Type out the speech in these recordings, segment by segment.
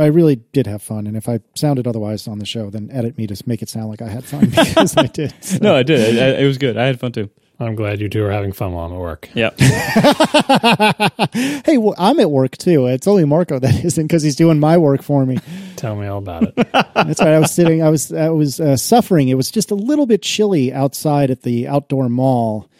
I really did have fun. And if I sounded otherwise on the show, then edit me to make it sound like I had fun because I did. So. No, I did. It, it was good. I had fun too. I'm glad you two are having fun while I'm at work. Yeah. hey, well, I'm at work too. It's only Marco that isn't because he's doing my work for me. Tell me all about it. That's right. I was sitting. I was. I was uh, suffering. It was just a little bit chilly outside at the outdoor mall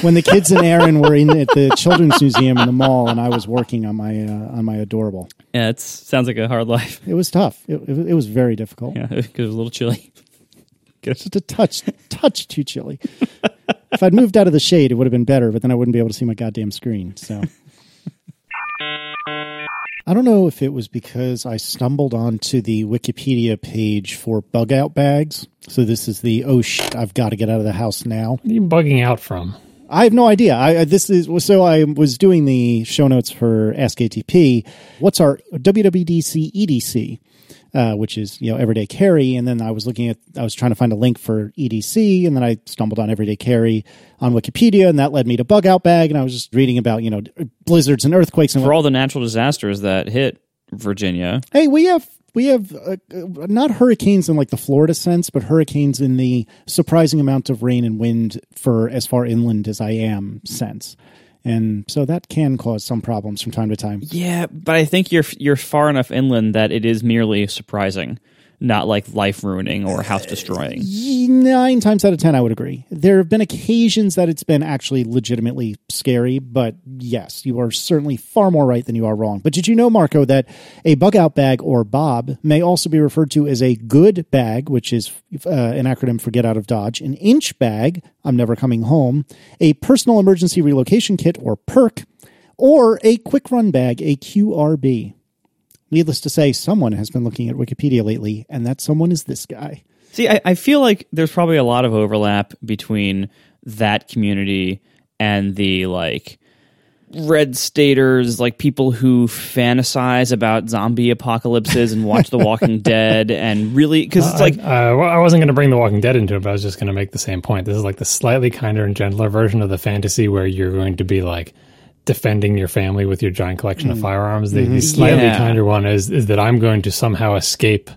when the kids and Erin were in at the children's museum in the mall, and I was working on my uh, on my adorable. Yeah, it sounds like a hard life. It was tough. It, it, it was very difficult. Yeah, because it was a little chilly. Just a touch, touch too chilly. If I'd moved out of the shade, it would have been better, but then I wouldn't be able to see my goddamn screen. So. I don't know if it was because I stumbled onto the Wikipedia page for bug out bags. So this is the oh shit, I've got to get out of the house now. What are you bugging out from? I have no idea. I, this is so I was doing the show notes for Ask ATP. What's our WWDC EDC? Uh, which is you know everyday carry. And then i was looking at i was trying to find a link for edc and then i stumbled on everyday carry on wikipedia and that led me to bug out bag and i was just reading about you know blizzards and earthquakes and For all the natural disasters that hit Virginia, hey we have we have uh, uh, not hurricanes in like the florida sense but hurricanes in the surprising amount of rain and wind for as far inland as i am sense and so that can cause some problems from time to time. Yeah, but I think you're you're far enough inland that it is merely surprising, not like life ruining or house destroying. Nine times out of ten, I would agree. There have been occasions that it's been actually legitimately scary, but yes, you are certainly far more right than you are wrong. But did you know, Marco, that a bug out bag or Bob may also be referred to as a good bag, which is uh, an acronym for get out of Dodge, an inch bag, I'm never coming home, a personal emergency relocation kit or PERK, or a quick run bag, a QRB. Needless to say, someone has been looking at Wikipedia lately, and that someone is this guy. See, I, I feel like there's probably a lot of overlap between that community and the like red staters, like people who fantasize about zombie apocalypses and watch The Walking Dead, and really because it's like I, uh, well, I wasn't going to bring The Walking Dead into it, but I was just going to make the same point. This is like the slightly kinder and gentler version of the fantasy where you're going to be like defending your family with your giant collection of firearms. The, the slightly Yeah. kinder one is is that I'm going to somehow escape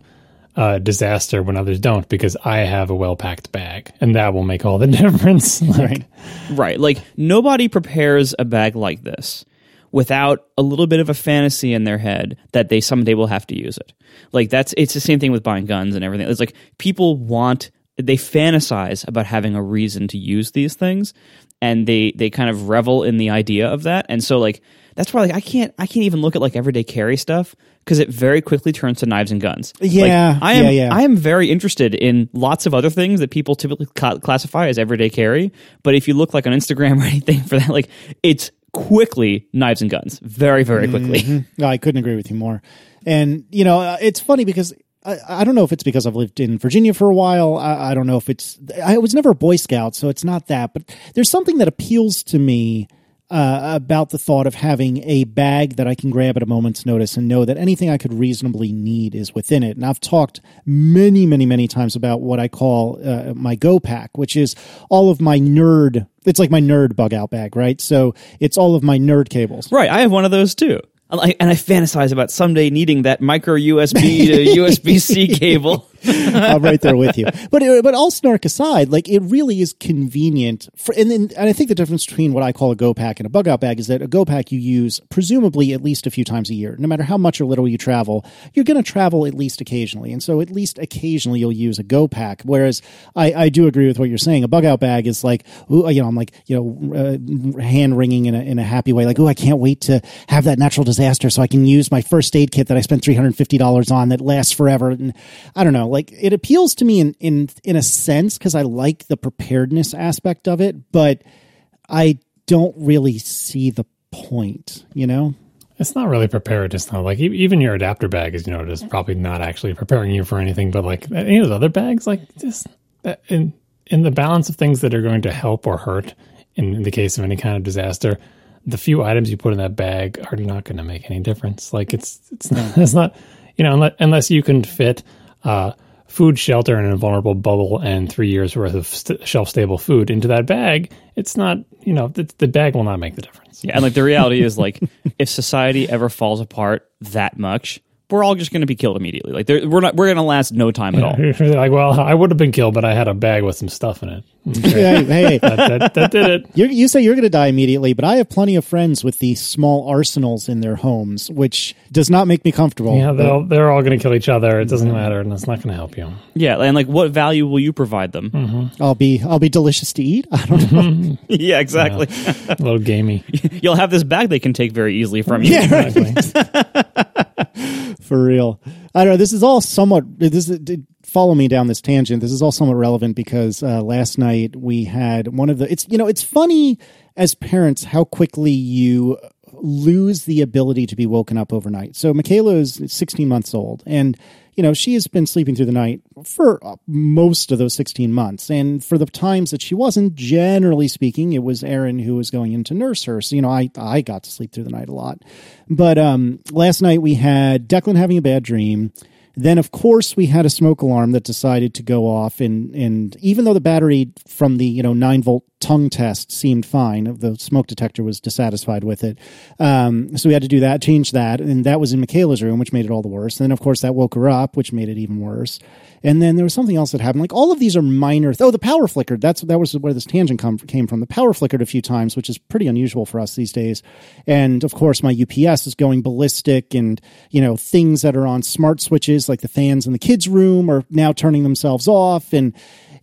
uh, disaster when others don't because I have a well packed bag, and that will make all the difference. Like, Right. Like nobody prepares a bag like this without a little bit of a fantasy in their head that they someday will have to use it. Like that's it's the same thing with buying guns and everything. It's like people want they fantasize about having a reason to use these things and they they kind of revel in the idea of that. And so like that's why like I can't I can't even look at like everyday carry stuff because it very quickly turns to knives and guns. Like, Yeah, I am yeah, yeah. I am very interested in lots of other things that people typically ca- classify as everyday carry. But if you look like on Instagram or anything for that, like it's quickly knives and guns, very very quickly. No, I couldn't agree with you more. And you know, uh, it's funny because I, I don't know if it's because I've lived in Virginia for a while. I, I don't know if it's. I was never a Boy Scout, so it's not that. But there's something that appeals to me. Uh, about the thought of having a bag that I can grab at a moment's notice and know that anything I could reasonably need is within it. And I've talked many, many, many times about what I call uh, my Go Pack, which is all of my nerd. It's like my nerd bug out bag, right? So it's all of my nerd cables. Right, I have one of those too. And I, fantasize about someday needing that micro USB to uh, USB C cable. I'm right there with you. But uh, but all snark aside, like it really is convenient. For, and then and I think the difference between what I call a go pack and a bug out bag is that a go pack you use presumably at least a few times a year. No matter how much or little you travel, you're going to travel at least occasionally, and so at least occasionally you'll use a go pack. Whereas I, I do agree with what you're saying. A bug out bag is like, ooh, you know, I'm like you know, uh, hand wringing in a in a happy way. Like, oh, I can't wait to have that natural disaster so I can use my first aid kit that I spent three hundred fifty dollars on that lasts forever. And I don't know, like it appeals to me in in in a sense because I like the preparedness aspect of it, but I don't really see the point. You know? It's not really preparedness though. Like even your adapter bag is, you know, just probably not actually preparing you for anything. But like any of those other bags, like just uh, in in the balance of things that are going to help or hurt in the case of any kind of disaster, the few items you put in that bag are not going to make any difference. Like it's it's not it's not you know unless, unless you can fit uh, food, shelter, and an invulnerable bubble and three years worth of st- shelf stable food into that bag. It's not you know the, the bag will not make the difference. Yeah, and like the reality is like if society ever falls apart that much, we're all just going to be killed immediately. Like we're not we're going to last no time at all. You're like, well, I would have been killed, but I had a bag with some stuff in it. Okay. hey, hey, that, that, that did it. you you say you're going to die immediately, but I have plenty of friends with these small arsenals in their homes, which does not make me comfortable. Yeah, they'll, they're all going to kill each other. It doesn't matter, and it's not going to help you. Yeah, and like what value will you provide them? Mm-hmm. I'll be I'll be delicious to eat. I don't know. yeah, exactly. A little gamey. You'll have this bag they can take very easily from you. Yeah, right. Exactly. For real. I don't know. This is all somewhat. This is, follow me down this tangent. This is all somewhat relevant because uh, last night we had one of the. It's you know it's funny as parents how quickly you lose the ability to be woken up overnight. So Michaela is 16 months old and you know she has been sleeping through the night for uh, most of those 16 months and for the times that she wasn't generally speaking it was Erin who was going in to nurse her. So you know I I got to sleep through the night a lot. But um last night we had Declan having a bad dream. Then, of course, we had a smoke alarm that decided to go off, and and even though the battery from the you know nine volt tongue test seemed fine, the smoke detector was dissatisfied with it. Um, so we had to do that, change that, and that was in Michaela's room, which made it all the worse. And then, of course, that woke her up, which made it even worse. And then there was something else that happened. Like all of these are minor. Th- oh, the power flickered. That's that was where this tangent come, came from. The power flickered a few times, which is pretty unusual for us these days. And of course, my UPS is going ballistic, and you know things that are on smart switches, like the fans in the kids' room, are now turning themselves off, and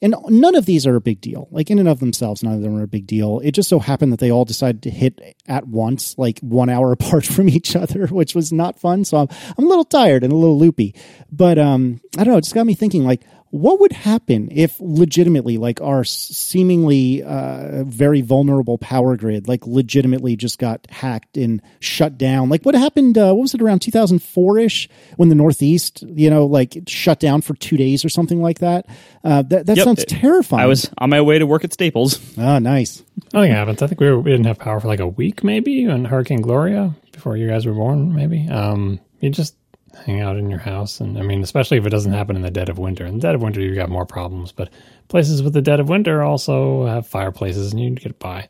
and none of these are a big deal. Like in and of themselves, none of them are a big deal. It just so happened that they all decided to hit at once, like one hour apart from each other, which was not fun. So I'm, I'm a little tired and a little loopy. But um, I don't know. It just got me thinking, like, what would happen if legitimately, like, our seemingly uh, very vulnerable power grid, like, legitimately just got hacked and shut down? Like, what happened? Uh, what was it around 2004 ish when the Northeast, you know, like shut down for two days or something like that? Uh, that that Yep. sounds terrifying. I was on my way to work at Staples. Ah, nice. Nothing happens. I think we, were, we didn't have power for like a week, maybe, on Hurricane Gloria before you guys were born. Maybe. Um, you just hang out in your house, and I mean, especially if it doesn't happen in the dead of winter. In the dead of winter, you've got more problems, but places with the dead of winter also have fireplaces, and you get by.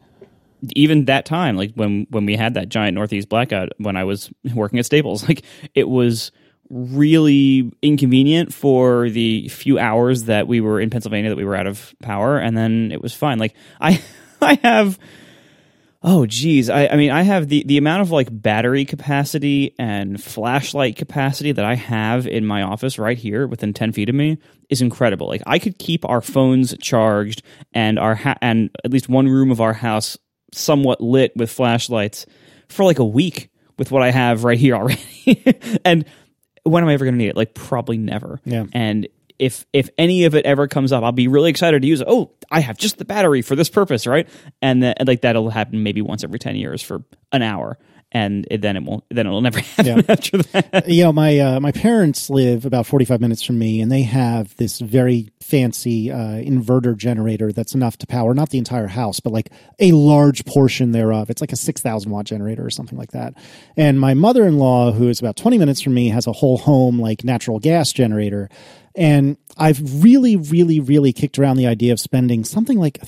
even that time, like when when we had that giant Northeast blackout when I was working at Staples, like it was really inconvenient for the few hours that we were in Pennsylvania that we were out of power, and then it was fine. Like I I have oh geez, I, I mean I have the the amount of like battery capacity and flashlight capacity that I have in my office right here within ten feet of me is incredible. Like I could keep our phones charged and our ha- and at least one room of our house somewhat lit with flashlights for like a week with what I have right here already. and when am I ever going to need it? Like probably never. Yeah. And if if any of it ever comes up, I'll be really excited to use it. Oh, I have just the battery for this purpose, right? And, then and like that'll happen maybe once every ten years for an hour, and it, then it won't. Then it'll never happen Yeah. after that. you know, my uh, my parents live about forty five minutes from me, and they have this very fancy uh, inverter generator that's enough to power not the entire house, but like a large portion thereof. It's like a six thousand watt generator or something like that. And my mother in law, who is about twenty minutes from me, has a whole home like natural gas generator. And I've really, really, really kicked around the idea of spending something like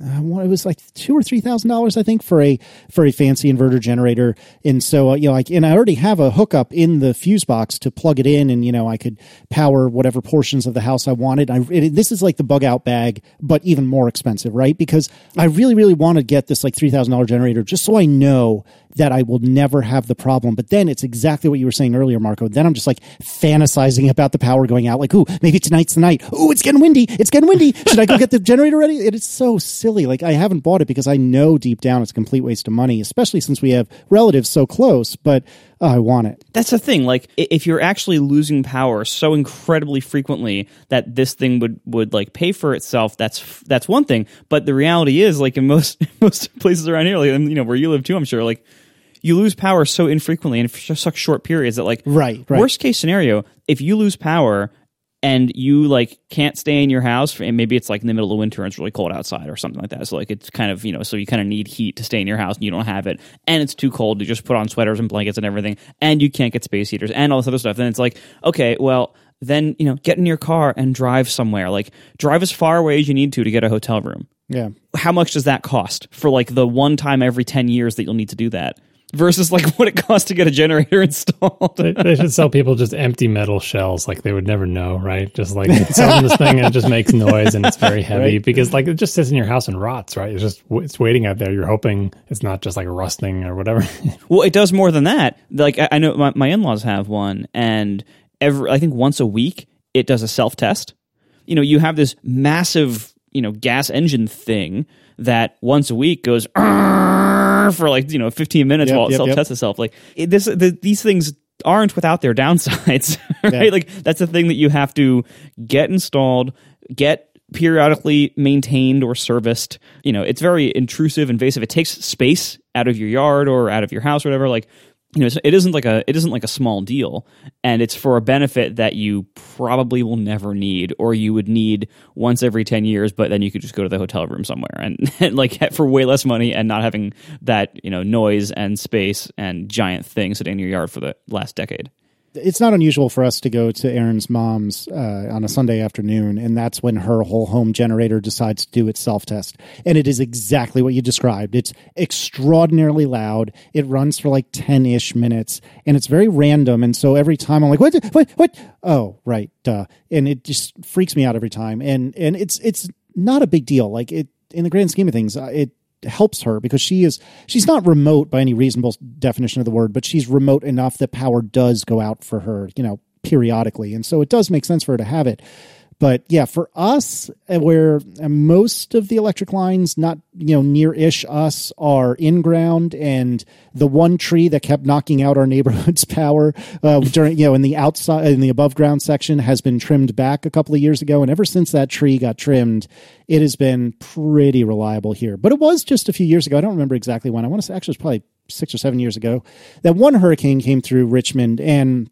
uh, it was like two or three thousand dollars, I think, for a for a fancy inverter generator. And so, uh, you know, like, and I already have a hookup in the fuse box to plug it in, and you know, I could power whatever portions of the house I wanted. I it, this is like the bug out bag, but even more expensive, right? Because I really, really want to get this like three thousand dollar generator just so I know that I will never have the problem. But then it's exactly what you were saying earlier, Marco. Then I'm just like fantasizing about the power going out. Like, ooh, maybe tonight's the night. Ooh, it's getting windy. It's getting windy. Should I go get the generator ready? It is so silly. Like, I haven't bought it because I know deep down it's a complete waste of money, especially since we have relatives so close. But oh, I want it. That's the thing. Like, if you're actually losing power so incredibly frequently that this thing would would like pay for itself, that's that's one thing. But the reality is, like in most most places around here, like you know where you live too, I'm sure, like you lose power so infrequently and for such short periods that like Right, right. worst case scenario, if you lose power and you like can't stay in your house for, and maybe it's like in the middle of winter and it's really cold outside or something like that. So like it's kind of you know so you kind of need heat to stay in your house and you don't have it. And it's too cold to just put on sweaters and blankets and everything and you can't get space heaters and all this other stuff. Then it's like okay well then you know get in your car and drive somewhere. Like drive as far away as you need to to get a hotel room. Yeah. how much does that cost for like the one time every 10 years that you'll need to do that versus like what it costs to get a generator installed. They, they should sell people just empty metal shells, like they would never know, right? Just like sell them this thing and it just makes noise and it's very heavy Right. because like it just sits in your house and rots, right? It's just it's waiting out there. You're hoping it's not just like rusting or whatever. Well, it does more than that. Like I, I know my, my in laws have one, and every I think once a week it does a self test. You know, you have this massive you know gas engine thing that once a week goes for like you know 15 minutes Yep, while it yep, self tests itself. Like it, this, the, these things aren't without their downsides, right? Yeah. Like that's the thing that you have to get installed, get periodically maintained or serviced. You know, it's very intrusive, invasive. It takes space out of your yard or out of your house or whatever. Like, you know, it isn't like a it isn't like a small deal, and it's for a benefit that you probably will never need, or you would need once every ten years. But then you could just go to the hotel room somewhere and, and like for way less money and not having that you know noise and space and giant thing sitting in your yard for the last decade. It's not unusual for us to go to Erin's mom's uh, on a Sunday afternoon, and that's when her whole home generator decides to do its self test. And it is exactly what you described. It's extraordinarily loud. It runs for like 10 ish minutes, and it's very random. And so every time I'm like, what, what, what? Oh, right, duh. And it just freaks me out every time. And, and it's, it's not a big deal. Like it, in the grand scheme of things, uh, it, helps her because she is she's not remote by any reasonable definition of the word but she's remote enough that power does go out for her you know periodically. And so it does make sense for her to have it but yeah for us uh, where uh, most of the electric lines not you know near-ish us are in ground and the one tree that kept knocking out our neighborhood's power uh, during you know in the outside in the above ground section has been trimmed back a couple of years ago. And ever since that tree got trimmed it has been pretty reliable here. But it was just a few years ago i don't remember exactly when i want to say actually it was probably six or seven years ago that one hurricane came through richmond and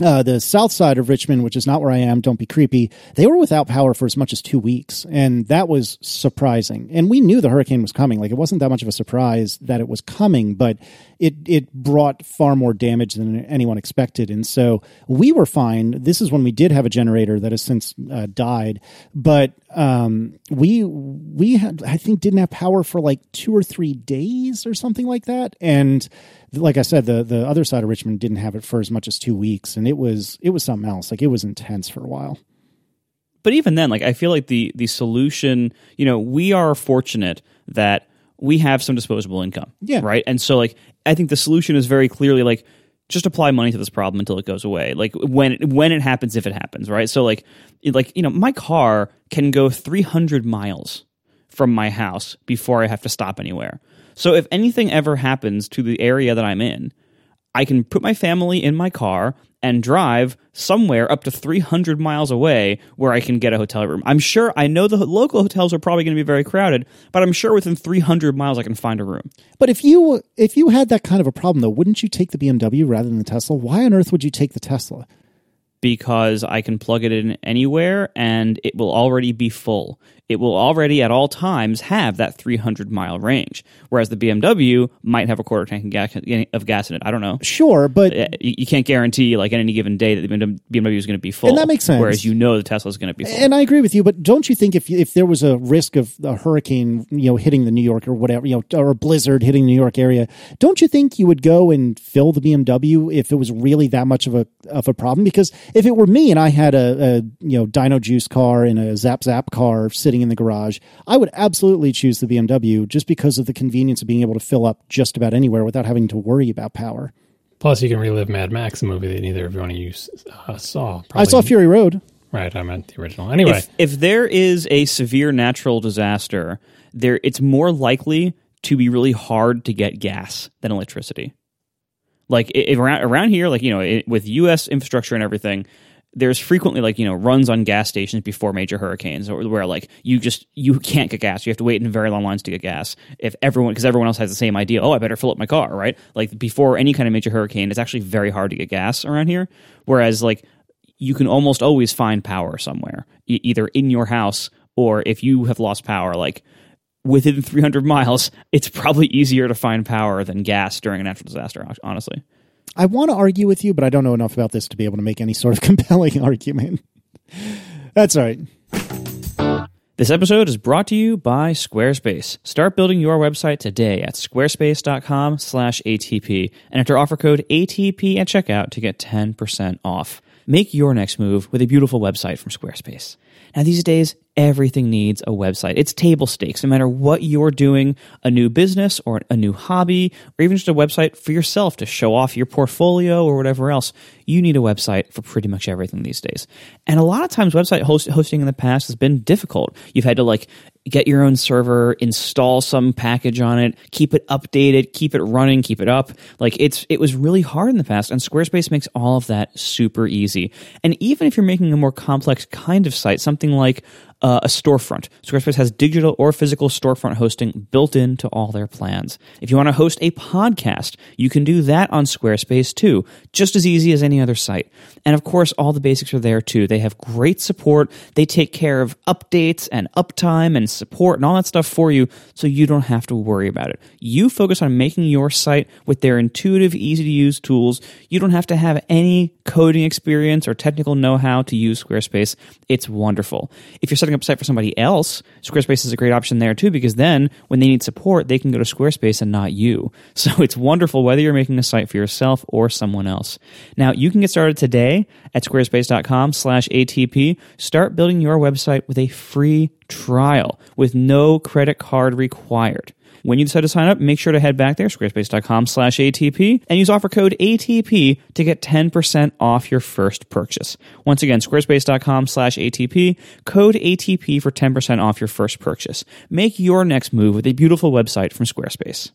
uh, the south side of Richmond, which is not where I am, don't be creepy, they were without power for as much as two weeks. And that was surprising. And we knew the hurricane was coming. Like it wasn't that much of a surprise that it was coming, but it, it brought far more damage than anyone expected. And so we were fine. This is when we did have a generator that has since uh, died, but um, we, we had, I think didn't have power for like two or three days or something like that. And like I said, the the other side of Richmond didn't have it for as much as two weeks, and it was it was something else. Like it was intense for a while. but even then like i feel like the the solution you know we are fortunate that we have some disposable income Yeah. right? And so like i think the solution is very clearly like just apply money to this problem until it goes away like when when it happens if it happens right? So like it- like you know my car can go 300 miles from my house before i have to stop anywhere. So if anything ever happens to the area that i'm in I can put my family in my car and drive somewhere up to 300 miles away where I can get a hotel room. I'm sure I know the local hotels are probably going to be very crowded, but I'm sure within 300 miles I can find a room. But if you if you had that kind of a problem though, wouldn't you take the BMW rather than the Tesla? Why on earth would you take the Tesla? because I can plug it in anywhere and it will already be full. It will already at all times have that 300 mile range, whereas the BMW might have a quarter tank of gas, of gas in it. I don't know. Sure, but Uh, You you can't guarantee like at any given day that the BMW is going to be full, And that makes sense. Whereas you know the Tesla is going to be full. and I agree with you. But don't you think if if there was a risk of a hurricane, you know, hitting the New York or whatever, you know, or a blizzard hitting the New York area, don't you think you would go and fill the BMW if it was really that much of a of a problem? Because if it were me and I had a, a you know Dino Juice car and a Zap Zap car sitting in the garage, I would absolutely choose the BMW just because of the convenience of being able to fill up just about anywhere without having to worry about power. Plus, you can relive Mad Max, a movie that neither of one of you uh, saw. I saw Fury Road. Right, I meant the original. Anyway, if, if there is a severe natural disaster, there it's more likely to be really hard to get gas than electricity. Like if around around here, like you know, it, with U.S. infrastructure and everything, there's frequently like you know runs on gas stations before major hurricanes, or where like you just you can't get gas. You have to wait in very long lines to get gas. If everyone because everyone else has the same idea, oh, I better fill up my car, right? Like before any kind of major hurricane, it's actually very hard to get gas around here. Whereas like you can almost always find power somewhere, e- either in your house or if you have lost power, like within 300 miles, it's probably easier to find power than gas during a natural disaster, honestly. I want to argue with you, but I don't know enough about this to be able to make any sort of compelling argument. That's all right. This episode is brought to you by Squarespace. Start building your website today at squarespace.com/atp and enter offer code ATP at checkout to get 10% off. Make your next move with a beautiful website from Squarespace. Now these days, everything needs a website. It's table stakes. No matter what you're doing, a new business or a new hobby, or even just a website for yourself to show off your portfolio or whatever else, you need a website for pretty much everything these days. And a lot of times, website host- hosting in the past has been difficult. You've had to like get your own server, install some package on it, keep it updated, keep it running, keep it up. Like it's it was really hard in the past and Squarespace makes all of that super easy. And even if you're making a more complex kind of site, something like uh, a storefront. Squarespace has digital or physical storefront hosting built into all their plans. If you want to host a podcast, you can do that on Squarespace too, just as easy as any other site. And of course, all the basics are there too. They have great support. They take care of updates and uptime and support and all that stuff for you so you don't have to worry about it. You focus on making your site with their intuitive, easy to use tools. You don't have to have any coding experience or technical know how to use Squarespace. It's wonderful. If you're setting up a site for somebody else, Squarespace is a great option there too because then when they need support, they can go to Squarespace and not you. So it's wonderful whether you're making a site for yourself or someone else. Now you can get started today at squarespace.com slash ATP. Start building your website with a free trial with no credit card required. When you decide to sign up, make sure to head back there, squarespace.com slash ATP, and use offer code ATP to get 10% off your first purchase. Once again, squarespace.com slash ATP, code ATP for 10% off your first purchase. Make your next move with a beautiful website from Squarespace.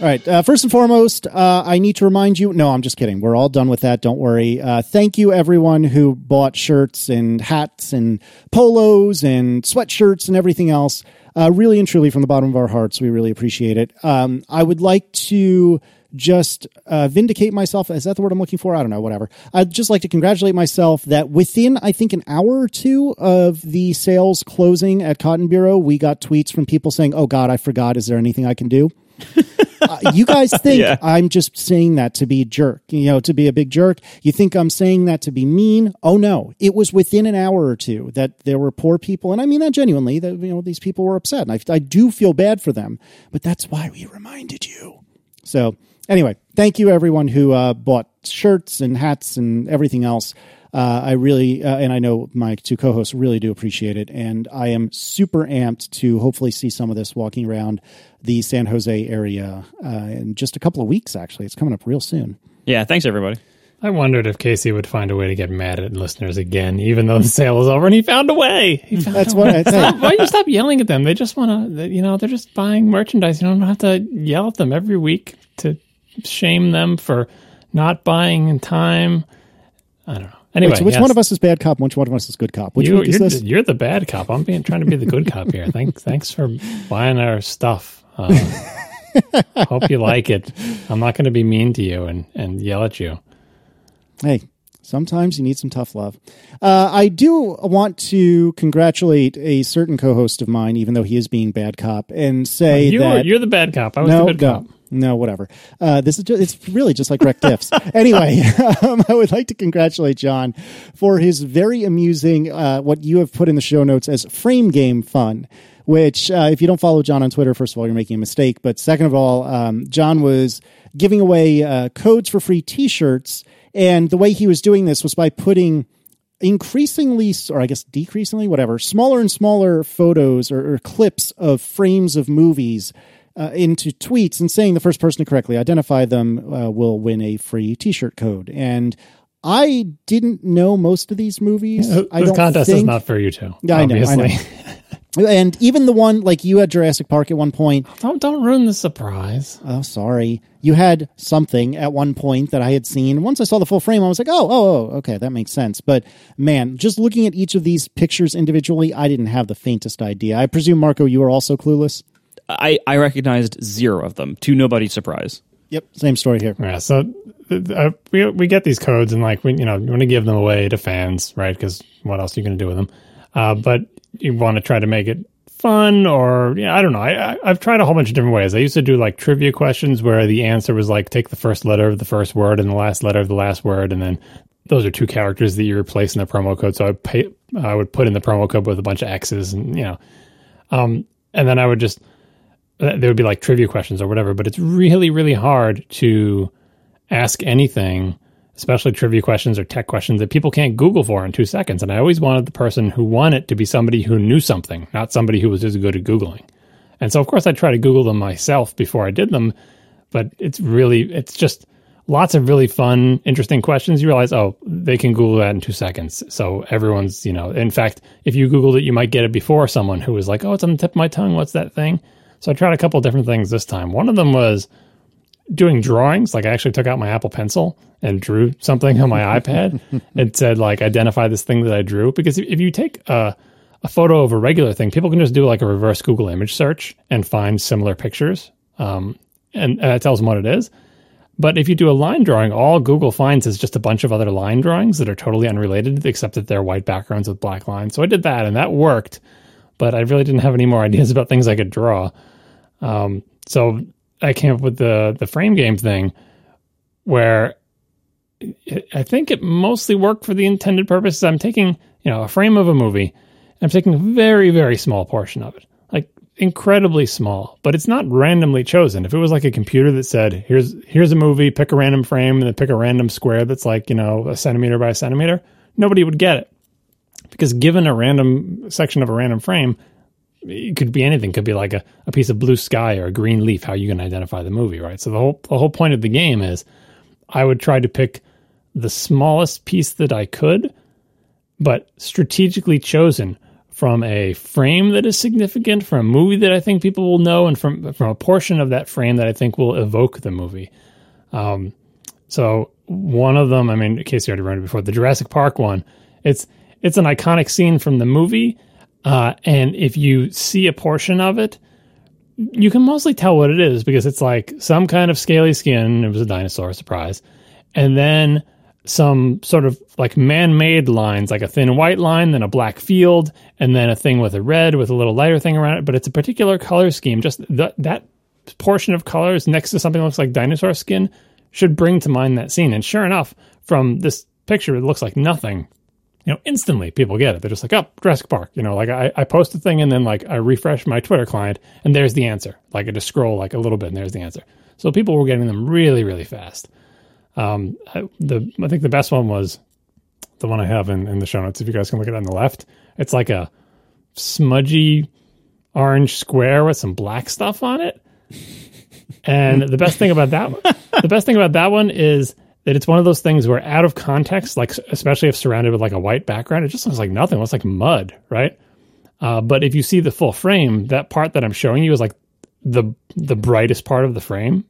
All right. Uh, first and foremost, uh, I need to remind you. No, I'm just kidding. We're all done with that. Don't worry. Uh, thank you, everyone who bought shirts and hats and polos and sweatshirts and everything else. Uh, really and truly, from the bottom of our hearts, we really appreciate it. Um, I would like to just uh, vindicate myself. Is that the word I'm looking for? I don't know. Whatever. I'd just like to congratulate myself that within, I think, an hour or two of the sales closing at Cotton Bureau, we got tweets from people saying, "Oh God, I forgot. Is there anything I can do?" uh, you guys think Yeah. I'm just saying that to be a jerk, you know, to be a big jerk. You think I'm saying that to be mean? Oh no. It was within an hour or two that there were poor people. And I mean that genuinely that, you know, these people were upset. And I, I do feel bad for them, but that's why we reminded you. So anyway, thank you everyone who uh, bought shirts and hats and everything else. Uh, I really, uh, and I know my two co-hosts really do appreciate it, and I am super amped to hopefully see some of this walking around the San Jose area uh, in just a couple of weeks. Actually, it's coming up real soon. Yeah, thanks everybody. I wondered if Casey would find a way to get mad at listeners again, even though the sale is over, and he found a way. Found That's a what way. I think. Why don't you stop yelling at them? They just want to, you know, they're just buying merchandise. You don't have to yell at them every week to shame them for not buying in time. I don't know. Anyway, Wait, so which yes. one of us is bad cop? Which one of us is good cop? Which you, week is you're, this? the- you're the bad cop. I'm being trying to be the good cop here. Thanks, thanks for buying our stuff. Uh, hope you like it. I'm not going to be mean to you and, and yell at you. Hey, sometimes you need some tough love. Uh, I do want to congratulate a certain co-host of mine, even though he is being bad cop, and say You that are, you're the bad cop. I was no, the good no, cop. no, whatever. Uh, this is just, it's really just like Rec Diffs. anyway, um, I would like to congratulate John for his very amusing, uh, what you have put in the show notes as frame game fun. Which, uh, if you don't follow John on Twitter, first of all, you're making a mistake. But second of all, um, John was giving away uh, codes for free T-shirts, and the way he was doing this was by putting increasingly, or I guess decreasingly, whatever, smaller and smaller photos or, or clips of frames of movies uh, into tweets and saying the first person to correctly identify them uh, will win a free T-shirt code. And I didn't know most of these movies. I this don't contest is not for you two. Yeah, I know, I obviously. know. And even the one like you had Jurassic Park at one point. Don't don't ruin the surprise. Oh, sorry. You had something at one point that I had seen. Once I saw the full frame, I was like, oh, oh, oh, okay, that makes sense. But man, just looking at each of these pictures individually, I didn't have the faintest idea. I presume, Marco, you are also clueless? I, I recognized zero of them, to nobody's surprise. Yep. Same story here. Yeah, so uh, we we get these codes and like we you know you want to give them away to fans, right? Because what else are you going to do with them? Uh, but you want to try to make it fun or yeah, I don't know. I, I I've tried a whole bunch of different ways. I used to do like trivia questions where the answer was like take the first letter of the first word and the last letter of the last word, and then those are two characters that you replace in the promo code. So I pay, I would put in the promo code with a bunch of X's and, you know, um, and then I would just, uh, there would be like trivia questions or whatever, but it's really, really hard to ask anything, especially trivia questions or tech questions that people can't Google for in two seconds. And I always wanted the person who won it to be somebody who knew something, not somebody who was just good at Googling. And so, of course, I try to Google them myself before I did them, but it's really, it's just, lots of really fun, interesting questions. You realize, oh, they can Google that in two seconds. So everyone's, you know, in fact, if you Googled it, you might get it before someone who was like, oh, it's on the tip of my tongue. What's that thing? So I tried a couple different things this time. One of them was doing drawings. Like I actually took out my Apple Pencil and drew something on my iPad and said, like, identify this thing that I drew. Because if you take a, a photo of a regular thing, people can just do like a reverse Google image search and find similar pictures. Um, and, and that tells them what it is. But if you do a line drawing, all Google finds is just a bunch of other line drawings that are totally unrelated, except that they're white backgrounds with black lines. So I did that, and that worked. But I really didn't have any more ideas about things I could draw. Um, so I came up with the the frame game thing, where I think it mostly worked for the intended purposes. I'm taking you know a frame of a movie, I'm taking a very very small portion of it, like incredibly small, but it's not randomly chosen. If it was like a computer that said, "Here's here's a movie, pick a random frame, and then pick a random square that's like you know a centimeter by a centimeter," nobody would get it because given a random section of a random frame, it could be anything. It could be like a, a piece of blue sky or a green leaf. How are you can identify the movie, right? So the whole the whole point of the game is, I would try to pick the smallest piece that I could, but strategically chosen from a frame that is significant, from a movie that I think people will know, and from from a portion of that frame that I think will evoke the movie. Um, so one of them, I mean, Casey already read it before, the Jurassic Park one. It's it's an iconic scene from the movie, uh, and if you see a portion of it, you can mostly tell what it is because it's like some kind of scaly skin. It was a dinosaur, surprise, and then some sort of like man-made lines, like a thin white line, then a black field, and then a thing with a red with a little lighter thing around it. But it's a particular color scheme. Just that portion of colors next to something that looks like dinosaur skin should bring to mind that scene. And sure enough, from this picture, it looks like nothing. You know, instantly people get it. They're just like, oh, Jurassic Park. You know, like I, I post a thing and then like I refresh my Twitter client and there's the answer. Like I just scroll like a little bit and there's the answer. So people were getting them really, really fast. Um, I, the I think the best one was the one I have in, in the show notes. If you guys can look at it on the left, it's like a smudgy orange square with some black stuff on it. And the best thing about that, the best thing about that one is that it's one of those things where out of context, like especially if surrounded with like a white background, it just looks like nothing. It looks like mud, right? Uh, but if you see the full frame, that part that I'm showing you is like the the brightest part of the frame.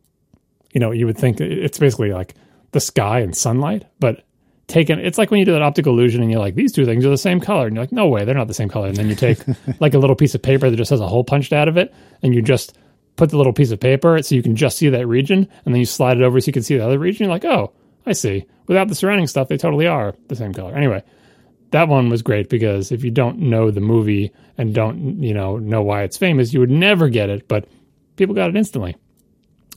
You know, you would think it's basically like the sky and sunlight, but taken it's like when you do that optical illusion and you're like these two things are the same color and you're like no way they're not the same color and then you take like a little piece of paper that just has a hole punched out of it and you just put the little piece of paper so you can just see that region and then you slide it over so you can see the other region you're like oh i see without the surrounding stuff they totally are the same color anyway that one was great because if you don't know the movie and don't you know know why it's famous you would never get it but people got it instantly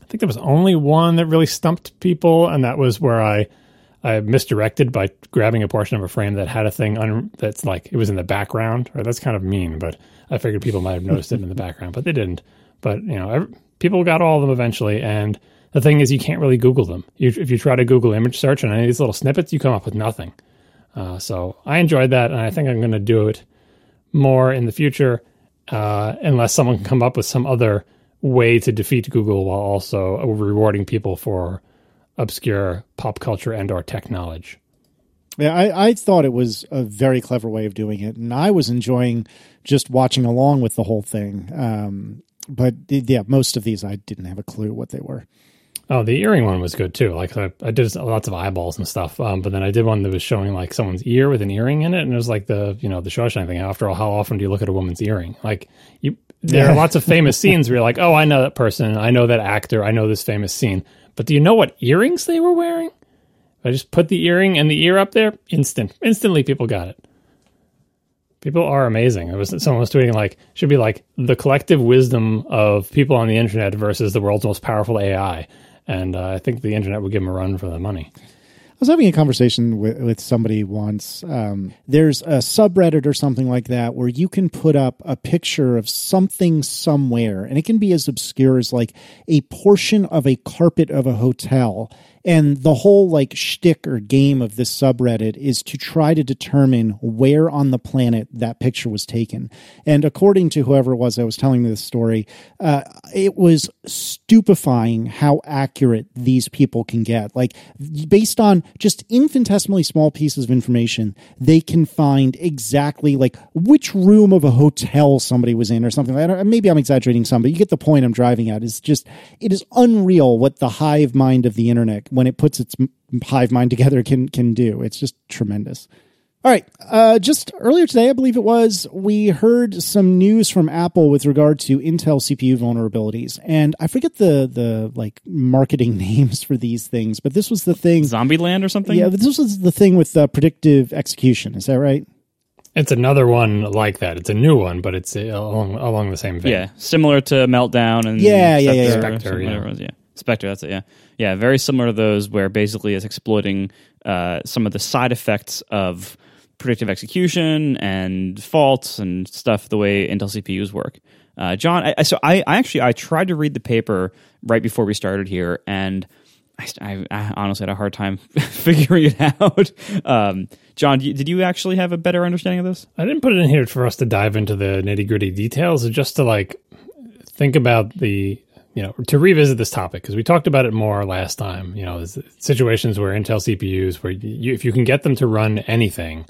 I think there was only one that really stumped people, and that was where I I misdirected by grabbing a portion of a frame that had a thing un, that's like it was in the background. Or that's kind of mean, but I figured people might have noticed it in the background, but they didn't. But you know, every, people got all of them eventually, and the thing is, you can't really Google them. You, if you try to Google image search on any of these little snippets, you come up with nothing. Uh, so I enjoyed that, and I think I'm going to do it more in the future, uh, unless someone can come up with some other way to defeat Google while also rewarding people for obscure pop culture and or tech knowledge. Yeah, I, I thought it was a very clever way of doing it, and I was enjoying just watching along with the whole thing. Um, but yeah, most of these I didn't have a clue what they were. Oh, the earring one was good too. Like I, I did lots of eyeballs and stuff. Um, but then I did one that was showing like someone's ear with an earring in it, and it was like the you know the Shawshank thing. After all, how often do you look at a woman's earring? Like you, there yeah. are lots of famous scenes where you're like, oh, I know that person, I know that actor, I know this famous scene. But do you know what earrings they were wearing? I just put the earring and the ear up there, instant, instantly people got it. People are amazing. It was someone was tweeting like should be like the collective wisdom of people on the internet versus the world's most powerful AI, and uh, I think the internet would give them a run for the money. I was having a conversation with, with somebody once. Um, there's a subreddit or something like that where you can put up a picture of something somewhere, and it can be as obscure as like a portion of a carpet of a hotel and the whole like shtick or game of this subreddit is to try to determine where on the planet that picture was taken. And according to whoever it was that was telling me the story, uh, it was stupefying how accurate these people can get. Like based on just infinitesimally small pieces of information, they can find exactly like which room of a hotel somebody was in or something like that. Maybe I'm exaggerating some, but you get the point I'm driving at. Is just it is unreal what the hive mind of the internet when it puts its hive mind together can can do. It's just tremendous. All right. Uh, just earlier today, I believe it was, we heard some news from Apple with regard to Intel CPU vulnerabilities, and I forget the the like marketing names for these things, but this was the thing. Zombieland or something. Yeah, this was the thing with uh, predictive execution. Is that right? It's another one like that. It's a new one, but it's uh, along along the same vein. Yeah, similar to Meltdown and Yeah, yeah, yeah, Spectre, Spectre, yeah. Spectre, that's it. Yeah, yeah, very similar to those, where basically it's exploiting uh, some of the side effects of predictive execution and faults and stuff the way Intel CPUs work. Uh, John, I, so I, I actually I tried to read the paper right before we started here, and I, I, I honestly had a hard time figuring it out. Um, John, did you actually have a better understanding of this? I didn't put it in here for us to dive into the nitty gritty details, just to like think about the you know to revisit this topic because we talked about it more last time. You know, situations where Intel CPUs, where you, if you can get them to run anything,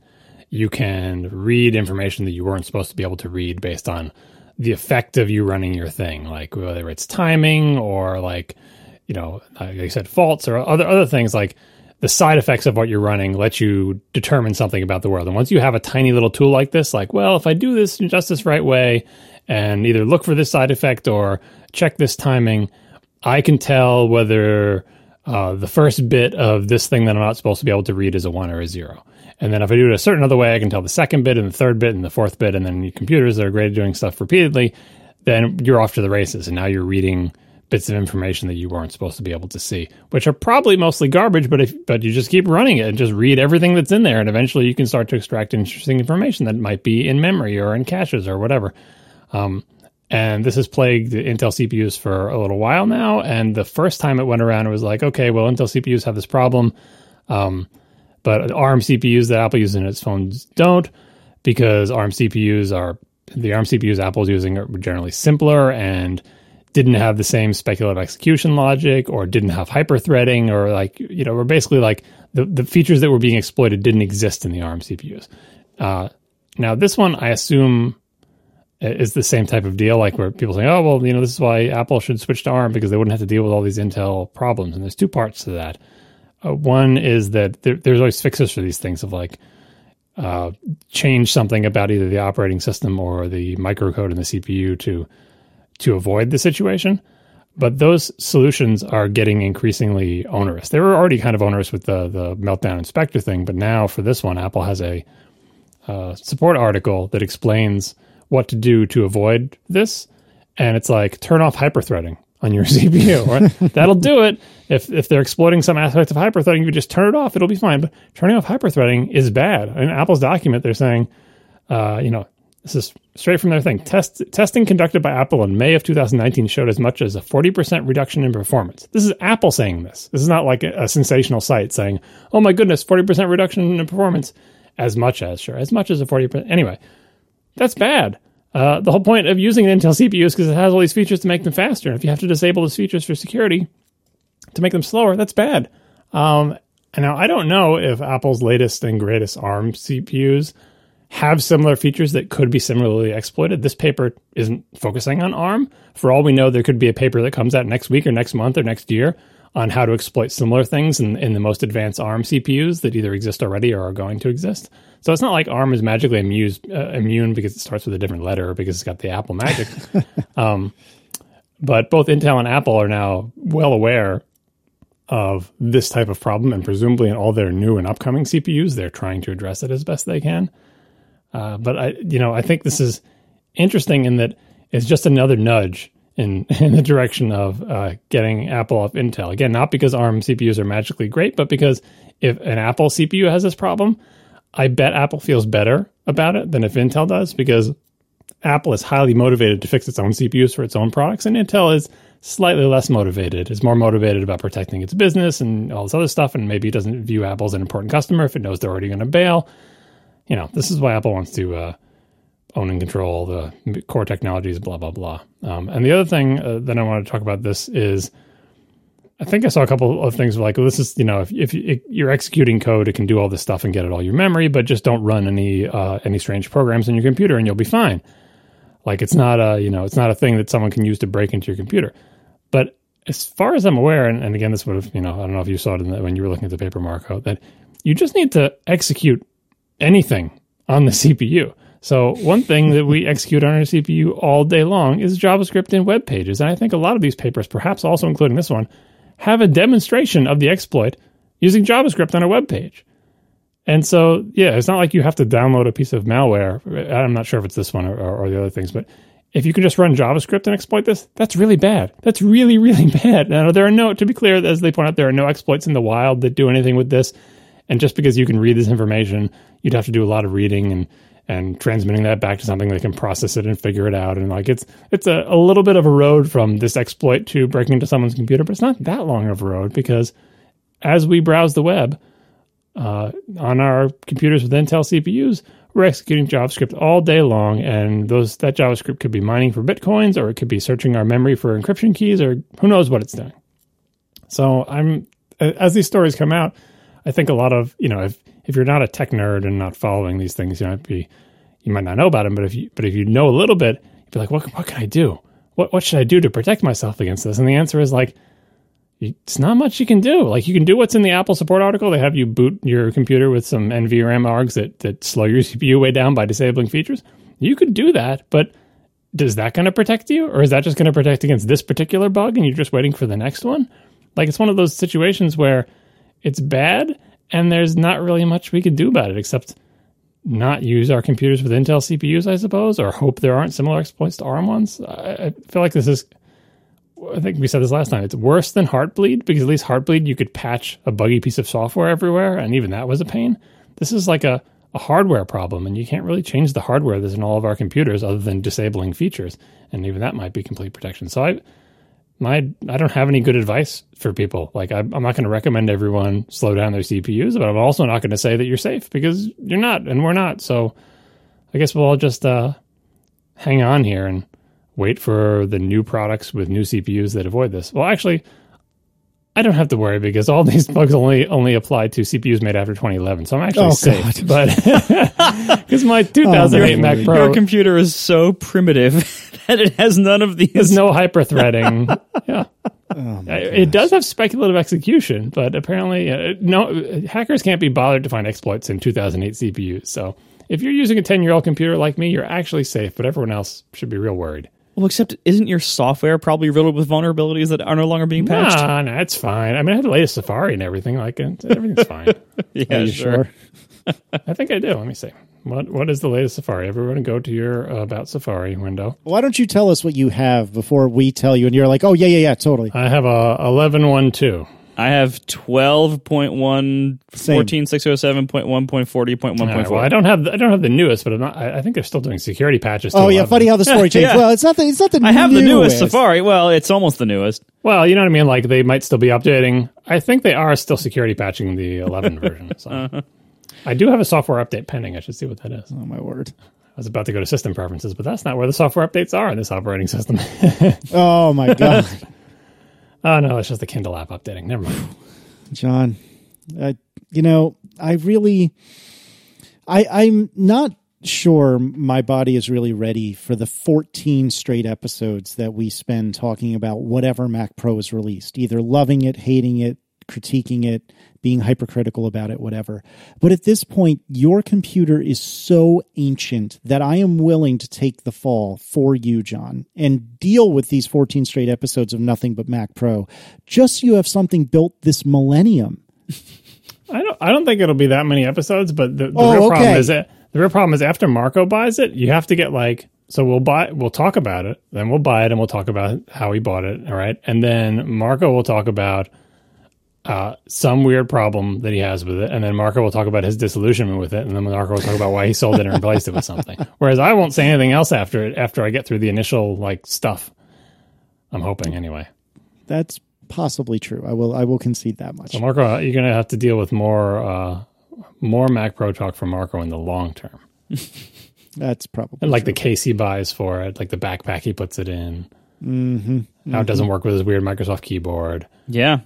you can read information that you weren't supposed to be able to read based on the effect of you running your thing, like whether it's timing or like you know, like I said, faults or other other things like the side effects of what you're running let you determine something about the world. And once you have a tiny little tool like this, like, well, if I do this in just this right way and either look for this side effect or check this timing, I can tell whether uh, the first bit of this thing that I'm not supposed to be able to read is a one or a zero. And then if I do it a certain other way, I can tell the second bit and the third bit and the fourth bit. And then computers that are great at doing stuff repeatedly, then you're off to the races. And now you're reading bits of information that you weren't supposed to be able to see, which are probably mostly garbage. But if but you just keep running it and just read everything that's in there, and eventually you can start to extract interesting information that might be in memory or in caches or whatever. Um, and this has plagued the Intel CPUs for a little while now. And the first time it went around, it was like, okay, well, Intel CPUs have this problem, um, but ARM CPUs that Apple uses in its phones don't, because ARM CPUs are the ARM CPUs Apple's using are generally simpler and didn't have the same speculative execution logic or didn't have hyperthreading or like you know were basically like the, the features that were being exploited didn't exist in the ARM CPUs. Uh, now this one I assume is the same type of deal, like where people say, "Oh, well, you know, this is why Apple should switch to ARM because they wouldn't have to deal with all these Intel problems." And there's two parts to that. Uh, one is that there, there's always fixes for these things of like uh, change something about either the operating system or the microcode in the CPU to to avoid the situation. But those solutions are getting increasingly onerous. They were already kind of onerous with the the meltdown and Spectre thing, but now for this one, Apple has a uh, support article that explains what to do to avoid this, and it's like turn off hyperthreading on your CPU. Right? That'll do it. If if they're exploiting some aspect of hyperthreading, you just turn it off. It'll be fine. But turning off hyperthreading is bad. In Apple's document, they're saying, uh, you know, this is straight from their thing. Test, testing conducted by Apple in May of 2019 showed as much as a 40% reduction in performance. This is Apple saying this. This is not like a, a sensational site saying, oh my goodness, 40% reduction in performance. As much as, sure, as much as a 40%. Anyway, that's bad. Uh, the whole point of using an Intel CPU is because it has all these features to make them faster. If you have to disable those features for security to make them slower, that's bad. Um, and now I don't know if Apple's latest and greatest ARM CPUs have similar features that could be similarly exploited. This paper isn't focusing on ARM. For all we know, there could be a paper that comes out next week or next month or next year on how to exploit similar things in, in the most advanced ARM CPUs that either exist already or are going to exist. So it's not like ARM is magically amused, uh, immune because it starts with a different letter or because it's got the Apple magic. um, but both Intel and Apple are now well aware of this type of problem, and presumably in all their new and upcoming CPUs, they're trying to address it as best they can. Uh, but I, you know, I think this is interesting in that it's just another nudge in in the direction of uh, getting Apple off Intel. Again, not because ARM CPUs are magically great, but because if an Apple CPU has this problem, I bet Apple feels better about it than if Intel does because Apple is highly motivated to fix its own CPUs for its own products, and Intel is slightly less motivated. It's more motivated about protecting its business and all this other stuff, and maybe it doesn't view Apple as an important customer if it knows they're already going to bail. You know, this is why Apple wants to uh, own and control the core technologies, blah blah blah. Um, and the other thing uh, that I want to talk about this is, I think I saw a couple of things like well, this is you know if if you're executing code, it can do all this stuff and get it all your memory, but just don't run any uh, any strange programs in your computer and you'll be fine. Like it's not a you know it's not a thing that someone can use to break into your computer. But as far as I'm aware, and, and again, this would have you know I don't know if you saw it the, when you were looking at the paper Marco that you just need to execute anything on the CPU. So one thing that we execute on our CPU all day long is JavaScript in web pages. And I think a lot of these papers, perhaps also including this one, have a demonstration of the exploit using JavaScript on a web page. And so, yeah, it's not like you have to download a piece of malware. I'm not sure if it's this one or, or, or the other things, but if you can just run JavaScript and exploit this, that's really bad. That's really, really bad. Now, there are no, to be clear, as they point out, there are no exploits in the wild that do anything with this. And just because you can read this information, you'd have to do a lot of reading and and transmitting that back to something that can process it and figure it out. And like it's it's a, a little bit of a road from this exploit to breaking into someone's computer, but it's not that long of a road because as we browse the web uh, on our computers with Intel CPUs, we're executing JavaScript all day long, and those that JavaScript could be mining for bitcoins, or it could be searching our memory for encryption keys, or who knows what it's doing. So I'm as these stories come out, I think a lot of you know if if you're not a tech nerd and not following these things, you might be you might not know about them. But if you but if you know a little bit, you'd be like, what what can I do? What what should I do to protect myself against this? And the answer is like, it's not much you can do. Like you can do what's in the Apple support article. They have you boot your computer with some NVRAM args that that slow your CPU way down by disabling features. You could do that, but does that going to protect you, or is that just going to protect against this particular bug, and you're just waiting for the next one? Like it's one of those situations where it's bad and there's not really much we could do about it except not use our computers with Intel CPUs, I suppose, or hope there aren't similar exploits to ARM ones. I, feel like this is. I think we said this last time. It's worse than Heartbleed because at least Heartbleed you could patch a buggy piece of software everywhere, and even that was a pain. This is like a, a hardware problem, and you can't really change the hardware that's in all of our computers other than disabling features, and even that might be complete protection. So I my I don't have any good advice for people. Like I, am not going to recommend everyone slow down their CPUs, but I'm also not going to say that you're safe because you're not, and we're not. So I guess we'll all just uh, hang on here and wait for the new products with new CPUs that avoid this. Well, actually, I don't have to worry because all these bugs only only apply to CPUs made after 2011, so I'm actually oh, safe. God. But because my 2008 oh, Mac Pro, your computer is so primitive that it has none of these. There's no hyper threading. yeah. Oh it does have speculative execution, but apparently, uh, no hackers can't be bothered to find exploits in 2008 CPUs. So, if you're using a 10 year old computer like me, you're actually safe, but everyone else should be real worried. Well, except isn't your software probably riddled with vulnerabilities that are no longer being patched? Nah, nah, it's fine. I mean, I have the latest Safari and everything. Like, everything's fine. yeah, sure. sure? I think I do. Let me see. What What is the latest Safari? Everyone, go to your uh, About Safari window. Why don't you tell us what you have before we tell you? And you're like, oh yeah, yeah, yeah, totally. I have a eleven one two. I have 12.1, 14.607.1.40.1.4. well, I don't have I don't have the newest, but I'm not, I, I, think they're still doing security patches. oh yeah, 11. funny how the story changed. yeah. Well, it's not the it's not the. I have the newest Safari. Well, it's almost the newest. Well, you know what I mean. Like they might still be updating. I think they are still security patching the 11 version. So. Uh-huh. I do have a software update pending. I should see what that is. Oh my word. I was about to go to system preferences, but that's not where the software updates are in this operating system. oh my god. oh no, it's just the Kindle app updating. Never mind. John, uh, you know, I really, I, I'm not sure my body is really ready for the 14 straight episodes that we spend talking about whatever Mac Pro is released, either loving it, hating it, critiquing it, being hypercritical about it, whatever. But at this point, your computer is so ancient that I am willing to take the fall for you, John, and deal with these 14 straight episodes of Nothing But Mac Pro, just so you have something built this millennium. I don't. I don't think it'll be that many episodes, but the, the oh, real okay. problem is that the real problem is after Marco buys it, you have to get like so we'll buy, we'll talk about it, then we'll buy it, and we'll talk about how he bought it. All right, and then Marco will talk about uh, some weird problem that he has with it, and then Marco will talk about his disillusionment with it, and then Marco will talk about why he sold it and replaced it with something. Whereas I won't say anything else after it after I get through the initial like stuff. I'm hoping anyway. That's possibly true. I will I will concede that much. So Marco, you're gonna have to deal with more uh, more Mac Pro talk from Marco in the long term. That's probably And like true. the case he buys for it, like the backpack he puts it in, Mm-hmm. how it doesn't work with his weird Microsoft keyboard, Yeah.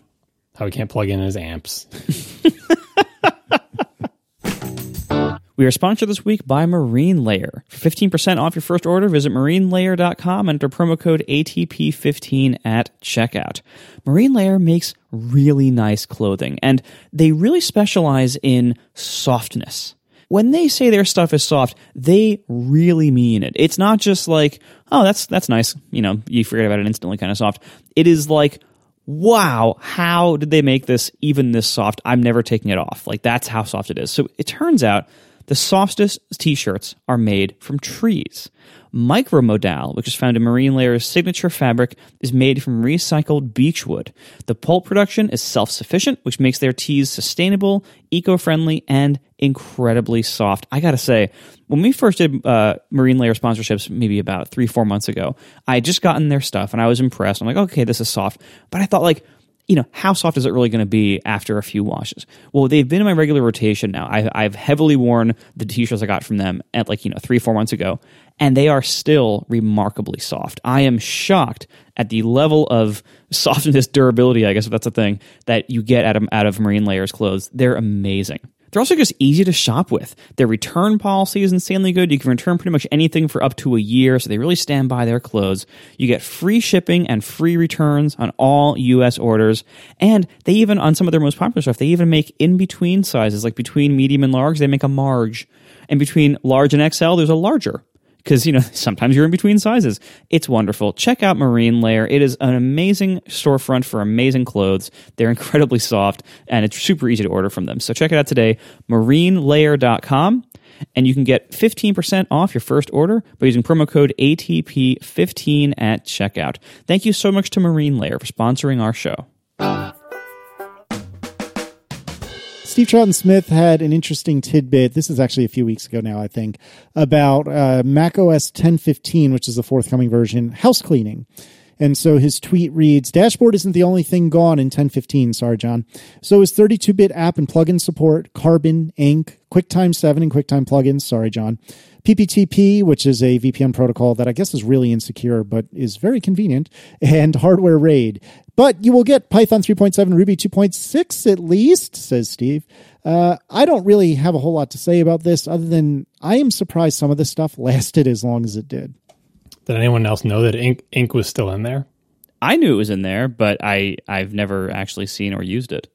How he can't plug in his amps. We are sponsored this week by Marine Layer. For 15% off your first order, visit marinelayer.com and enter promo code ATP15 at checkout. Marine Layer makes really nice clothing, and they really specialize in softness. When they say their stuff is soft, they really mean it. It's not just like, oh, that's that's nice, you know, you forget about it instantly kind of soft. It is like wow, how did they make this even this soft? I'm never taking it off. Like that's how soft it is. So it turns out the softest t-shirts are made from trees. Micromodal, which is found in Marine Layer's signature fabric, is made from recycled beechwood. The pulp production is self-sufficient, which makes their tees sustainable, eco-friendly, and incredibly soft. I gotta say, when we first did uh, Marine Layer sponsorships, maybe about three, four months ago, I had just gotten their stuff and I was impressed. I'm like, okay, this is soft. But I thought, like, you know, how soft is it really going to be after a few washes? Well, they've been in my regular rotation now. I, I've heavily worn the t-shirts I got from them at like, you know, three, four months ago, and they are still remarkably soft. I am shocked at the level of softness, durability, I guess if that's a thing, that you get out of, out of Marine Layers clothes. They're amazing. They're also just easy to shop with. Their return policy is insanely good. You can return pretty much anything for up to a year, so they really stand by their clothes. You get free shipping and free returns on all US orders. And they even, on some of their most popular stuff, they even make in between sizes, like between medium and large, they make a marge. And between large and XL, there's a larger because you know sometimes you're in between sizes. It's wonderful. Check out Marine Layer. It is an amazing storefront for amazing clothes. They're incredibly soft and it's super easy to order from them. So check it out today, marinelayer.com. And you can get 15% off your first order by using promo code ATP15 at checkout. Thank you so much to Marine Layer for sponsoring our show. Steve Troughton Smith had an interesting tidbit. This is actually a few weeks ago now, I think, about uh, Mac OS 1015, which is the forthcoming version, house cleaning. And so his tweet reads Dashboard isn't the only thing gone in 1015. Sorry, John. So is 32 bit app and plugin support, Carbon, Ink, QuickTime 7 and QuickTime plugins. Sorry, John. PPTP, which is a VPN protocol that I guess is really insecure, but is very convenient, and Hardware RAID. But you will get Python 3.7, Ruby 2.6 at least, says Steve. Uh, I don't really have a whole lot to say about this other than I am surprised some of this stuff lasted as long as it did. Did anyone else know that ink ink was still in there? I knew it was in there, but I, I've never actually seen or used it.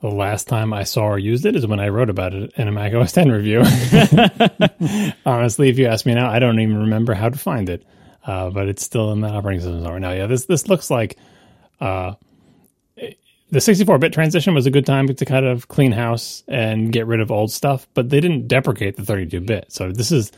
The last time I saw or used it is when I wrote about it in a Mac OS 10 review. Honestly, if you ask me now, I don't even remember how to find it, uh, but it's still in the operating system right now. Yeah, this this looks like uh, the 64-bit transition was a good time to kind of clean house and get rid of old stuff, but they didn't deprecate the 32-bit. So this is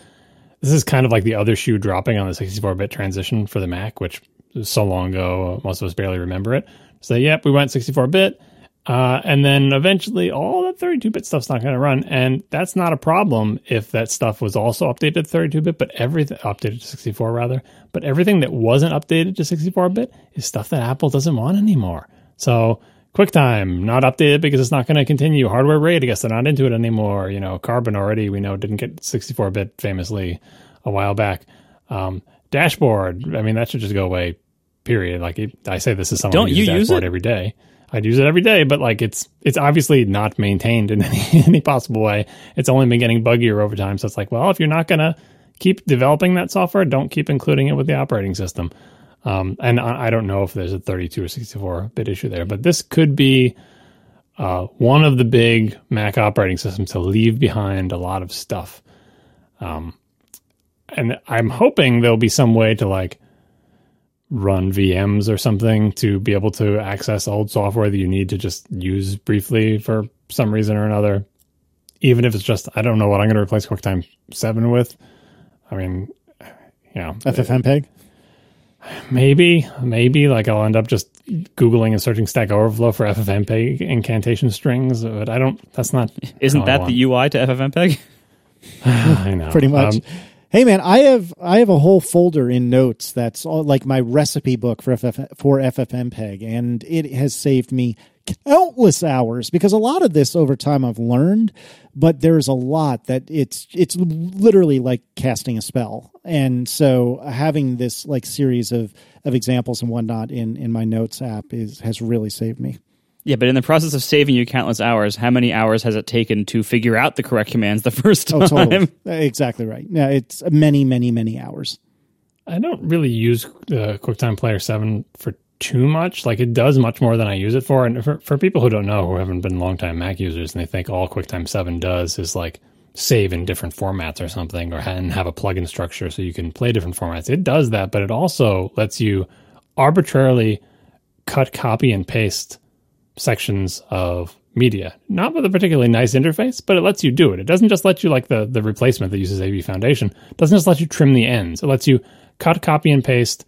this is kind of like the other shoe dropping on the 64-bit transition for the Mac, which was so long ago, most of us barely remember it. So, yep, we went 64-bit. Uh, and then eventually all that 32-bit stuff's not going to run. And that's not a problem if that stuff was also updated to 32-bit, but everything updated to 64 rather. But everything that wasn't updated to 64-bit is stuff that Apple doesn't want anymore. So QuickTime not updated because it's not going to continue. Hardware RAID, I guess they're not into it anymore. You know, Carbon already we know didn't get 64-bit famously a while back. Um, dashboard, I mean that should just go away. Period. Like it, I say, this is someone Don't who you use dashboard it? every day. I'd use it every day, but like it's it's obviously not maintained in any, any possible way. It's only been getting buggier over time. So it's like, well, if you're not gonna keep developing that software, don't keep including it with the operating system. Um, and I, don't know if there's a 32 or 64 bit issue there, but this could be uh, one of the big Mac operating systems to leave behind a lot of stuff. Um, and I'm hoping there'll be some way to like run VMs or something to be able to access old software that you need to just use briefly for some reason or another. Even if it's just, I don't know what I'm going to replace QuickTime 7 with. I mean, know, FFmpeg. Maybe, maybe like I'll end up just googling and searching Stack Overflow for FFmpeg incantation strings, but I don't. That's not. Isn't that the UI to FFmpeg? I know pretty much. Um, hey man, I have I have a whole folder in notes that's all, like my recipe book for FF, for FFmpeg, and it has saved me countless hours because a lot of this over time I've learned, but there's a lot that it's it's literally like casting a spell, and so having this like series of of examples and whatnot in in my notes app is has really saved me. Yeah, but in the process of saving you countless hours, how many hours has it taken to figure out the correct commands the first time? Oh, totally, exactly right. Yeah, it's many, many, many hours. I don't really use uh, QuickTime Player 7 for too much. Like it does much more than I use it for. And for, for people who don't know, who haven't been longtime Mac users, and they think all QuickTime 7 does is like save in different formats or something, or and have a plugin structure so you can play different formats. It does that, but it also lets you arbitrarily cut, copy, and paste sections of media. Not with a particularly nice interface, but it lets you do it. It doesn't just let you like the the replacement that uses AV Foundation. It doesn't just let you trim the ends. It lets you cut, copy, and paste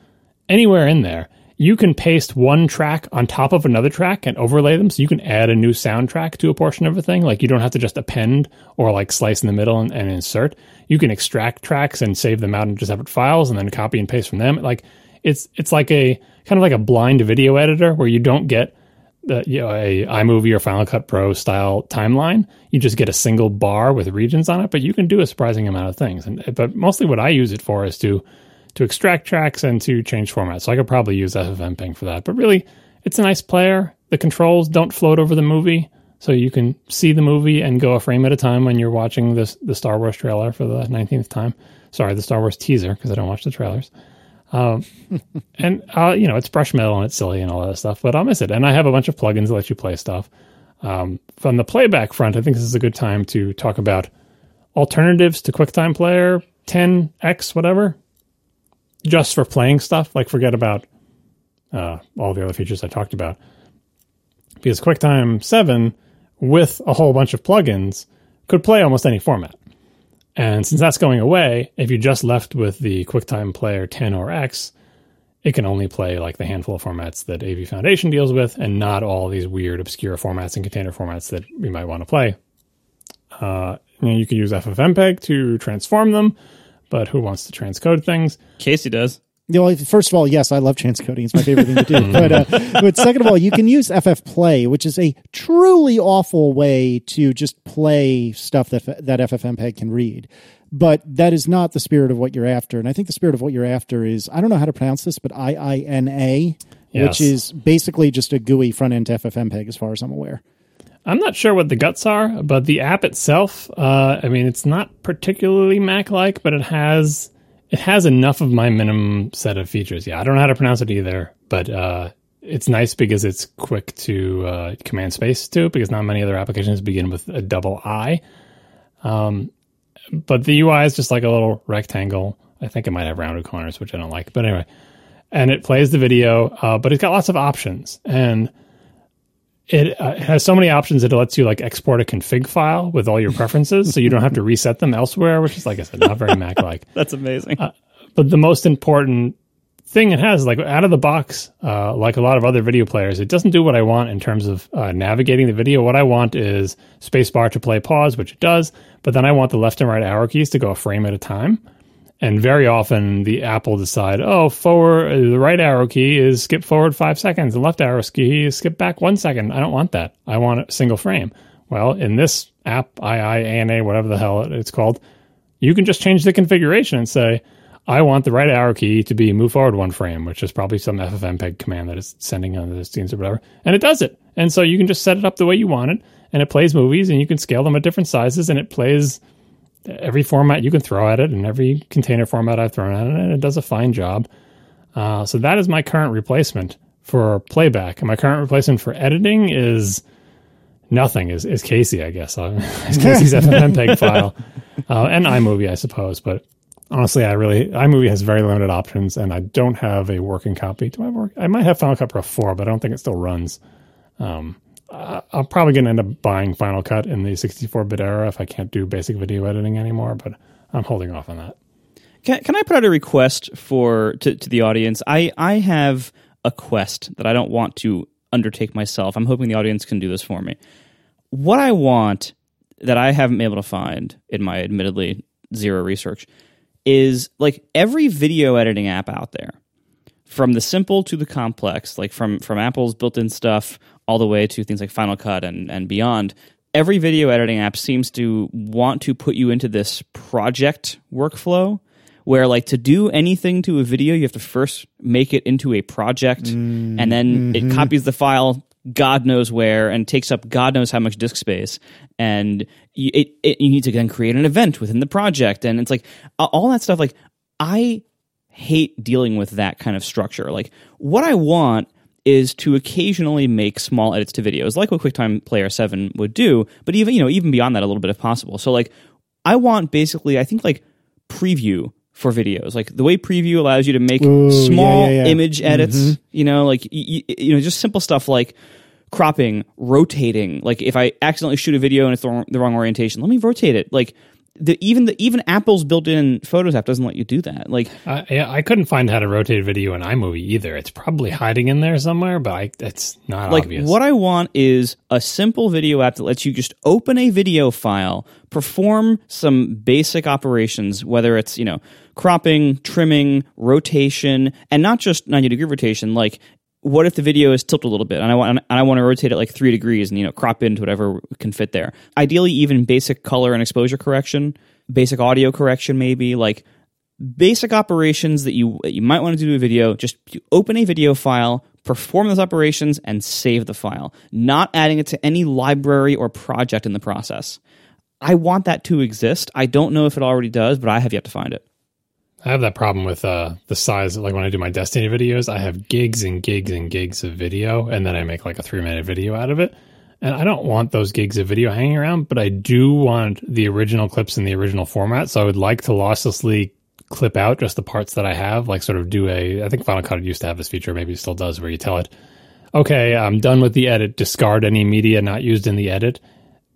anywhere in there. You can paste one track on top of another track and overlay them, so you can add a new soundtrack to a portion of a thing. Like you don't have to just append or like slice in the middle and, and insert. You can extract tracks and save them out into separate files, and then copy and paste from them. Like it's it's like a kind of like a blind video editor where you don't get the you know a iMovie or Final Cut Pro style timeline. You just get a single bar with regions on it, but you can do a surprising amount of things. And but mostly what I use it for is to to extract tracks and to change formats. So I could probably use FFmpeg for that. But really, it's a nice player. The controls don't float over the movie, so you can see the movie and go a frame at a time when you're watching this the Star Wars trailer for the 19th time. Sorry, the Star Wars teaser because I don't watch the trailers. Um, and uh, you know it's brush metal and it's silly and all that stuff, but I'll miss it. And I have a bunch of plugins that let you play stuff. Um, from the playback front, I think this is a good time to talk about alternatives to QuickTime Player 10x whatever, just for playing stuff. Like forget about uh, all the other features I talked about, because QuickTime 7 with a whole bunch of plugins could play almost any format. And since that's going away, if you just left with the QuickTime Player 10 or X, it can only play like the handful of formats that AV Foundation deals with, and not all these weird, obscure formats and container formats that we might want to play. Uh, you, know, you can use FFmpeg to transform them, but who wants to transcode things? Casey does. You know, first of all, yes, I love transcoding. It's my favorite thing to do. But, uh, but second of all, you can use FF Play, which is a truly awful way to just play stuff that that FFmpeg can read. But that is not the spirit of what you're after. And I think the spirit of what you're after is I don't know how to pronounce this, but I I N A, Yes. which is basically just a GUI front end to FFmpeg, as far as I'm aware. I'm not sure what the guts are, but the app itself, uh, I mean, it's not particularly Mac-like, but it has it has enough of my minimum set of features. Yeah, I don't know how to pronounce it either, but uh, it's nice because it's quick to uh, command space to, because not many other applications begin with a double I. Um, but the UI is just like a little rectangle. I think it might have rounded corners, which I don't like. But anyway, and it plays the video, uh, but it's got lots of options and it uh, has so many options that it lets you like export a config file with all your preferences so you don't have to reset them elsewhere which is like i said not very mac like That's amazing. but the most important thing it has like out of the box uh, like a lot of other video players it doesn't do what i want in terms of uh, navigating the video. What i want is spacebar to play pause which it does but then i want the left and right arrow keys to go a frame at a time and very often the app will decide, oh, forward, the right arrow key is skip forward five seconds. The left arrow key is skip back one second. I don't want that. I want a single frame. Well, in this app, IIANA, whatever the hell it's called, you can just change the configuration and say, I want the right arrow key to be move forward one frame, which is probably some FFmpeg command that it's sending on the scenes or whatever. And it does it. And so you can just set it up the way you want it. And it plays movies and you can scale them at different sizes and it plays every format you can throw at it and every container format I've thrown at it, and it does a fine job. Uh, so that is my current replacement for playback. And my current replacement for editing is nothing. Is is Casey? I guess uh, is Casey's FFmpeg file uh, and iMovie, I suppose. But honestly, I really iMovie has very limited options, and I don't have a working copy. Do I work? I might have Final Cut Pro four, but I don't think it still runs. Um, I- I'm probably going to end up buying Final Cut in the 64-bit era if I can't do basic video editing anymore. But I'm holding off on that. Can, can I put out a request for to, to the audience? I I have a quest that I don't want to undertake myself. I'm hoping the audience can do this for me. What I want that I haven't been able to find in my admittedly zero research is like every video editing app out there from the simple to the complex like from from apple's built-in stuff all the way to things like final cut and and beyond every video editing app seems to want to put you into this project workflow where like to do anything to a video you have to first make it into a project mm-hmm. and then it copies the file god knows where and takes up god knows how much disk space. And you, it, it, you need to then create an event within the project. And it's like all that stuff like i hate dealing with that kind of structure. Like what i want is to occasionally make small edits to videos like what quicktime player 7 would do but even you know even beyond that a little bit if possible. So like i want basically i think like preview for videos. Like the way preview allows you to make Ooh, small yeah, yeah, yeah. image mm-hmm. edits you know like y- y- you know just simple stuff like cropping rotating. Like if i accidentally shoot a video and it's the wrong, the wrong orientation let me rotate it. Like the even the even apple's built-in photos app doesn't let you do that like I, yeah, I couldn't find how to rotate a video in iMovie either. It's probably hiding in there somewhere, but I, it's not like obvious. what I want is a simple video app that lets you just open a video file, perform some basic operations, whether it's you know cropping, trimming, rotation, and not just ninety degree rotation. Like, what if the video is tilted a little bit, and I want and I want to rotate it like three degrees, and you know crop into whatever can fit there. Ideally, even basic color and exposure correction, basic audio correction, maybe like basic operations that you that you might want to do to a video, just open a video file, perform those operations, and save the file, not adding it to any library or project in the process. I want that to exist. I don't know if it already does, but I have yet to find it. I have that problem with uh, the size. Like when I do my Destiny videos, I have gigs and gigs and gigs of video, and then I make like a three minute video out of it. And I don't want those gigs of video hanging around, but I do want the original clips in the original format. So I would like to losslessly clip out just the parts that I have, like sort of do a. I think Final Cut used to have this feature, maybe it still does, where you tell it, okay, I'm done with the edit, discard any media not used in the edit,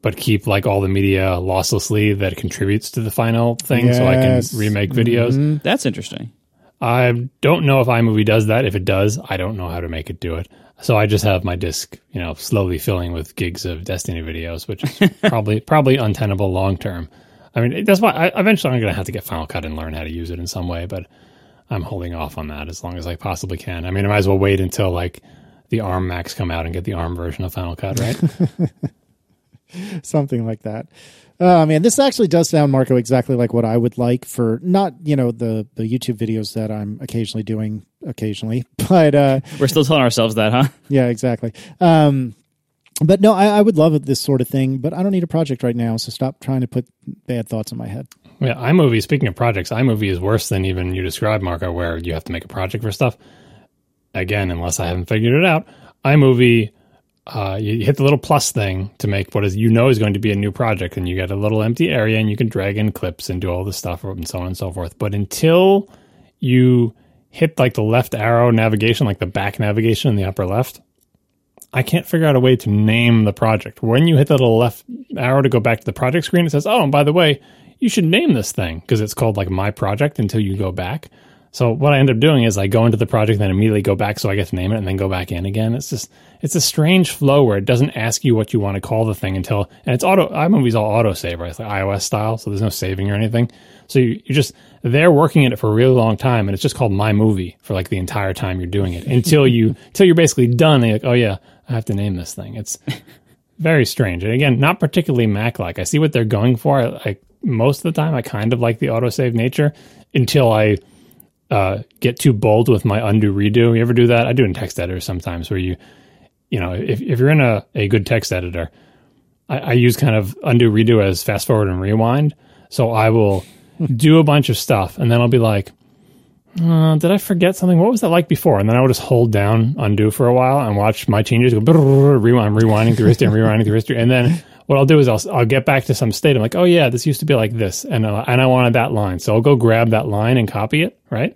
but keep like all the media losslessly that contributes to the final thing so I can remake videos. Mm-hmm. That's interesting. I don't know if iMovie does that. If it does, I don't know how to make it do it. So I just have my disk, you know, slowly filling with gigs of Destiny videos, which is probably probably untenable long term. I mean, that's why I, eventually I'm going to have to get Final Cut and learn how to use it in some way, but I'm holding off on that as long as I possibly can. I mean, I might as well wait until like the ARM Macs come out and get the ARM version of Final Cut, right? something like that. Oh man, this actually does sound Marco exactly like what I would like for not you know the the YouTube videos that I'm occasionally doing occasionally, but uh, We're still telling ourselves that, huh? yeah, exactly. Um, but no, I, I would love this sort of thing, but I don't need a project right now, so stop trying to put bad thoughts in my head. Yeah, iMovie, speaking of projects, iMovie is worse than even you described, Marco, where you have to make a project for stuff. Again, unless I haven't figured it out, iMovie, uh, you hit the little plus thing to make what is you know is going to be a new project, and you get a little empty area, and you can drag in clips and do all this stuff, and so on and so forth. But until you hit like the left arrow navigation, like the back navigation in the upper left, I can't figure out a way to name the project. When you hit the little left arrow to go back to the project screen, it says, "Oh, and by the way, you should name this thing because it's called like my project until you go back." So what I end up doing is I go into the project, then immediately go back, so I get to name it, and then go back in again. It's just it's a strange flow where it doesn't ask you what you want to call the thing until, and it's auto. iMovie's all auto save, right? It's like iOS style, so there's no saving or anything. So you, you're just they're working at it for a really long time, and it's just called my movie for like the entire time you're doing it until you until you're basically done. Like, oh yeah, I have to name this thing. It's very strange, and again, not particularly Mac like. I see what they're going for. Like most of the time, I kind of like the autosave nature until I uh, get too bold with my undo redo. You ever do that? I do in text editors sometimes where you, you know, if, if you're in a, a good text editor, I, I use kind of undo redo as fast forward and rewind. So I will do a bunch of stuff and then I'll be like, uh, did I forget something? What was that like before? And then I would just hold down undo for a while and watch my changes go rewind, rewinding through history and rewinding through history. And then what I'll do is I'll, I'll get back to some state. I'm like, oh yeah, this used to be like this. And, uh, and I wanted that line. So I'll go grab that line and copy it. Right.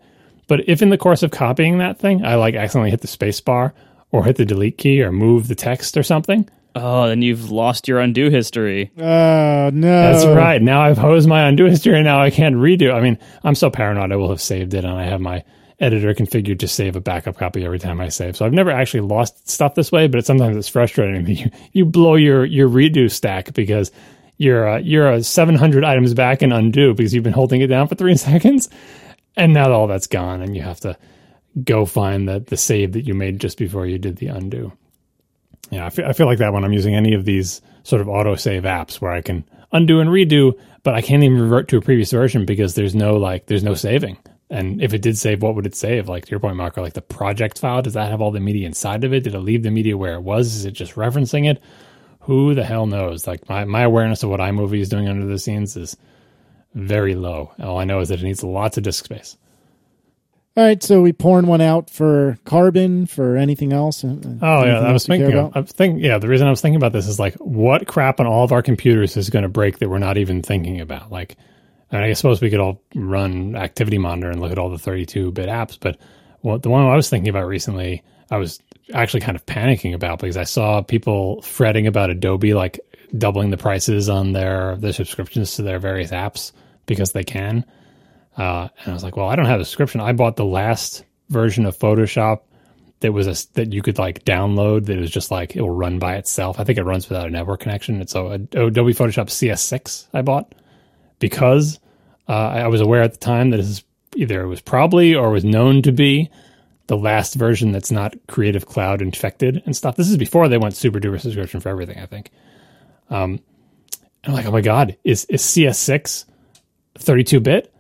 But if in the course of copying that thing, I like accidentally hit the space bar or hit the delete key or move the text or something, Oh, then you've lost your undo history. Oh no, That's right. Now I've hosed my undo history and now I can't redo. I mean, I'm so paranoid I will have saved it and I have my editor configured to save a backup copy every time I save. So I've never actually lost stuff this way, but it's, sometimes it's frustrating that you, you blow your, your redo stack because you're uh, you're a 700 items back in undo because you've been holding it down for three seconds, and now all that's gone, and you have to go find the the save that you made just before you did the undo. Yeah, I feel, I feel like that when I'm using any of these sort of auto save apps where I can undo and redo, but I can't even revert to a previous version because there's no like there's no saving. And if it did save, what would it save? Like to your point, Marco, like the project file, does that have all the media inside of it? Did it leave the media where it was? Is it just referencing it? Who the hell knows? Like my, my awareness of what iMovie is doing under the scenes is very low. All I know is that it needs lots of disk space. All right, so we pouring one out for carbon for anything else. Uh, Oh yeah, I was thinking. Of, I was thinking. Yeah, the reason I was thinking about this is like, what crap on all of our computers is going to break that we're not even thinking about? Like, and I suppose we could all run Activity Monitor and look at all the 32-bit apps, but what the one I was thinking about recently, I was actually kind of panicking about because I saw people fretting about Adobe like doubling the prices on their their subscriptions to their various apps because they can. Uh, and I was like, well, I don't have a subscription. I bought the last version of Photoshop that was a, that you could like download that was just like it will run by itself. I think it runs without a network connection. It's so Adobe Photoshop CS6 I bought because uh, I was aware at the time that this is either it was probably or was known to be the last version that's not Creative Cloud infected and stuff. This is before they went super duper subscription for everything. I think. Um, I'm like, oh my god, is is CS6 32 bit?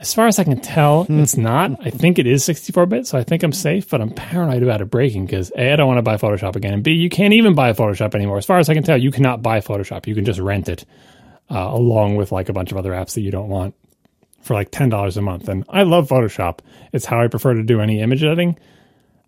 As far as I can tell, it's not. I think it is 64 bit, so I think I'm safe, but I'm paranoid about it breaking because A, I don't want to buy Photoshop again, and B, you can't even buy Photoshop anymore. As far as I can tell, you cannot buy Photoshop. You can just rent it uh, along with like a bunch of other apps that you don't want for like $10 a month. And I love Photoshop. It's how I prefer to do any image editing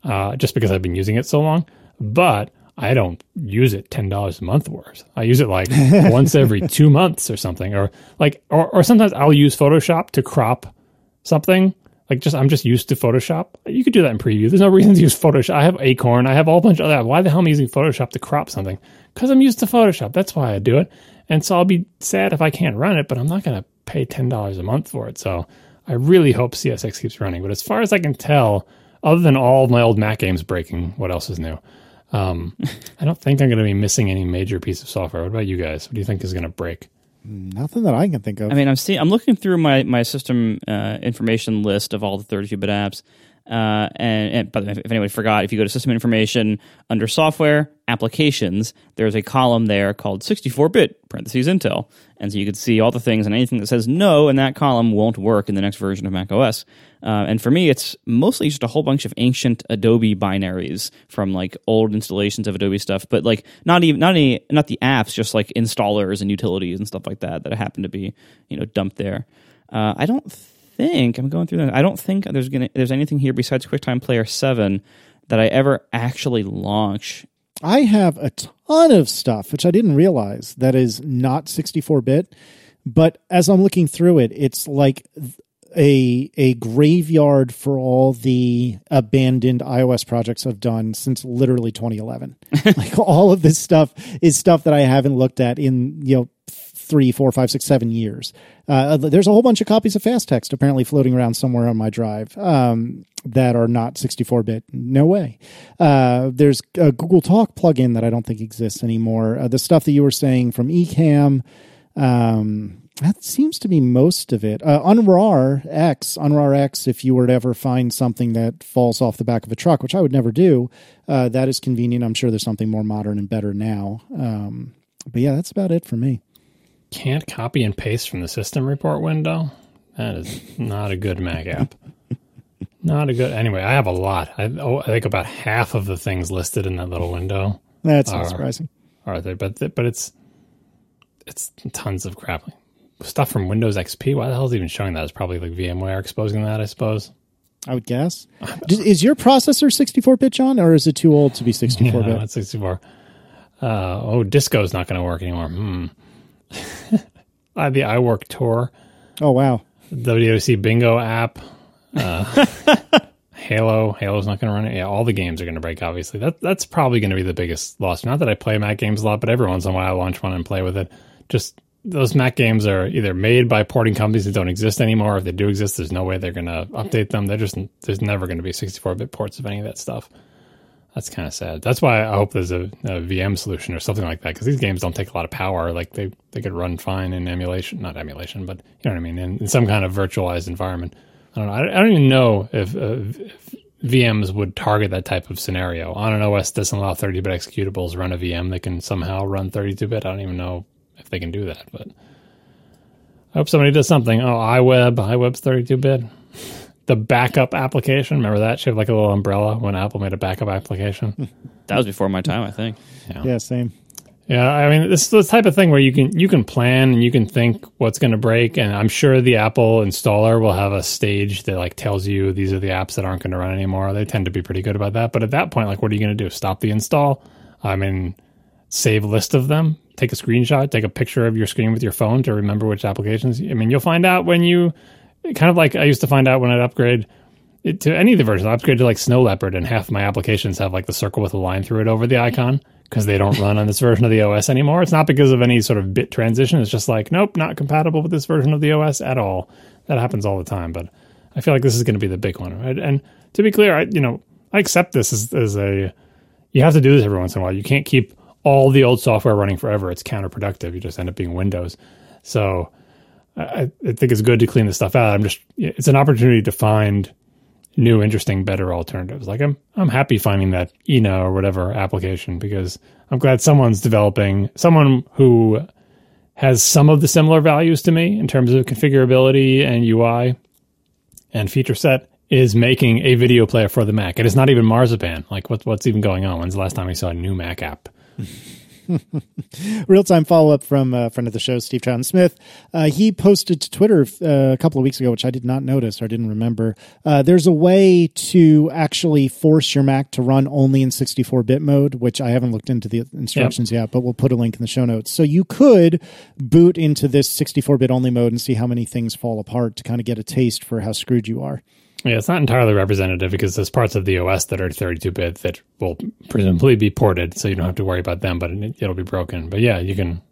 uh, just because I've been using it so long. But I don't use it ten dollars a month worth. I use it like once every two months or something, or like, or, or sometimes I'll use Photoshop to crop something. Like, just I'm just used to Photoshop. You could do that in preview. There's no reason to use Photoshop. I have Acorn. I have a whole bunch of other. Why the hell am I using Photoshop to crop something? Because I'm used to Photoshop. That's why I do it. And so I'll be sad if I can't run it, but I'm not going to pay ten dollars a month for it. So I really hope CS6 keeps running. But as far as I can tell, other than all of my old Mac games breaking, what else is new? Um, I don't think I'm going to be missing any major piece of software. What about you guys? What do you think is going to break? Nothing that I can think of. I mean, I'm seeing, I'm looking through my my system uh, information list of all the 32-bit apps. Uh, and, and but if, if anyone forgot, if you go to system information under software applications, there's a column there called 64-bit parentheses Intel, and so you can see all the things and anything that says no in that column won't work in the next version of Mac OS. Uh, and for me, it's mostly just a whole bunch of ancient Adobe binaries from like old installations of Adobe stuff, but like not even not any not the apps, just like installers and utilities and stuff like that that happen to be you know dumped there. Uh, I don't think I'm going through that. I don't think there's gonna there's anything here besides QuickTime Player Seven that I ever actually launch. I have a ton of stuff which I didn't realize that is not 64 bit, but as I'm looking through it, it's like a a graveyard for all the abandoned iOS projects I've done since literally 2011. like all of this stuff is stuff that I haven't looked at in you know three, four, five, six, seven years. Uh, there's a whole bunch of copies of Fast Text apparently floating around somewhere on my drive um, that are not 64 bit. No way. Uh, there's a Google Talk plugin that I don't think exists anymore. Uh, the stuff that you were saying from Ecamm. Um, that seems to be most of it. Uh, Unrar X, Unrar X, if you were to ever find something that falls off the back of a truck, which I would never do, uh, that is convenient. I'm sure there's something more modern and better now. Um, but yeah, that's about it for me. Can't copy and paste from the system report window. That is not a good Mac app. not a good. Anyway, I have a lot. I, oh, I think about half of the things listed in that little window. That's not surprising. Are there? But but it's it's tons of crap stuff from Windows XP. Why the hell is it even showing that? It's probably like VMware exposing that, I suppose. I would guess. is your processor 64 bit, John, or is it too old to be 64 bit? Yeah, it's 64. Uh, oh, Disco's not going to work anymore. Hmm. uh, the iWork Tour. Oh, wow. WOC Bingo app. Uh, Halo. Halo's not going to run it. Yeah, all the games are going to break. Obviously, that that's probably going to be the biggest loss. Not that I play Mac games a lot, but every once in a while I launch one and play with it. Just those Mac games are either made by porting companies that don't exist anymore. If they do exist, there's no way they're going to update them. They're just there's never going to be 64-bit ports of any of that stuff. That's kind of sad. That's why I hope there's a, a VM solution or something like that because these games don't take a lot of power. Like they they could run fine in emulation, not emulation, but you know what I mean, in, in some kind of virtualized environment. I don't know. I, I don't even know if, uh, if VMs would target that type of scenario. On an OS doesn't allow 30-bit executables run a VM that can somehow run 32-bit. I don't even know if they can do that, but I hope somebody does something. Oh, iWeb, iWeb's 32-bit. The backup application, remember that? She had like a little umbrella when Apple made a backup application. Hmm. That was before my time, I think. Yeah, same. Yeah, I mean, this is the type of thing where you can you can plan and you can think what's going to break, and I'm sure the Apple installer will have a stage that like tells you these are the apps that aren't going to run anymore. They tend to be pretty good about that. But at that point, like, what are you going to do? Stop the install? I mean, save a list of them, take a screenshot, take a picture of your screen with your phone to remember which applications. I mean, you'll find out when you kind of like I used to find out when I'd upgrade it to any of the versions. I upgrade to like Snow Leopard, and half my applications have like the circle with a line through it over the icon because they don't run on this version of the OS anymore. It's not because of any sort of bit transition. It's just like, nope, not compatible with this version of the OS at all. That happens all the time, but I feel like this is going to be the big one. Right? And to be clear, I you know I accept this as, as a you have to do this every once in a while. You can't keep all the old software running forever. It's counterproductive. You just end up being Windows. So I, I think it's good to clean this stuff out. I'm just it's an opportunity to find new, interesting, better alternatives. Like I'm I'm happy finding that Ina or whatever application because I'm glad someone's developing someone who has some of the similar values to me in terms of configurability and UI and feature set is making a video player for the Mac. And It is not even Marzipan. Like what, what's even going on? When's the last time we saw a new Mac app? Real time follow up from a friend of the show, Steve Troughton Smith. Uh, he posted to Twitter uh, a couple of weeks ago, which I did not notice or didn't remember. Uh, there's a way to actually force your Mac to run only in 64 bit mode, which I haven't looked into the instructions yep. yet, but we'll put a link in the show notes. So you could boot into this 64 bit only mode and see how many things fall apart to kind of get a taste for how screwed you are. Yeah, it's not entirely representative because there's parts of the OS that are 32 bit that will presumably be ported, so you don't have to worry about them, but it'll be broken. But yeah, you can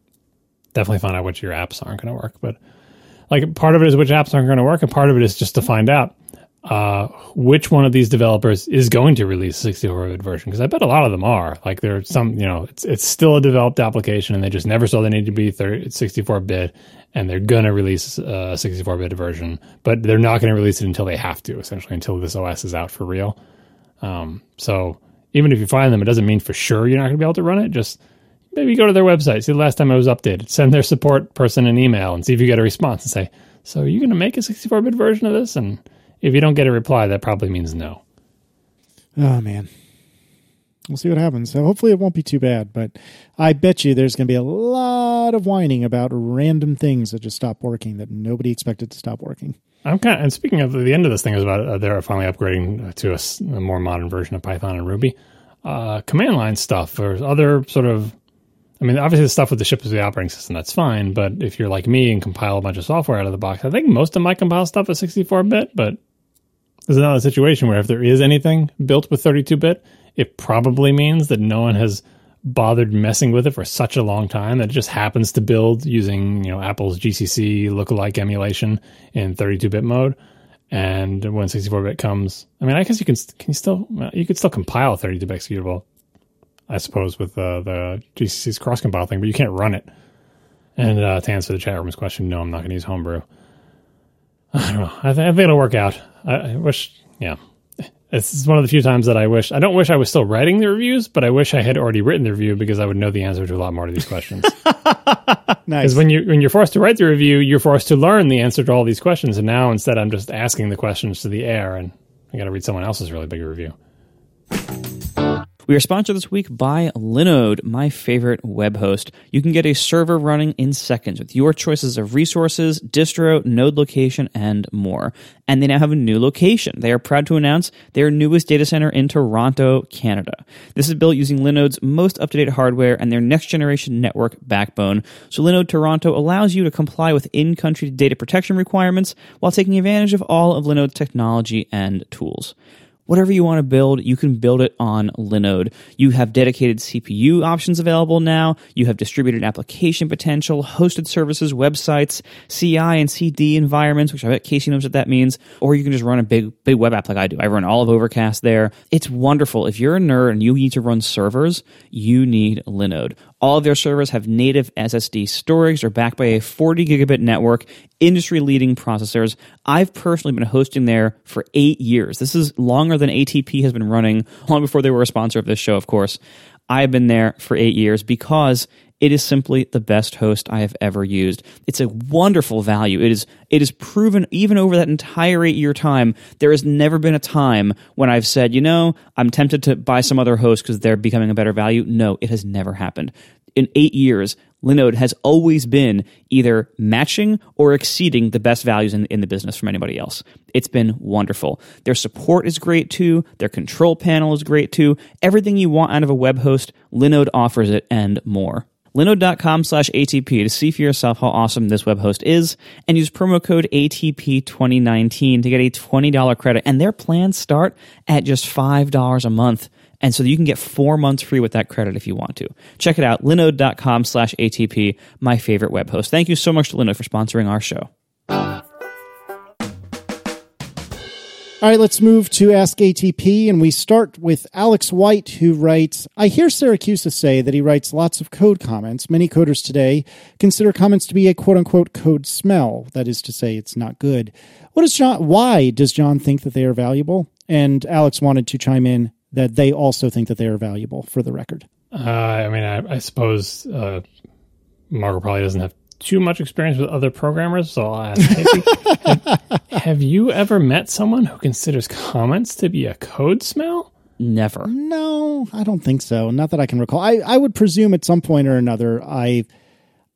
definitely find out which your apps aren't going to work. But like part of it is which apps aren't going to work, and part of it is just to find out uh, which one of these developers is going to release a 64-bit version. Because I bet a lot of them are. Like there's some, you know, it's it's still a developed application, and they just never saw the need to be 64-bit, and they're to release a 64-bit version, but they're not to release it until they have to, essentially, until this OS is out for real. Um, so even if you find them, it doesn't mean for sure you're not to be able to run it. Just maybe go to their website, see the last time it was updated, send their support person an email, and see if you get a response and say, "So, are you to make a 64-bit version of this?" And if you don't get a reply, that probably means no. Oh man we'll see what happens. So hopefully it won't be too bad, but I bet you there's going to be a lot of whining about random things that just stop working that nobody expected to stop working. I'm kind of, and speaking of the end of this thing is about uh, they're finally upgrading to a, a, more modern version of Python and Ruby. Uh, command line stuff or other sort of, I mean, obviously the stuff with the ship is the operating system, that's fine. But if you're like me and compile a bunch of software out of the box, I think most of my compile stuff is 64 bit, but there's another situation where if there is anything built with 32 bit, it probably means that no one has bothered messing with it for such a long time that it just happens to build using you know Apple's GCC lookalike emulation in 32-bit mode. And when 64-bit comes, I mean, I guess you can can you still you could still compile a 32-bit executable, I suppose, with uh, the GCC's cross compile thing, but you can't run it. And uh, to answer the chat room's question, no, I'm not going to use Homebrew. I don't know. I, th- I think it'll work out. I, I wish, yeah. This is one of the few times that I wish I don't wish I was still writing the reviews, but I wish I had already written the review because I would know the answer to a lot more of these questions. nice. Because when you when you're forced to write the review, you're forced to learn the answer to all these questions, and now instead I'm just asking the questions to the air, and I got to read someone else's really big review. We are sponsored this week by Linode, my favorite web host. You can get a server running in seconds with your choices of resources, distro, node location, and more. And they now have a new location. They are proud to announce their newest data center in Toronto, Canada. This is built using Linode's most up-to-date hardware and their next generation network backbone. So Linode Toronto allows you to comply with in-country data protection requirements while taking advantage of all of Linode's technology and tools. Whatever you want to build, you can build it on Linode. You have dedicated CPU options available now. You have distributed application potential, hosted services, websites, CI and CD environments, which I bet Casey knows what that means. Or you can just run a big, big web app like I do. I run all of Overcast there. It's wonderful. If you're a nerd and you need to run servers, you need Linode. All of their servers have native SSD storage. They're backed by a 40 gigabit network, industry leading processors. I've personally been hosting there for eight years. This is longer than ATP has been running, long before they were a sponsor of this show, of course. I've been there for eight years because it is simply the best host I have ever used. It's a wonderful value. It is it is proven even over that entire 8-year time, there has never been a time when I've said, "You know, I'm tempted to buy some other host because they're becoming a better value." No, it has never happened. In 8 years, Linode has always been either matching or exceeding the best values in, in the business from anybody else. It's been wonderful. Their support is great too. Their control panel is great too. Everything you want out of a web host, Linode offers it and more. Linode.com slash ATP to see for yourself how awesome this web host is and use promo code ATP2019 to get a $20 credit. And their plans start at just $5 a month. And so you can get four months free with that credit if you want to. Check it out, linode.com slash ATP, my favorite web host. Thank you so much to Linode for sponsoring our show. All right, let's move to Ask ATP, and we start with Alex White, who writes I hear Siracusa say that he writes lots of code comments. Many coders today consider comments to be a quote unquote code smell. That is to say, it's not good. What is John? Why does John think that they are valuable? And Alex wanted to chime in that they also think that they are valuable for the record. Uh, I mean, I, I suppose uh, probably doesn't have too much experience with other programmers, so I'll ask have, have you ever met someone who considers comments to be a code smell? Never. No, I don't think so. Not that I can recall. I, I would presume at some point or another, I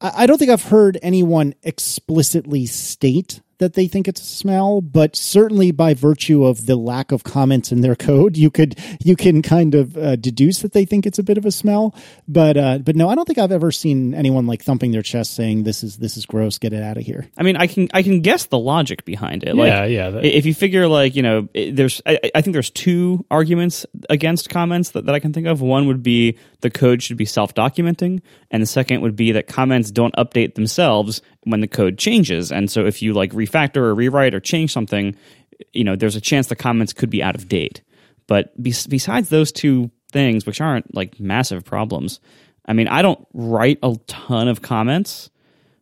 I don't think I've heard anyone explicitly state that they think it's a smell, but certainly by virtue of the lack of comments in their code, you could you can kind of uh, deduce that they think it's a bit of a smell. But uh, but no, I don't think I've ever seen anyone like thumping their chest saying this is this is gross, get it out of here. I mean, I can I can guess the logic behind it. Yeah, like, yeah, that- If you figure like you know, there's I, I think there's two arguments against comments that, that I can think of. One would be the code should be self-documenting, and the second would be that comments don't update themselves when the code changes. And so if you like refactor or rewrite or change something, you know, there's a chance the comments could be out of date. But bes- besides those two things, which aren't like massive problems, I mean, I don't write a ton of comments,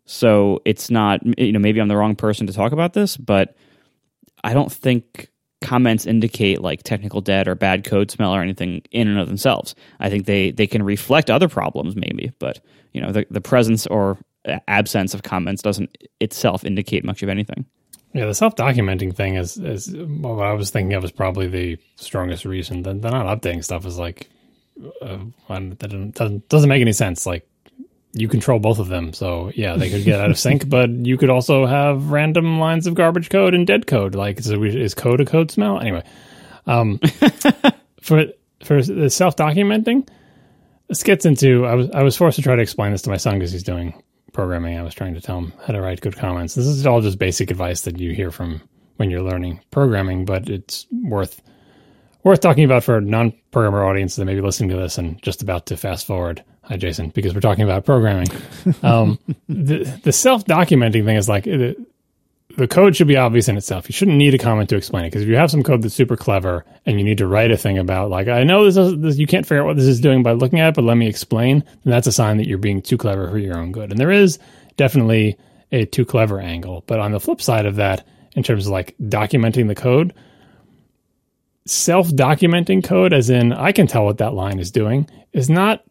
so it's not you know maybe I'm the wrong person to talk about this, but I don't think comments indicate like technical debt or bad code smell or anything in and of themselves. I think they they can reflect other problems maybe, but you know the the presence or absence of comments doesn't itself indicate much of anything. Yeah, the self documenting thing is, is what I was thinking of is probably the strongest reason. The, the not updating stuff is like, uh, that doesn't, doesn't, make any sense. Like, you control both of them. So, yeah, they could get out of sync, but you could also have random lines of garbage code and dead code. Like, we, is code a code smell? Anyway, um, for, for the self documenting, this gets into, I was, I was forced to try to explain this to my son because he's doing programming. I was trying to tell him how to write good comments. This is all just basic advice that you hear from when you're learning programming, but it's worth worth talking about for a non-programmer audience that may be listening to this and just about to fast forward. Hi, Jason, because we're talking about programming. um, the the self-documenting thing is like the, the code should be obvious in itself. You shouldn't need a comment to explain it because if you have some code that's super clever and you need to write a thing about like I know this, is, this you can't figure out what this is doing by looking at it, but let me explain, then that's a sign that you're being too clever for your own good. And there is definitely a too clever angle. But on the flip side of that, in terms of like documenting the code, self documenting code, as in I can tell what that line is doing, is not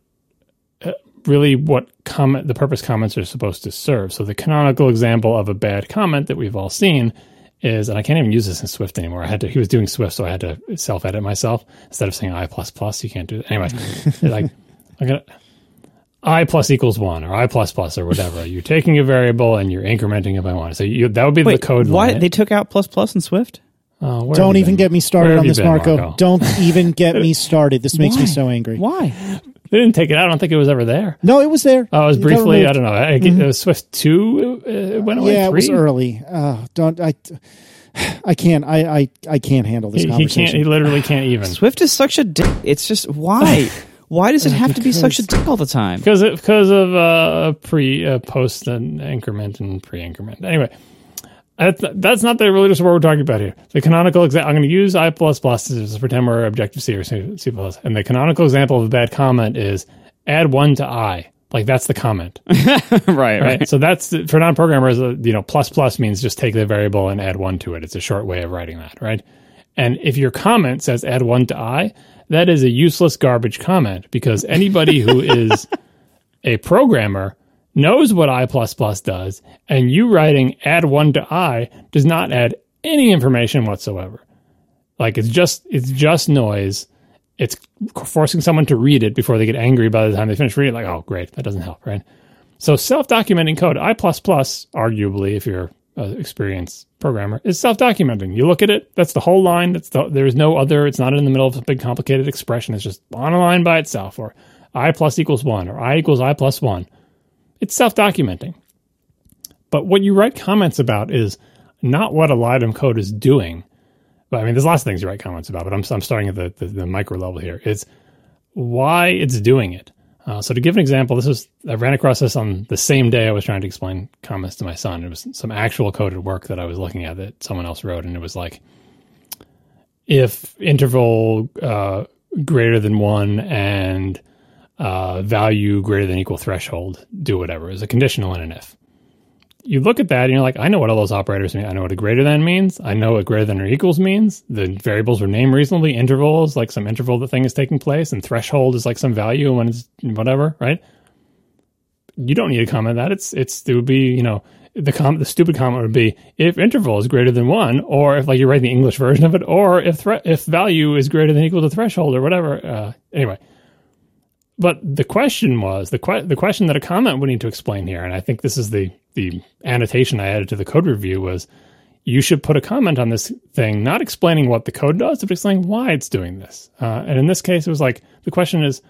really what comment the purpose comments are supposed to serve. So the canonical example of a bad comment that we've all seen is, and I can't even use this in Swift anymore. I had to. He was doing Swift, so I had to self edit myself instead of saying I plus plus. You can't do that. anyway. like I'm gonna i plus equals one or i plus plus or whatever. You're taking a variable and you're incrementing it by one. So you, that would be Wait, the code. why line. they took out plus plus in Swift? Oh, Don't even been? get me started on this, been, Marco. Marco? Don't even get me started. This makes me so angry. Why? They didn't take it out. I don't think it was ever there. No, it was there. Oh, it was briefly. I don't know. I, It was Swift two. Uh, it went away. Yeah, it was early. Uh, don't I? I can't. I I, I can't handle this He, he can't. He literally can't even Swift is such a dick. It's just why? Why does it have to be such a dick all the time? because of, because of uh, pre uh, post and increment and pre increment. Anyway, that's, that's not the just what we're talking about here. The canonical example. I'm going to use I plus plus to pretend we're Objective C or C, C plus, and the canonical example of a bad comment is add one to I. Like that's the comment, right, right. right? so that's for non-programmers. uh, You know, plus plus means just take the variable and add one to it. It's a short way of writing that, right? And if your comment says add one to I, that is a useless garbage comment because anybody who is a programmer knows what I does, and you writing add one to I does not add any information whatsoever. Like it's just it's just noise. It's forcing someone to read it before they get angry by the time they finish reading. Like, oh, great, that doesn't help, right? So self-documenting code, I arguably, if you're an experienced programmer, is self-documenting. You look at it, that's the whole line. That's the, there's no other. It's not in the middle of a big complicated expression. It's just on a line by itself, or I plus equals one, or I equals I plus one. It's self-documenting. But what you write comments about is not what a of code is doing. But I mean, there's lots of things you write comments about, but I'm, I'm starting at the, the, the micro level here. It's why it's doing it. Uh, so to give an example, this was I ran across this on the same day I was trying to explain comments to my son. It was some actual coded work that I was looking at that someone else wrote, and it was like, if interval uh, greater than one and uh, value greater than equal threshold, do whatever is a conditional and an if. You look at that and you're like, I know what all those operators mean. I know what a greater than means. I know what greater than or equals means. The variables were named reasonably. Intervals, like some interval the thing is taking place, and threshold is like some value when it's whatever, right? You don't need to comment that. It's it's it would be you know the com- the stupid comment would be if interval is greater than one, or if like you're writing the English version of it, or if thre- if value is greater than equal to threshold or whatever. Uh, anyway, but the question was the que- the question that a comment would need to explain here, and I think this is the the annotation I added to the code review was you should put a comment on this thing, not explaining what the code does, but explaining why it's doing this. Uh, and in this case, it was like the question is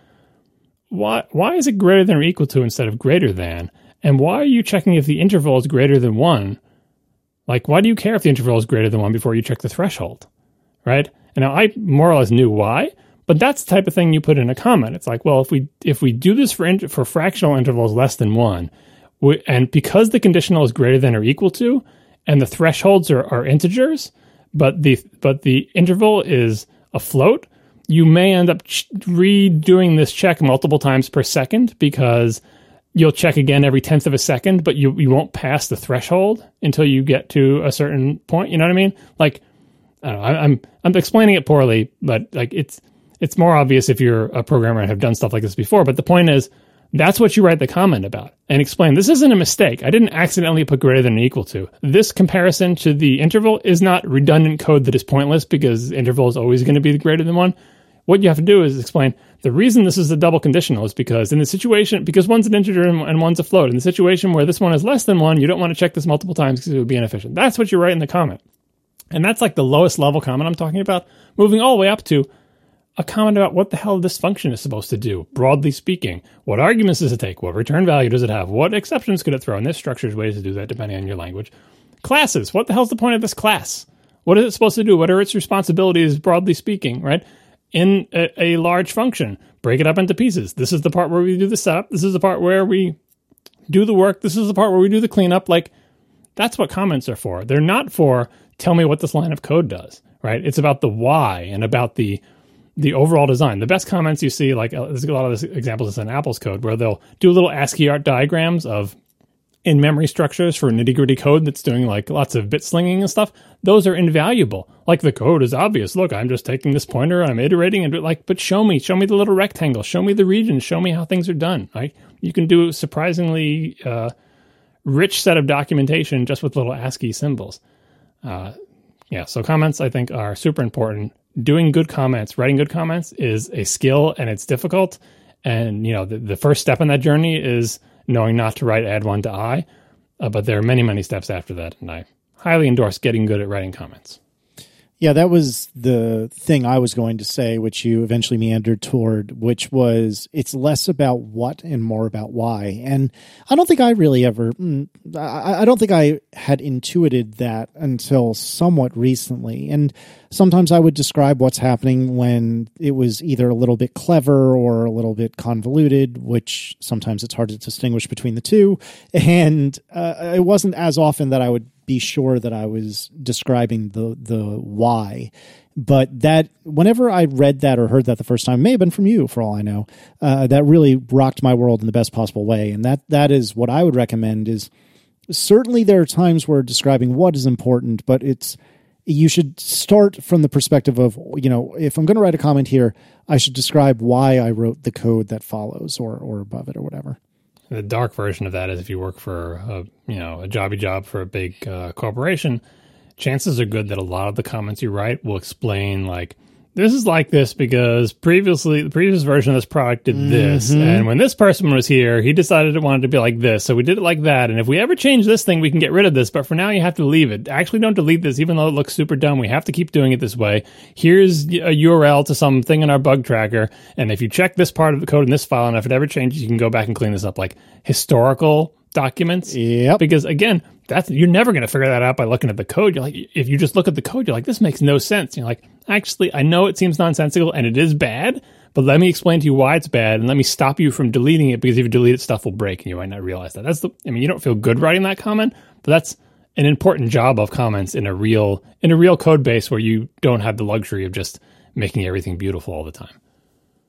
why why is it greater than or equal to instead of greater than? And why are you checking if the interval is greater than one? Like, why do you care if the interval is greater than one before you check the threshold? Right? And now I more or less knew why, but that's the type of thing you put in a comment. It's like, well, if we if we do this for for fractional intervals less than one, we, and because the conditional is greater than or equal to, and the thresholds are, are integers, but the but the interval is a float, you may end up ch- redoing this check multiple times per second because you'll check again every tenth of a second, but you you won't pass the threshold until you get to a certain point. You know what I mean? Like, I, I'm I'm explaining it poorly, but like it's it's more obvious if you're a programmer and have done stuff like this before. But the point is, that's what you write the comment about and explain. This isn't a mistake. I didn't accidentally put greater than or equal to. This comparison to the interval is not redundant code that is pointless because interval is always going to be greater than one. What you have to do is explain the reason this is a double conditional is because in the situation, because one's an integer and one's a float. In the situation where this one is less than one, you don't want to check this multiple times because it would be inefficient. That's what you write in the comment. And that's like the lowest level comment I'm talking about, moving all the way up to a comment about what the hell this function is supposed to do, broadly speaking. What arguments does it take? What return value does it have? What exceptions could it throw? And there's structured ways to do that depending on your language. Classes. What the hell's the point of this class? What is it supposed to do? What are its responsibilities, broadly speaking, right? In a, a large function, break it up into pieces. This is the part where we do the setup. This is the part where we do the work. This is the part where we do the cleanup. Like, that's what comments are for. They're not for tell me what this line of code does, right? It's about the why and about the the overall design. The best comments you see, like uh, there's a lot of this examples in Apple's code where they'll do little ASCII art diagrams of in memory structures for nitty gritty code that's doing like lots of bit slinging and stuff. Those are invaluable. Like the code is obvious. Look, I'm just taking this pointer, I'm iterating and like, but show me, show me the little rectangle, show me the region, show me how things are done. Right? You can do a surprisingly uh, rich set of documentation just with little ASCII symbols. Uh, yeah, so comments I think are super important doing good comments, writing good comments is a skill and it's difficult. And, you know, the, the first step in that journey is knowing not to write add one to I. Uh, but there are many, many steps after that. And I highly endorse getting good at writing comments. Yeah, that was the thing I was going to say, which you eventually meandered toward, which was it's less about what and more about why. And I don't think I really ever, mm, I, I don't think I had intuited that until somewhat recently. And sometimes I would describe what's happening when it was either a little bit clever or a little bit convoluted, which sometimes it's hard to distinguish between the two. And uh, it wasn't as often that I would be sure that I was describing the the why. But that whenever I read that or heard that the first time, may have been from you for all I know. Uh, that really rocked my world in the best possible way, and that that is what I would recommend. Is certainly there are times where describing what is important, but it's you should start from the perspective of you know if i'm going to write a comment here i should describe why i wrote the code that follows or or above it or whatever the dark version of that is if you work for a you know a jobby job for a big uh, corporation, chances are good that a lot of the comments you write will explain like this is like this because previously the previous version of this product did this. Mm-hmm. and when this person was here he decided it wanted to be like this. So we did it like that. And if we ever change this thing we can get rid of this. But for now you have to leave it. Actually don't delete this even though it looks super dumb. We have to keep doing it this way. Here's a url to something in our bug tracker. And if you check this part of the code in this file and if it ever changes you can go back and clean this up. Like historical documents. Yep. because again that's you're never going to figure that out by looking at the code. You're like if you just look at the code you're like this makes no sense. You're like actually i know it seems nonsensical and it is bad but let me explain to you why it's bad and let me stop you from deleting it because if you delete it stuff will break and you might not realize that. That's the i mean you don't feel good writing that comment but that's an important job of comments in a real in a real code base where you don't have the luxury of just making everything beautiful all the time.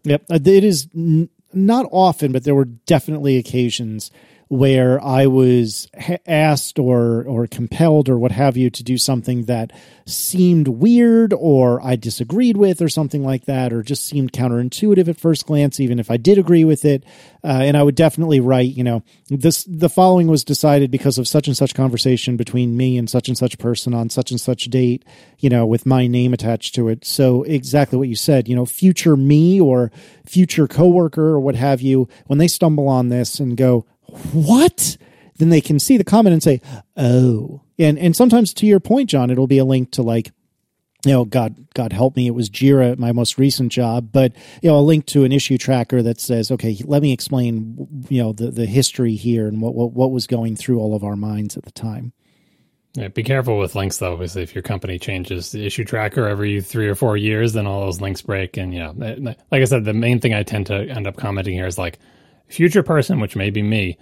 Yep. Uh, It is n- not often, but there were definitely occasions where I was ha- asked or or compelled or what have you to do something that seemed weird or I disagreed with or something like that or just seemed counterintuitive at first glance even if I did agree with it. Uh, and I would definitely write you know this the following was decided because of such and such conversation between me and such and such person on such and such date you know with my name attached to it. So exactly what you said you know future me or future coworker or what have you when they stumble on this and go what then they can see the comment and say oh and and sometimes to your point john it'll be a link to like you know god god help me it was jira at my most recent job but you know a link to an issue tracker that says okay let me explain you know the the history here and what what, what was going through all of our minds at the time Yeah, be careful with links though, because if your company changes the issue tracker every three or four years, then all those links break. And you know, eh, like I said, the main thing I tend to end up commenting here is like, future person, which may be me.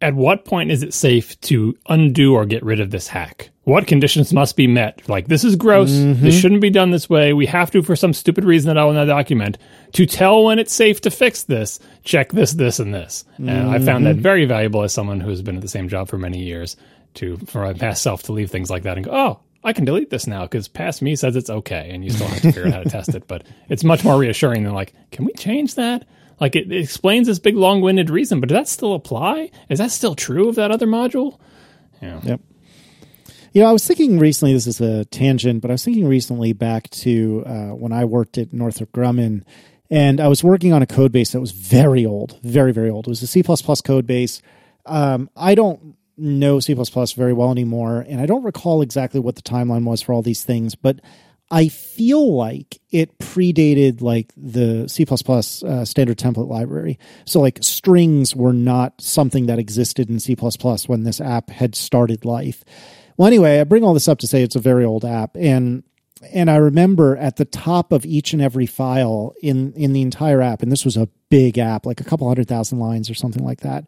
At what point is it safe to undo or get rid of this hack? What conditions must be met? Like, this is gross. This mm-hmm. shouldn't be done this way. We have to for some stupid reason that I will not document. To tell when it's safe to fix this, check this, this, and this. And I found that mm-hmm. very valuable as someone who has been at the same job for many years to, for my past self to leave things like that and go, oh, I can delete this now because past me says it's okay. And you still have to figure out how to test it. But it's much more reassuring than like, can we change that? Like it, it explains this big long winded reason, but does that still apply? Is that still true of that other module? Yeah. Yep. You know, I was thinking recently, this is a tangent, but I was thinking recently back to uh, when I worked at Northrop Grumman, and I was working on a code base that was very old, very, very old. It was a C code base. Um, I don't know C very well anymore, and I don't recall exactly what the timeline was for all these things, but I feel like it predated like the C uh, standard template library. So like strings were not something that existed in C when this app had started life. Well, anyway, I bring all this up to say it's a very old app, and and I remember at the top of each and every file in in the entire app, and this was a big app, like a couple hundred thousand lines or something like that.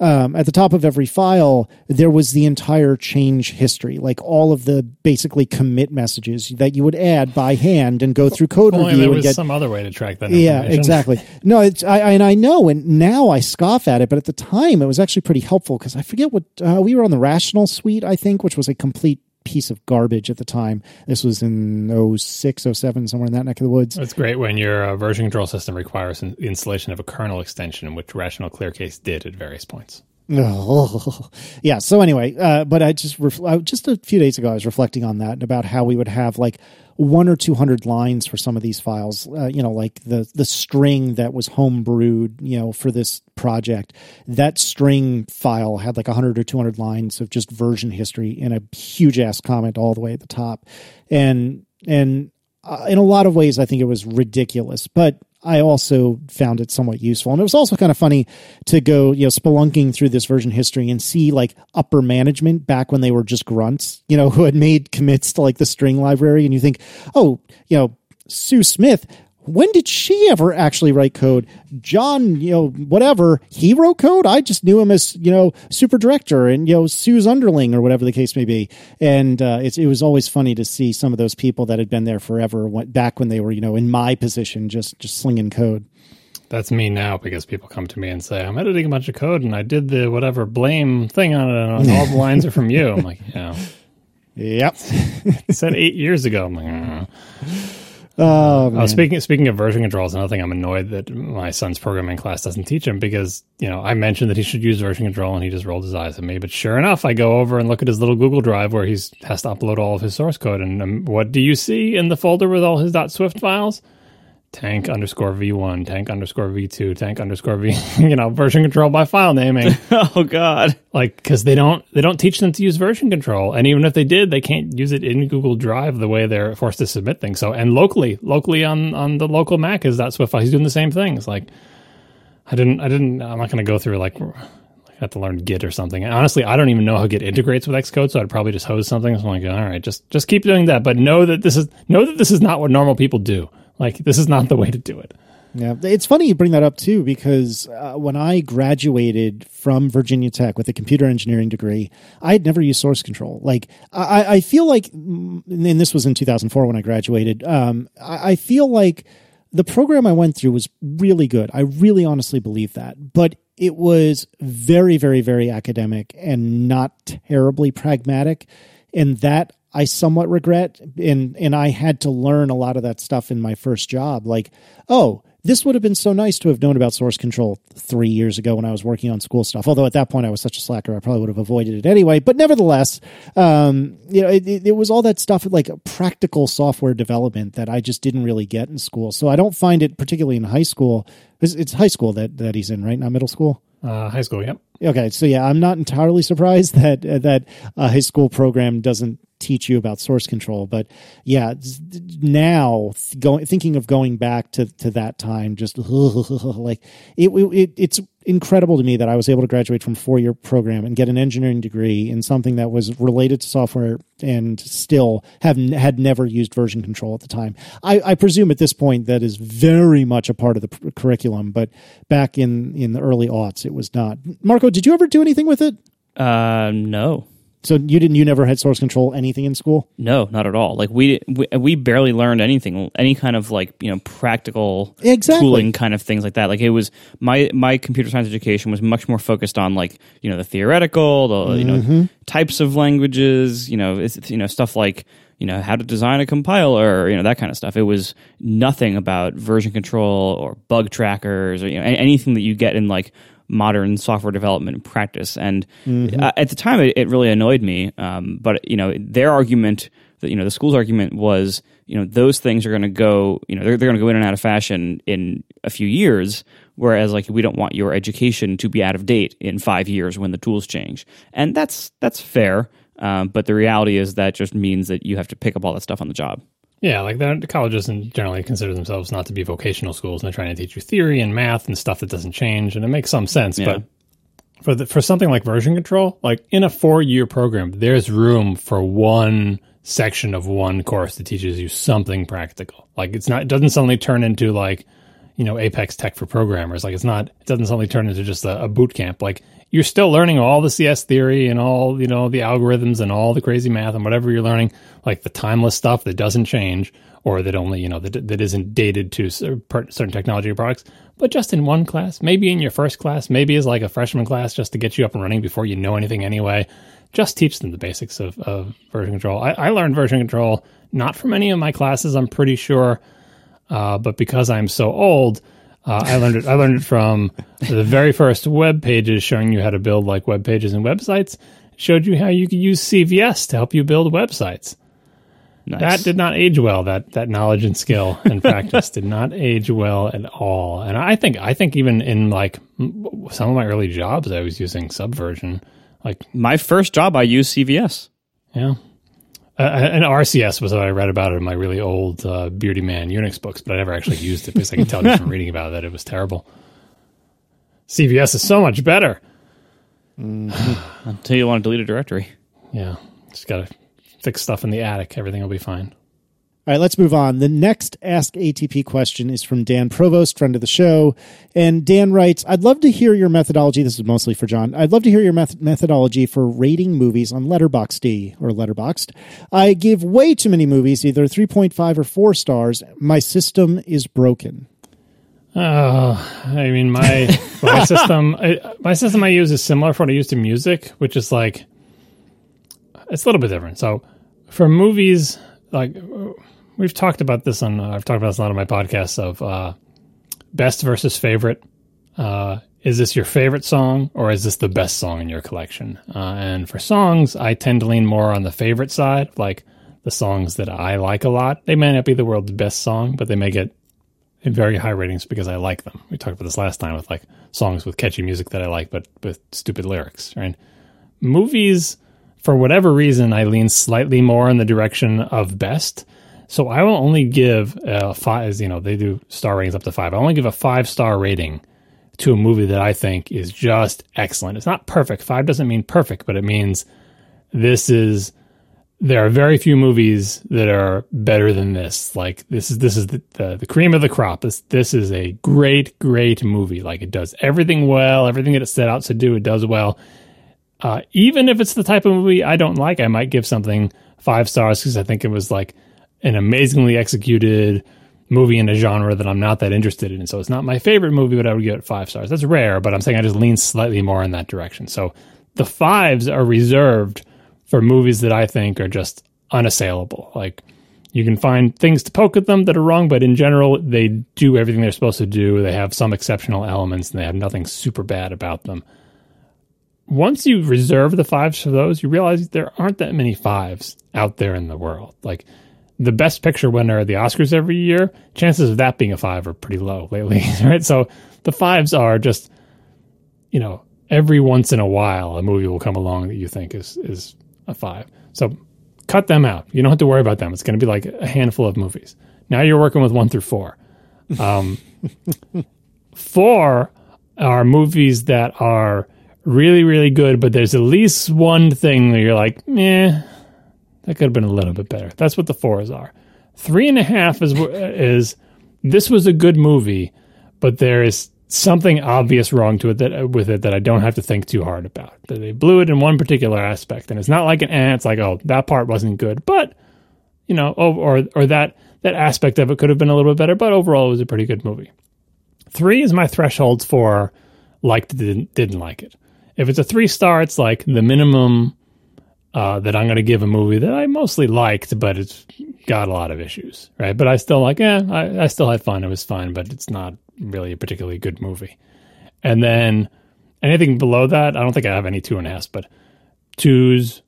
Um, at the top of every file, there was the entire change history, like all of the basically commit messages that you would add by hand and go through code Only review there and was get some other way to track that. yeah, exactly. No, it's I, I and I know, and now I scoff at it, but at the time it was actually pretty helpful because I forget what uh, we were on the Rational Suite, I think, which was a complete piece of garbage at the time. This was in 06, 07, somewhere in that neck of the woods. It's great when your uh, version control system requires an installation of a kernel extension, which Rational Clearcase did at various points. Oh, yeah. So anyway, uh, but I just ref- I, just a few days ago I was reflecting on that and about how we would have like one or two hundred lines for some of these files. Uh, you know, like the the string that was homebrewed, you know, for this project. That string file had like hundred or two hundred lines of just version history and a huge ass comment all the way at the top. And and uh, in a lot of ways, I think it was ridiculous, but I also found it somewhat useful. And it was also kind of funny to go, you know, spelunking through this version history and see like upper management back when they were just grunts, you know, who had made commits to like the string library. And you think, oh, you know, Sue Smith, when did she ever actually write code? John, you know, whatever, he wrote code. I just knew him as, you know, super director and, you know, Sue's underling or whatever the case may be. And uh, it, it was always funny to see some of those people that had been there forever, went back when they were, you know, in my position, just, just slinging code. That's me now because people come to me and say, I'm editing a bunch of code and I did the whatever blame thing on it and all the lines are from you. I'm like, yeah. Yep. said eight years ago. I'm like, uh. Oh, oh, speaking speaking of version control, is another thing I'm annoyed that my son's programming class doesn't teach him because you know I mentioned that he should use version control and he just rolled his eyes at me. But sure enough, I go over and look at his little Google Drive where he has to upload all of his source code, and um, what do you see in the folder with all his .swift files? Tank underscore v1 tank underscore v2 tank underscore v you know version control by file naming. Oh god. Like because they don't they don't teach them to use version control. And even if they did they can't use it in google drive the way they're forced to submit things. So and locally locally on on the local mac is that swift file. He's doing the same things. Like i didn't i didn't i'm not going to go through like I have to learn Git or something. And honestly, I don't even know how Git integrates with Xcode, so I'd probably just hose something. So I'm like, all right, just just keep doing that, but know that this is know that this is not what normal people do. Like this is not the way to do it. Yeah, it's funny you bring that up too because uh, when I graduated from Virginia Tech with a computer engineering degree, I had never used source control. Like I, I feel like, mm, and this was in 2004 when I graduated. Um, I, I feel like the program I went through was really good. I really honestly believe that, but it was very, very, very academic and not terribly pragmatic, and that I somewhat regret and and I had to learn a lot of that stuff in my first job. Like oh this would have been so nice to have known about source control 3 years ago when I was working on school stuff. Although at that point I was such a slacker I probably would have avoided it anyway. But nevertheless um, you know it, it, it was all that stuff like practical software development that I just didn't really get in school. So I don't find it particularly in high school it's, it's high school that that he's in right? Not middle school uh, high school, yep. Okay, so yeah, I'm not entirely surprised that uh, that a high school program doesn't teach you about source control. But yeah, now going thinking of going back to to that time, just like it, it, it's incredible to me that I was able to graduate from four year program and get an engineering degree in something that was related to software and still have had never used version control at the time. I, I presume at this point that is very much a part of the curriculum, but back in in the early aughts, it was not. Marco, did you ever do anything with it? Uh, no. So you didn't? You never had source control anything in school? No, not at all. Like we we, we barely learned anything, any kind of like you know practical exactly. tooling kind of things like that. Like it was my my computer science education was much more focused on like you know the theoretical, the mm-hmm. you know mm-hmm. types of languages, you know it's, you know stuff like you know how to design a compiler, you know that kind of stuff. It was nothing about version control or bug trackers or you know anything that you get in like modern software development practice. And mm-hmm. uh, at the time, it, it really annoyed me. Um, but you know, their argument, that you know, the school's argument was, you know, those things are going to go, you know, they're, they're going to go in and out of fashion in a few years. Whereas, like, we don't want your education to be out of date in five years when the tools change, and that's that's fair. Um, but the reality is that just means that you have to pick up all that stuff on the job. Yeah, like the colleges generally consider themselves not to be vocational schools, and they're trying to teach you theory and math and stuff that doesn't change, and it makes some sense. Yeah. But for the, for something like version control, like in a four year program, there's room for one section of one course that teaches you something practical. Like it's not, it doesn't suddenly turn into like, you know, Apex Tech for programmers. Like it's not, it doesn't suddenly turn into just a, a boot camp. Like you're still learning all the CS theory and all, you know, the algorithms and all the crazy math and whatever you're learning, like the timeless stuff that doesn't change or that only, you know, that, that isn't dated to certain technology or products, but just in one class, maybe in your first class, maybe as like a freshman class just to get you up and running before you know anything anyway. Just teach them the basics of, of version control. I, I learned version control not from any of my classes, I'm pretty sure, uh, but because I'm so old, uh, I learned it. I learned it from the very first web pages showing you how to build like web pages and websites. Showed you how you could use CVS to help you build websites. Nice. That did not age well. That that knowledge and skill and practice did not age well at all. And I think I think even in like some of my early jobs, I was using Subversion. Like my first job, I used CVS. Yeah, Uh, and RCS was what I read about it in my really old uh, Beardy Man Unix books, but I never actually used it because I can tell just from reading about it that it was terrible. CVS is so much better. Until you want to delete a directory. Yeah, just gotta fix stuff in the attic. Everything will be fine. All right, let's move on. The next Ask ATP question is from Dan Provost, friend of the show. And Dan writes, I'd love to hear your methodology. This is mostly for John. I'd love to hear your meth- methodology for rating movies on Letterboxd or Letterboxd. I give way too many movies, either 3.5 or 4 stars. My system is broken. Oh, I mean, my my system, I, my system I use is similar for what I use to music, which is like it's a little bit different. So for movies, like we've talked about this on, I've talked about this on a lot of my podcasts of uh, best versus favorite. Uh, is this your favorite song or is this the best song in your collection? Uh, and for songs, I tend to lean more on the favorite side, like the songs that I like a lot. They may not be the world's best song, but they may get very high ratings because I like them. We talked about this last time with like songs with catchy music that I like, but with stupid lyrics, right? Movies, for whatever reason, I lean slightly more in the direction of best. So I will only give a five, you know, they do star ratings up to five. I only give a five star rating to a movie that I think is just excellent. It's not perfect. Five doesn't mean perfect, but it means this is there are very few movies that are better than this. Like this is this is the, the, the cream of the crop. This this is a great great movie. Like it does everything well. Everything that it set out to do, it does well. Uh, even if it's the type of movie I don't like, I might give something five stars because I think it was like an amazingly executed movie in a genre that I'm not that interested in. So it's not my favorite movie, but I would give it five stars. That's rare, but I'm saying I just lean slightly more in that direction. So the fives are reserved for movies that I think are just unassailable. Like you can find things to poke at them that are wrong, but in general, they do everything they're supposed to do. They have some exceptional elements and they have nothing super bad about them. Once you reserve the fives for those, you realize there aren't that many fives out there in the world. Like the best picture winner at the Oscars every year, chances of that being a five are pretty low lately, right? So the fives are just, you know, every once in a while a movie will come along that you think is is a five. So cut them out. You don't have to worry about them. It's going to be like a handful of movies. Now you're working with one through four. Um, four are movies that are really, really good, but there's at least one thing that you're like, eh, that could have been a little bit better. That's what the fours are. Three and a half is is this was a good movie, but there is something obvious wrong to it that with it that I don't have to think too hard about. That they blew it in one particular aspect, and it's not like an eh, it's like oh that part wasn't good, but you know, oh, or or that that aspect of it could have been a little bit better, but overall it was a pretty good movie. Three is my threshold for liked didn't didn't like it. If it's a three star, it's like the minimum uh, that I'm going to give a movie that I mostly liked, but it's got a lot of issues, right? But I still like, yeah, I, I still had fun. It was fun, but it's not really a particularly good movie. And then anything below that, I don't think I have any two and a half, but twos,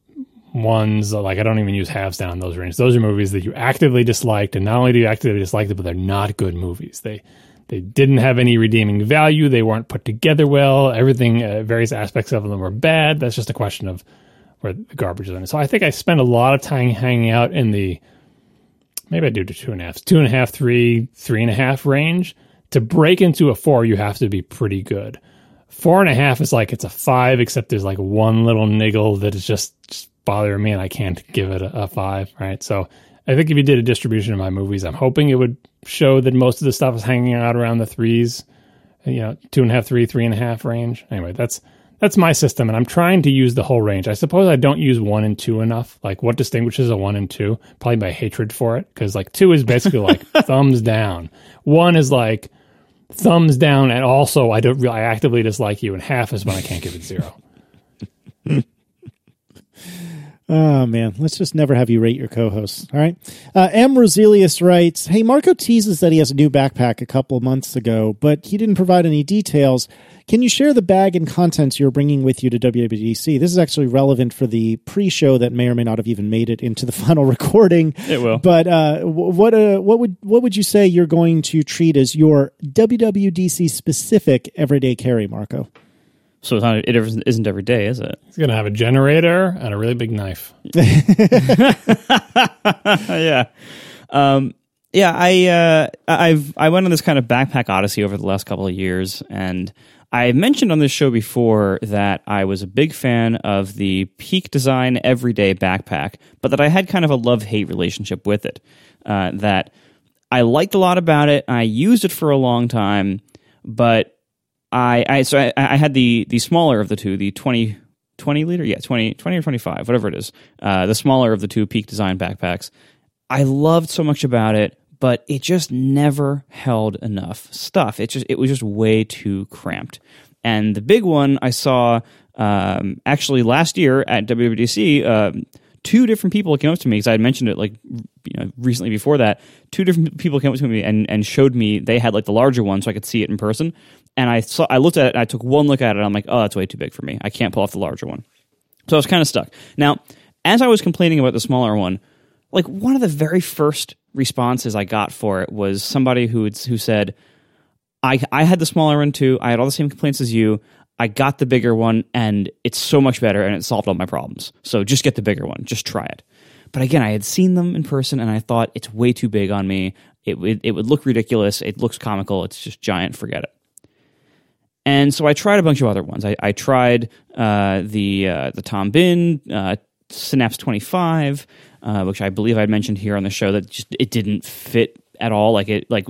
ones, like I don't even use halves down those ranges. Those are movies that you actively disliked, and not only do you actively dislike them, but they're not good movies. They they didn't have any redeeming value. They weren't put together well. Everything, uh, various aspects of them were bad. That's just a question of where the garbage is in. So I think I spend a lot of time hanging out in the maybe I do to two and a half, two and a half, three, three and a half range. To break into a four, you have to be pretty good. Four and a half is like it's a five, except there's like one little niggle that is just, just bothering me, and I can't give it a, a five. Right. So I think if you did a distribution of my movies, I'm hoping it would show that most of the stuff is hanging out around the threes, you know, two and a half, three, three and a half range. Anyway, that's that's my system, and I'm trying to use the whole range. I suppose I don't use one and two enough. Like, what distinguishes a one and two? Probably my hatred for it, because like two is basically like thumbs down. One is like thumbs down, and also I don't really I actively dislike you, and half is when I can't give it zero. Oh man, let's just never have you rate your co-hosts. All right. Uh, M. Roselius writes, "Hey, Marco teases that he has a new backpack a couple of months ago, but he didn't provide any details. Can you share the bag and contents you're bringing with you to WWDC? This is actually relevant for the pre-show that may or may not have even made it into the final recording. It will. But uh, what uh, what would what would you say you're going to treat as your WWDC specific everyday carry, Marco? So it's not, it isn't every day, is it? He's gonna have a generator and a really big knife. yeah. Um, yeah, I uh, I've I went on this kind of backpack odyssey over the last couple of years, and I mentioned on this show before that I was a big fan of the Peak Design Everyday backpack, but that I had kind of a love hate relationship with it. Uh, that I liked a lot about it. I used it for a long time, but I, I so I, I had the the smaller of the two, the 20, 20 liter, yeah, 20, 20 or twenty five, whatever it is, uh, the smaller of the two Peak Design backpacks. I loved so much about it but it just never held enough stuff. It just it was just way too cramped. And the big one I saw um, actually last year at WWDC, um, two different people came up to me because I had mentioned it like you know recently before that. Two different people came up to me and, and showed me they had like the larger one so I could see it in person. And I saw I looked at it. I took one look at it. I'm like, oh, that's way too big for me. I can't pull off the larger one. So I was kind of stuck. Now, as I was complaining about the smaller one, like one of the very first responses I got for it was somebody who who said, "I I had the smaller one too. I had all the same complaints as you. I got the bigger one, and it's so much better, and it solved all my problems. So just get the bigger one. Just try it." But again, I had seen them in person, and I thought it's way too big on me. It would it would look ridiculous. It looks comical. It's just giant. Forget it. And so I tried a bunch of other ones. I, I tried uh, the uh, the Tom Bihn uh, Synapse 25 uh, which I believe I mentioned here on the show that just it didn't fit at all. Like it, like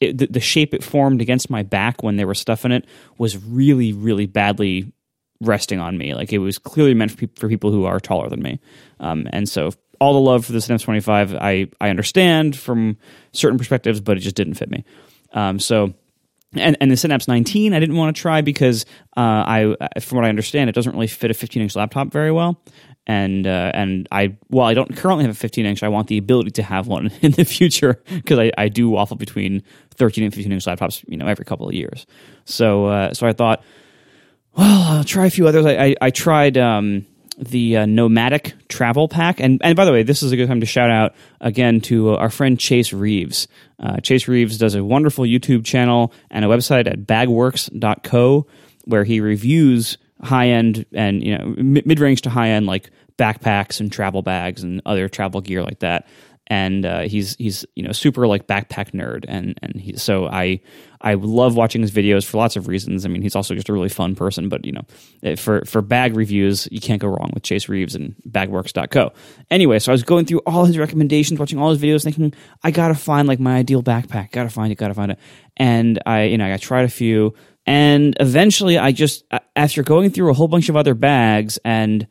it, the, the shape it formed against my back when they were stuffing it was really, really badly resting on me. Like it was clearly meant for, pe- for people who are taller than me. Um, and so all the love for the Synapse 25, I, I understand from certain perspectives, but it just didn't fit me. Um, so, and, and the Synapse 19, I didn't want to try because uh, I, from what I understand, it doesn't really fit a 15 inch laptop very well and uh, and I while I don't currently have a 15 inch, I want the ability to have one in the future because I, I do waffle between 13 and 15 inch laptops, you know, every couple of years. So uh, so I thought, well, I'll try a few others. I I, I tried um, the uh, Nomatic Travel Pack, and and by the way, this is a good time to shout out again to our friend Chase Reeves. Uh, Chase Reeves does a wonderful YouTube channel and a website at bagworks.co where he reviews high end and you know mid range to high end like backpacks and travel bags and other travel gear like that. And uh, he's he's you know super like backpack nerd and and he so I I love watching his videos for lots of reasons. I mean he's also just a really fun person. But you know eh, for for bag reviews you can't go wrong with Chase Reeves and Bagworks.co. Anyway, so I was going through all his recommendations, watching all his videos, thinking I gotta find like my ideal backpack. Gotta find it. Gotta find it. And I you know I tried a few and eventually, I just, after going through a whole bunch of other bags and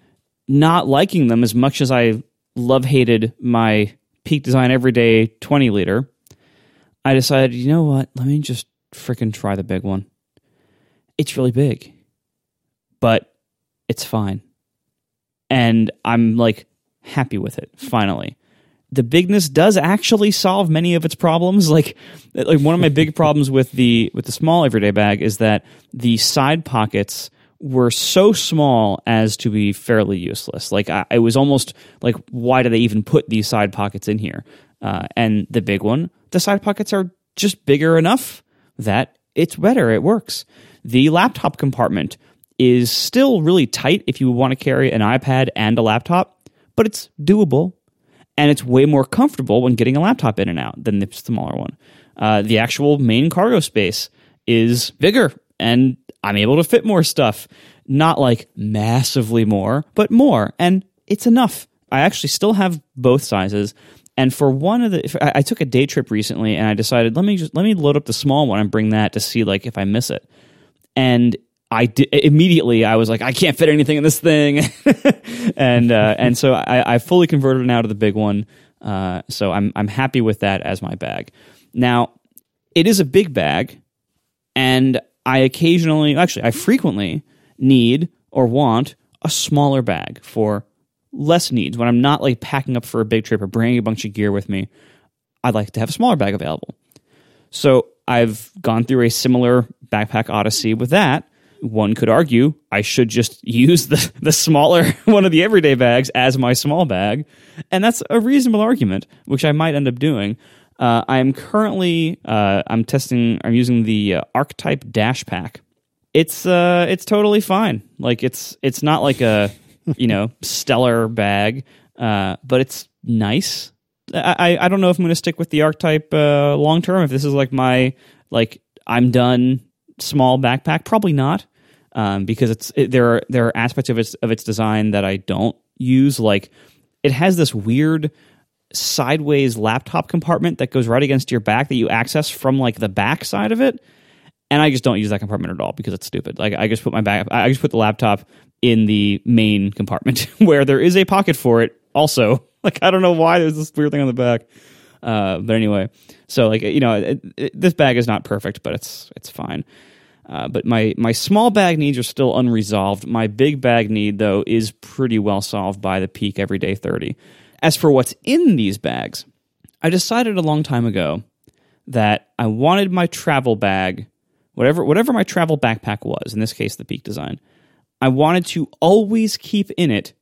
not liking them as much as I love hated my Peak Design Everyday 20 liter, I decided, you know what? Let me just freaking try the big one. It's really big, but it's fine. And I'm like happy with it finally the bigness does actually solve many of its problems. Like, like one of my big problems with the with the small everyday bag is that the side pockets were so small as to be fairly useless. Like, I, it was almost like, why do they even put these side pockets in here? Uh, and the big one, the side pockets are just bigger enough that it's better. It works. The laptop compartment is still really tight if you want to carry an iPad and a laptop, but it's doable and it's way more comfortable when getting a laptop in and out than the smaller one. Uh, the actual main cargo space is bigger, and I'm able to fit more stuff. Not like massively more, but more, and it's enough. I actually still have both sizes. And for one of the, I, took a day trip recently, and I decided let me just let me load up the small one and bring that to see like if I miss it. And I immediately I was like, I can't fit anything in this thing, and uh, and so I, I, fully converted now to the big one. Uh, so I'm I'm happy with that as my bag. Now, it is a big bag, and I occasionally, actually, I frequently need or want a smaller bag for less needs when I'm not like packing up for a big trip or bringing a bunch of gear with me. I'd like to have a smaller bag available. So I've gone through a similar backpack odyssey with that one could argue I should just use the, the smaller one of the everyday bags as my small bag. And that's a reasonable argument, which I might end up doing. Uh, I'm currently uh, I'm testing I'm using the uh, Arktype Dashpack, it's uh it's totally fine. Like it's it's not like a you know stellar bag, uh, but it's nice. I I, I don't know if I'm going to stick with the Arktype uh, long term. If this is like my like I'm done small backpack, probably not, um, because it's it, there are there are aspects of its of its design that I don't use. Like it has this weird sideways laptop compartment that goes right against your back that you access from like the back side of it and I just don't use that compartment at all because it's stupid. Like I just put my back, I just put the laptop in the main compartment where there is a pocket for it. Also, like I don't know why there's this weird thing on the back, uh, but anyway. So like you know, it, it, this bag is not perfect, but it's it's fine. Uh, but my my small bag needs are still unresolved. My big bag need though is pretty well solved by the Peak Everyday 30. As for what's in these bags, I decided a long time ago that I wanted my travel bag, whatever whatever my travel backpack was, in this case the Peak design, I wanted to always keep in it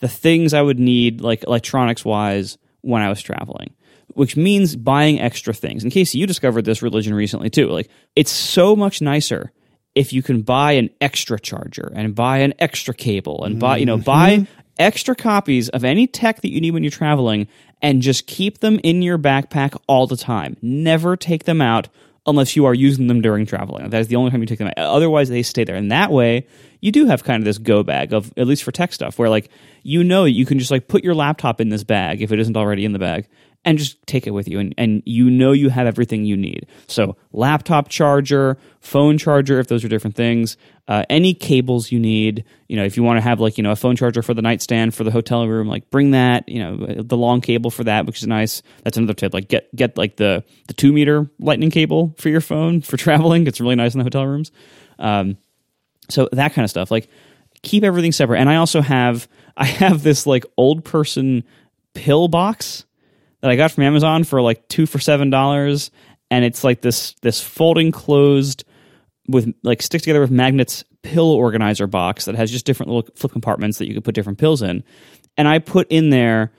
the things I would need like electronics wise when I was traveling. Which means buying extra things. In case you discovered this religion recently too, like it's so much nicer if you can buy an extra charger and buy an extra cable and buy, you know, buy mm-hmm. Extra copies of any tech that you need when you're traveling and just keep them in your backpack all the time. Never take them out unless you are using them during traveling. That is the only time you take them out. Otherwise, they stay there. And that way, you do have kind of this go bag of, at least for tech stuff, where like, you know, you can just like put your laptop in this bag if it isn't already in the bag and just take it with you. And, and you know you have everything you need. So laptop charger phone charger if those are different things uh, any cables you need. You know if you want to have like you know a phone charger for the nightstand for the hotel room like bring that you know the long cable for that which is nice. That's another tip like get get like the the two meter lightning cable for your phone for traveling. It's really nice in the hotel rooms. Um, so that kind of stuff like keep everything separate. And i also have i have this like old person pill box that I got from Amazon for like two for seven dollars, and it's like this this folding closed with like stick together with magnets pill organizer box that has just different little flip compartments that you can put different pills in, and I put in there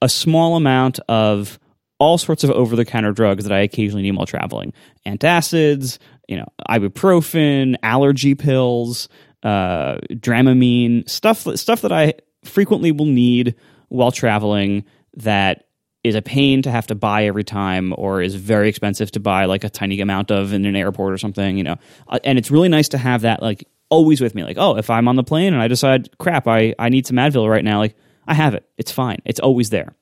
a small amount of all sorts of over the counter drugs that I occasionally need while traveling, antacids, you know, ibuprofen, allergy pills, uh, Dramamine, stuff stuff that I frequently will need while traveling that is a pain to have to buy every time or is very expensive to buy like a tiny amount of in an airport or something, you know. Uh, and it's really nice to have that like always with me. Like, oh, if I'm on the plane and I decide, crap, I, I need some Advil right now, like I have it. It's fine. It's always there.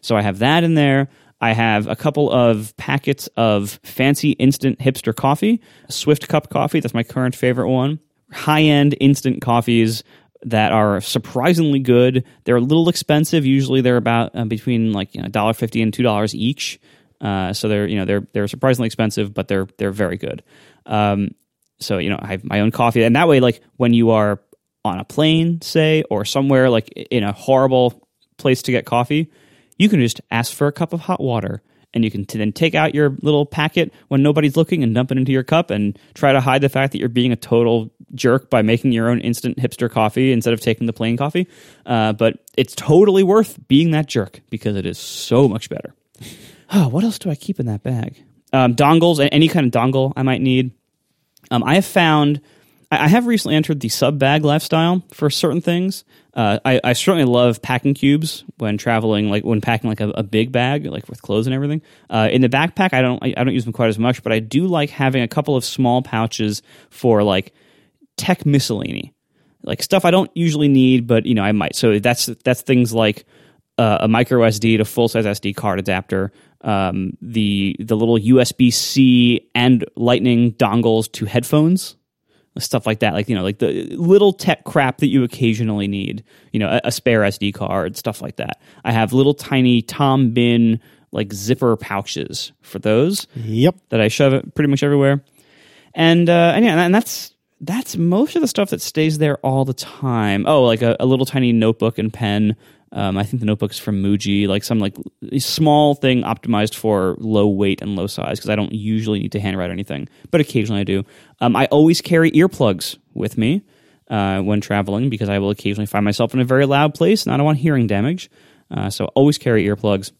So I have that in there. I have a couple of packets of fancy instant hipster coffee, Swift Cup coffee. That's my current favorite one. High end instant coffees that are surprisingly good. They're a little expensive. Usually, they're about uh, between like you know dollar fifty and two dollars each. Uh, so they're you know they're they're surprisingly expensive, but they're they're very good. Um, so you know I have my own coffee, and that way, like when you are on a plane, say, or somewhere like in a horrible place to get coffee, you can just ask for a cup of hot water and you can t- then take out your little packet when nobody's looking and dump it into your cup and try to hide the fact that you're being a total jerk by making your own instant hipster coffee instead of taking the plain coffee. Uh, but it's totally worth being that jerk because it is so much better. Oh, what else do I keep in that bag? Um, dongles, any kind of dongle I might need. Um, I have found I have recently entered the sub bag lifestyle for certain things. Uh, I, I, certainly love packing cubes when traveling, like when packing like a, a big bag, like with clothes and everything. Uh, in the backpack, I don't I, I, don't use them quite as much, but I do like having a couple of small pouches for like tech miscellany, like stuff I don't usually need, but you know I might. So that's that's things like uh, a micro SD to full size SD card adapter, um, the the little USB C and Lightning dongles to headphones stuff like that like you know like the little tech crap that you occasionally need you know a, a, spare sd card stuff like that. I have little tiny Tom Bihn like zipper pouches for those yep. that i shove it pretty much everywhere. And uh and yeah and that's that's most of the stuff that stays there all the time. Oh like a, a little tiny notebook and pen um, I think the notebook's from Muji, like some like small thing optimized for low weight and low size because I don't usually need to handwrite anything, but occasionally I do. Um, I always carry earplugs with me uh, when traveling because I will occasionally find myself in a very loud place and I don't want hearing damage. Uh, so always carry earplugs.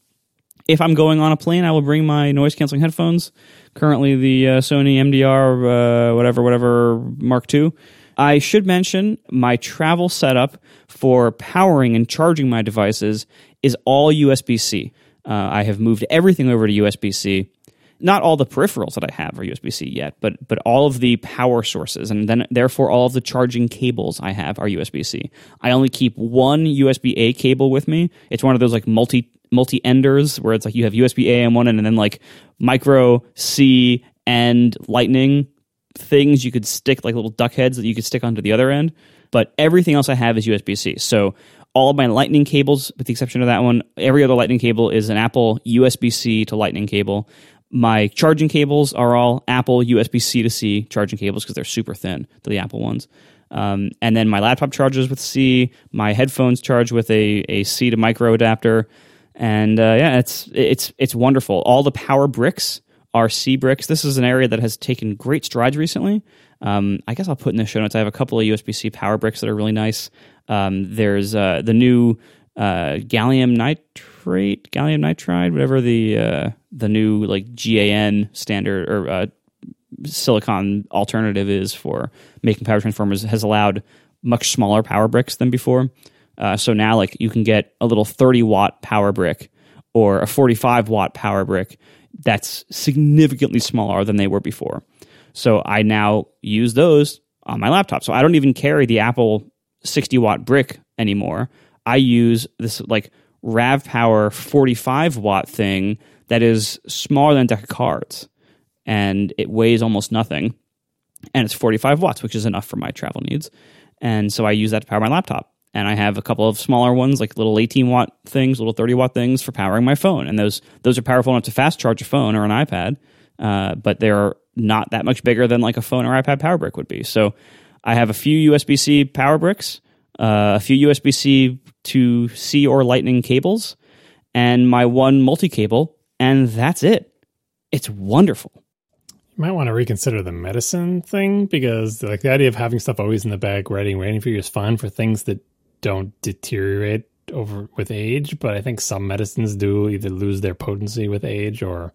If I'm going on a plane, I will bring my noise canceling headphones. Currently, the uh, Sony MDR, uh, whatever, whatever Mark II. I should mention my travel setup for powering and charging my devices is all USB C. Uh, I have moved everything over to USB C. Not all the peripherals that I have are USB C yet, but but all of the power sources and then therefore all of the charging cables I have are USB C. I only keep one USB A cable with me. It's one of those like multi multi enders where it's like you have USB A on one end and then like micro C and lightning things you could stick like little duck heads that you could stick onto the other end. But everything else I have is USB C. So all of my lightning cables, with the exception of that one, every other lightning cable is an Apple USB C to lightning cable. My charging cables are all Apple USB C to C charging cables because they're super thin, the Apple ones. Um, and then my laptop charges with C. My headphones charge with a, a C to micro adapter. And uh, yeah, it's it's it's wonderful. All the power bricks are C bricks. This is an area that has taken great strides recently. Um, I guess I'll put in the show notes. I have a couple of USB C power bricks that are really nice. Um, there's uh, the new uh, gallium nitrate, gallium nitride, whatever the uh, the new like GAN standard or uh, silicon alternative is for making power transformers has allowed much smaller power bricks than before. Uh, so now, like you can get a little 30 watt power brick or a 45 watt power brick that's significantly smaller than they were before. So I now use those on my laptop. So I don't even carry the Apple 60 watt brick anymore. I use this like RAVPower 45 watt thing that is smaller than a deck of cards and it weighs almost nothing. And it's 45 watts, which is enough for my travel needs. And so I use that to power my laptop. And I have a couple of smaller ones, like little 18 watt things, little 30 watt things for powering my phone. And those those are powerful enough to fast charge a phone or an iPad, uh, but they're not that much bigger than like a phone or iPad power brick would be. So I have a few USB C power bricks, uh, a few USB C to C or Lightning cables, and my one multi cable, and that's it. It's wonderful. You might want to reconsider the medicine thing because, like, the idea of having stuff always in the bag, ready, waiting for you is fine for things that don't deteriorate over with age. But I think some medicines do either lose their potency with age or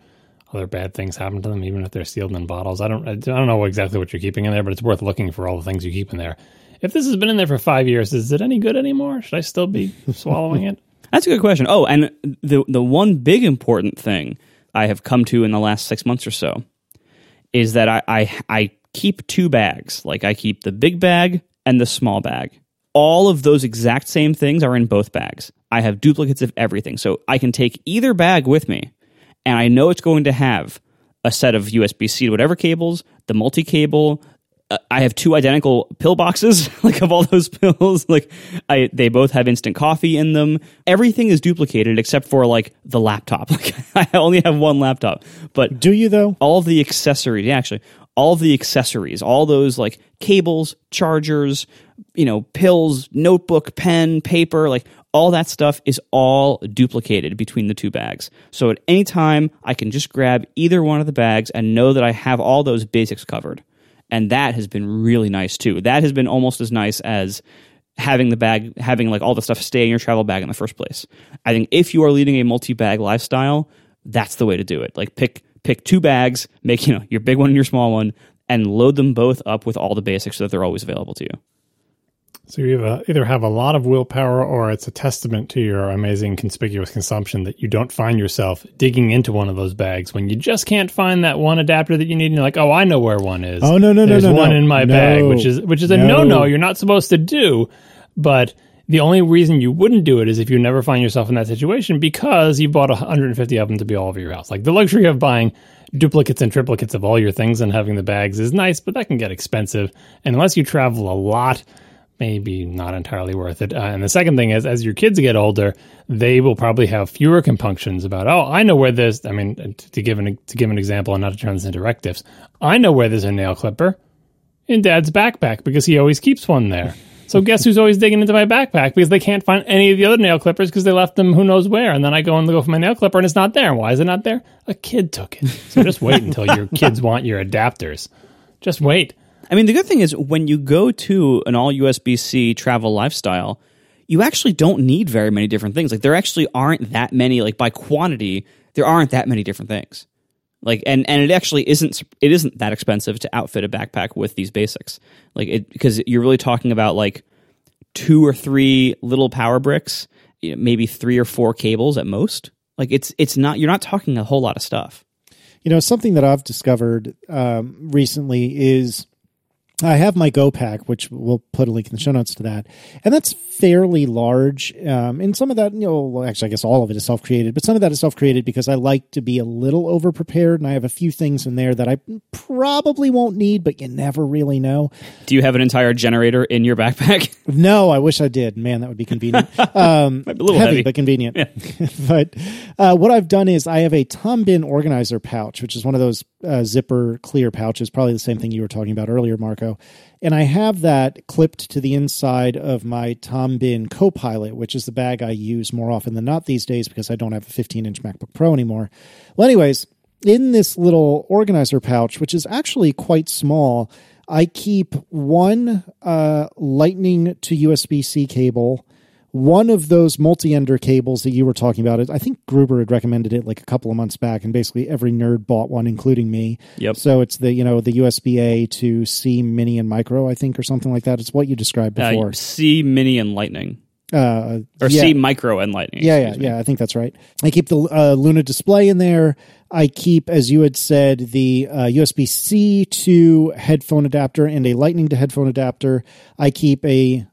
other bad things happen to them, even if they're sealed in bottles. I don't, I don't know exactly what you're keeping in there, but it's worth looking for all the things you keep in there. If this has been in there for five years, is it any good anymore? Should I still be swallowing it? That's a good question. Oh, and the the one big important thing I have come to in the last six months or so is that I, I I keep two bags. Like I keep the big bag and the small bag. All of those exact same things are in both bags. I have duplicates of everything. So I can take either bag with me and I know it's going to have a set of USB C to whatever cables, the multi cable. Uh, I have two identical pill boxes, like of all those pills. Like I, they both have instant coffee in them. Everything is duplicated except for like the laptop. Like I only have one laptop, but Do you though? all of the accessories yeah, actually all the accessories all those like cables chargers you know pills notebook pen paper like all that stuff is all duplicated between the two bags. So at any time i can just grab either one of the bags and know that i have all those basics covered. And that has been really nice too. That has been almost as nice as having the bag having like all the stuff stay in your travel bag in the first place. I think if you are leading a multi-bag lifestyle that's the way to do it. Like pick pick two bags make you know your big one and your small one and load them both up with all the basics so that they're always available to you So you either, either have a lot of willpower or it's a testament to your amazing conspicuous consumption that you don't find yourself digging into one of those bags when you just can't find that one adapter that you need and you're like, oh, I know where one is. Oh, no, no, no, There's no, one no. in my No. bag, which is which is a No. no no. You're not supposed to do. But the only reason you wouldn't do it is if you never find yourself in that situation because you bought 150 of them to be all over your house. Like the luxury of buying duplicates and triplicates of all your things and having the bags is nice, but that can get expensive. And unless you travel a lot, maybe not entirely worth it. Uh, and the second thing is, as your kids get older, they will probably have fewer compunctions about, oh, I know where this. I mean, to, to give an to give an example, and not to turn this into directives, I know where there's a nail clipper in Dad's backpack because he always keeps one there. So guess who's always digging into my backpack because they can't find any of the other nail clippers because they left them who knows where. And then I go and go for my nail clipper and it's not there. And why is it not there? A kid took it. So just wait until your kids want your adapters. Just wait. I mean, the good thing is when you go to an all USB C travel lifestyle, you actually don't need very many different things. Like there actually aren't that many like by quantity, there aren't that many different things. Like and and it actually isn't it isn't that expensive to outfit a backpack with these basics. Like it because you're really talking about like two or three little power bricks, maybe three or four cables at most. Like it's it's not you're not talking a whole lot of stuff. You know, something that I've discovered um, recently is I have my Go Pack, which we'll put a link in the show notes to that, and that's fairly large. Um, and some of that, you know, actually, I guess all of it is self created, but some of that is self created because I like to be a little over prepared, and I have a few things in there that I probably won't need, but you never really know. Do you have an entire generator in your backpack? No, I wish I did. Man, that would be convenient. Um, Might be a little heavy, heavy. but convenient. but uh, what I've done is I have a Tom Bihn organizer pouch, which is one of those uh, zipper clear pouches, probably the same thing you were talking about earlier, Marco. And I have that clipped to the inside of my Tom Bihn Copilot, which is the bag I use more often than not these days because I don't have a 15 inch MacBook Pro anymore. Well, anyways, in this little organizer pouch, which is actually quite small, I keep one uh, Lightning to USB C cable, one of those multi-ender cables that you were talking about. I think Gruber had recommended it like a couple of months back, and basically every nerd bought one, including me. Yep. So it's the you know the USB A to C Mini and Micro, I think, or something like that. It's what you described before. Uh, C Mini and Lightning, Uh, or yeah. C Micro and Lightning. Yeah, yeah, me. yeah. I think that's right. I keep the uh, Luna display in there. I keep, as you had said, the uh, USB C to headphone adapter and a Lightning to headphone adapter. I keep a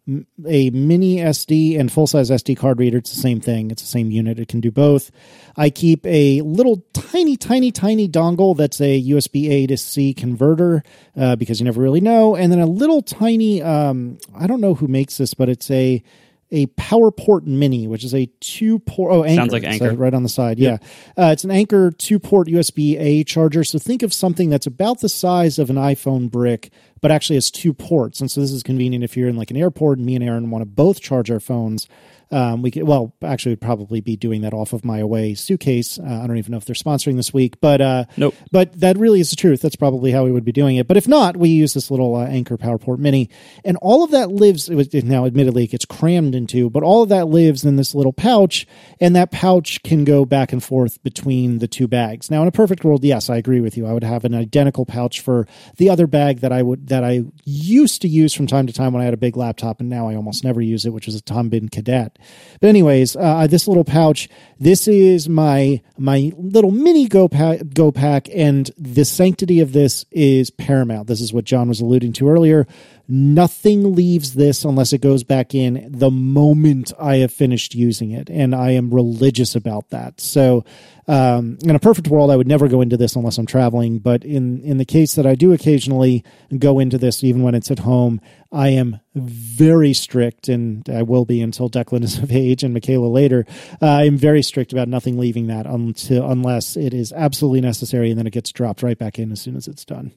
a mini SD and full size SD card reader. It's the same thing. It's the same unit. It can do both. I keep a little tiny, tiny, tiny dongle that's a USB A to C converter uh, because you never really know. And then a little tiny. Um, I don't know who makes this, but it's a a PowerPort Mini, which is a two port. Oh, Anker. Sounds like So Anker. right on the side. Yeah, uh, it's an Anker two port USB A charger. So think of something that's about the size of an iPhone brick, but actually has two ports. And so this is convenient if you're in like an airport and me and Erin want to both charge our phones. Um, we could, well, actually, we'd probably be doing that off of my away suitcase. Uh, I don't even know if they're sponsoring this week, but uh, Nope. But that really is the truth. That's probably how we would be doing it. But if not, we use this little uh, Anker PowerPort Mini, and all of that lives. It was, now, admittedly, it gets crammed into, but all of that lives in this little pouch, and that pouch can go back and forth between the two bags. Now, in a perfect world, yes, I agree with you. I would have an identical pouch for the other bag that I would that I used to use from time to time when I had a big laptop, and now I almost never use it, which was a Tom Bihn Cadet. But anyways, uh, this little pouch, this is my my little mini go pack, go pack, and the sanctity of this is paramount. This is what John was alluding to earlier. Nothing leaves this unless it goes back in the moment I have finished using it, and I am religious about that. So, um, in a perfect world, I would never go into this unless I'm traveling. But in in the case that I do occasionally go into this, even when it's at home, I am very strict, and I will be until Declan is of age and Michaela later. Uh, I'm very strict about nothing leaving that until unless it is absolutely necessary, and then it gets dropped right back in as soon as it's done.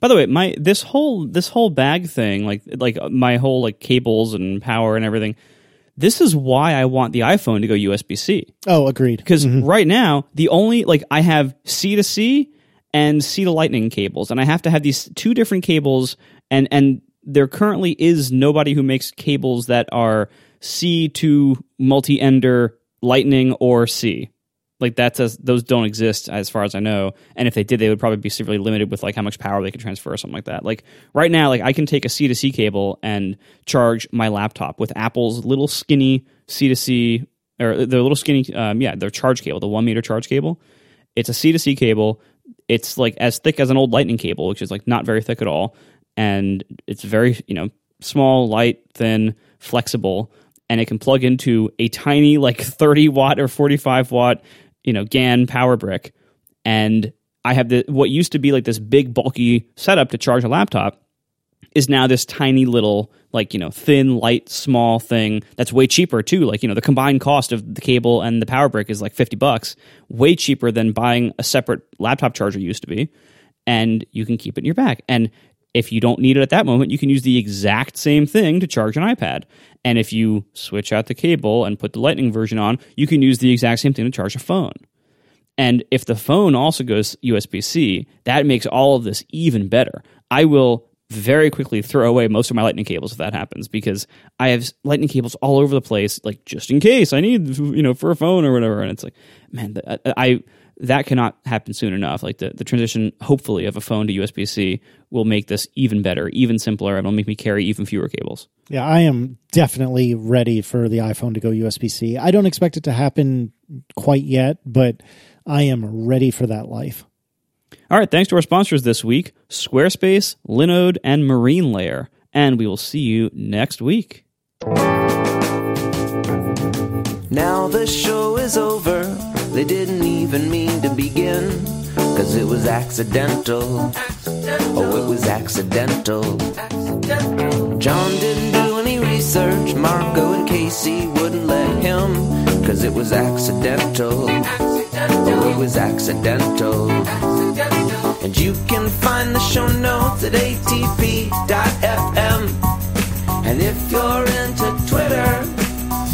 By the way, my this whole this whole bag thing, like like uh, my whole like cables and power and everything. This is why I want the iPhone to go USB C. Oh, agreed. Because mm-hmm. right now, the only like I have C to C and C to Lightning cables, and I have to have these two different cables, and and there currently is nobody who makes cables that are C to multi ender Lightning or C. Like that's as those don't exist as far as I know, and if they did, they would probably be severely limited with like how much power they could transfer or something like that. Like right now, like I can take a C to C cable and charge my laptop with Apple's little skinny C to C or the little skinny, um, yeah, their charge cable, the one meter charge cable. It's a C to C cable. It's like as thick as an old Lightning cable, which is like not very thick at all, and it's very you know small, light, thin, flexible, and it can plug into a tiny like thirty watt or forty five watt you know GAN power brick, and I have the what used to be like this big bulky setup to charge a laptop is now this tiny little like you know thin light small thing that's way cheaper too. Like you know the combined cost of the cable and the power brick is like 50 bucks way cheaper than buying a separate laptop charger used to be. And you can keep it in your bag. And if you don't need it at that moment you can use the exact same thing to charge an ipad and if you switch out the cable and put the lightning version on you can use the exact same thing to charge a phone and if the phone also goes USB C, that makes all of this even better. I will very quickly throw away most of my lightning cables if that happens because I have lightning cables all over the place, like just in case I need, you know, for a phone or whatever. And it's like, man, I, I that cannot happen soon enough. Like the, the transition, hopefully, of a phone to USB C will make this even better, even simpler, and will make me carry even fewer cables. Yeah, I am definitely ready for the iPhone to go USB C. I don't expect it to happen quite yet, but I am ready for that life. All right, thanks to our sponsors this week Squarespace, Linode, and Marine Layer. And we will see you next week. Now the show is over. They didn't even mean to begin. Cause it was accidental. Oh, it was accidental. John didn't do any research. Marco and Casey wouldn't let him. Cause it was accidental. Oh, it was accidental. And you can find the show notes at atp.fm. And if you're into Twitter,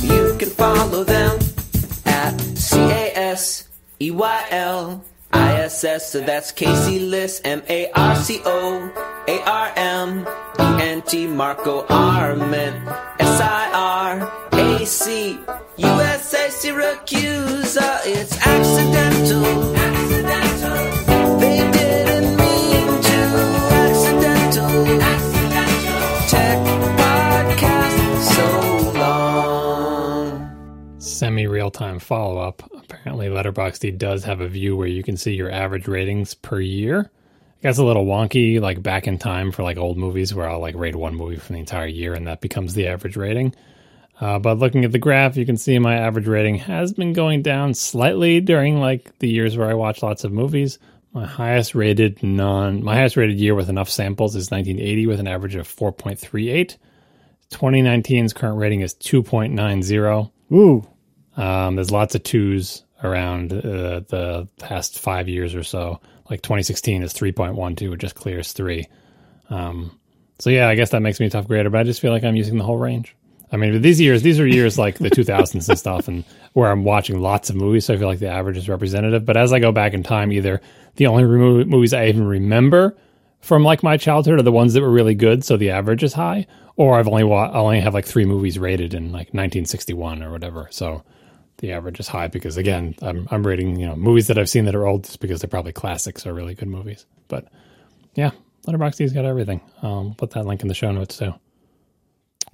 you can follow them at C A S E Y L I S S. So that's Casey Liss, M A R C O A R M E N T, Marco Arment, S I R A C U S A, Siracusa. It's accidental. Accidental. Semi real time follow up. Apparently, Letterboxd does have a view where you can see your average ratings per year. It gets a little wonky, like back in time for like old movies where I'll like rate one movie for the entire year and that becomes the average rating. Uh, but looking at the graph, you can see my average rating has been going down slightly during like the years where I watch lots of movies. My highest rated non, my highest rated year with enough samples is 1980 with an average of 4.38. 2019's current rating is 2.90. Ooh, Um, there's lots of twos around uh, the past five years or so. Like 2016 is 3.12, it just clears three. Um, so yeah, I guess that makes me a tough grader, but I just feel like I'm using the whole range. I mean, these years, these are years like the 2000s and stuff, and where I'm watching lots of movies, so I feel like the average is representative. But as I go back in time, either the only movies I even remember from like my childhood are the ones that were really good, so the average is high, or I've only wa- I only have like three movies rated in like 1961 or whatever, so the average is high because again, I'm I'm rating you know movies that I've seen that are old just because they're probably classics or really good movies. But yeah, Letterboxd's got everything. Um, put that link in the show notes too.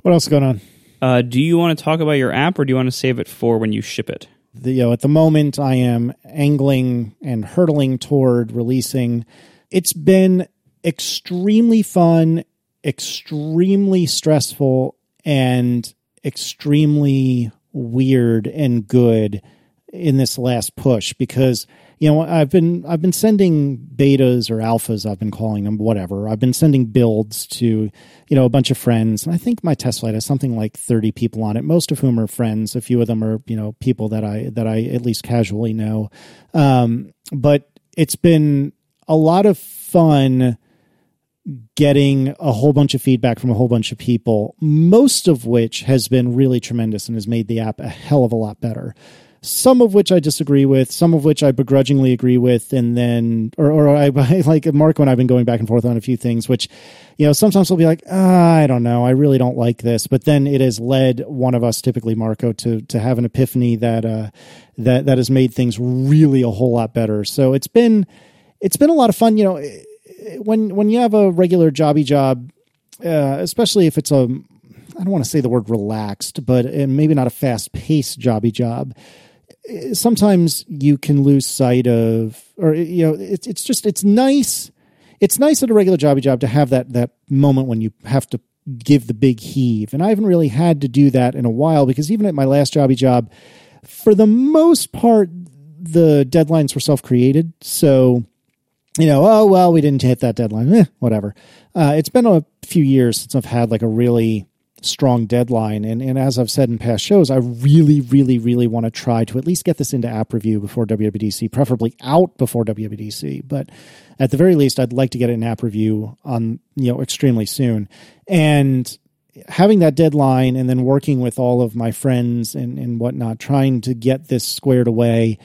what else is going on? Uh, do you want to talk about your app or do you want to save it for when you ship it? the, you know, at the moment I am angling and hurtling toward releasing. It's been extremely fun, extremely stressful, and extremely weird and good in this last push because you know I've been I've been sending betas or alphas I've been calling them whatever. I've been sending builds to you know a bunch of friends. And I think my test flight has something like 30 people on it most of whom are friends. A few of them are you know people that I that I at least casually know. Um, but it's been a lot of fun getting a whole bunch of feedback from a whole bunch of people, most of which has been really tremendous and has made the app a hell of a lot better. Some of which I disagree with, some of which I begrudgingly agree with, and then, or, or I like Marco and I've been going back and forth on a few things, which, you know, sometimes we'll be like, ah, I don't know, I really don't like this, but then it has led one of us, typically Marco, to to have an epiphany that uh, that that has made things really a whole lot better. So it's been it's been a lot of fun, you know when when you have a regular jobby job, uh, especially if it's a I don't want to say the word relaxed, but uh, maybe not a fast paced jobby job. uh, Sometimes you can lose sight of, or you know, it's it's just it's nice. It's nice at a regular jobby job to have that that moment when you have to give the big heave, and I haven't really had to do that in a while because even at my last jobby job, for the most part, the deadlines were self created, so you know, oh well, we didn't hit that deadline. Eh, whatever. Uh, it's been a few years since I've had like a really strong deadline, and and as I've said in past shows, I really, really, really want to try to at least get this into app review before WWDC, preferably out before WWDC. But at the very least, I'd like to get it in app review on you know extremely soon, and having that deadline and then working with all of my friends and and whatnot, trying to get this squared away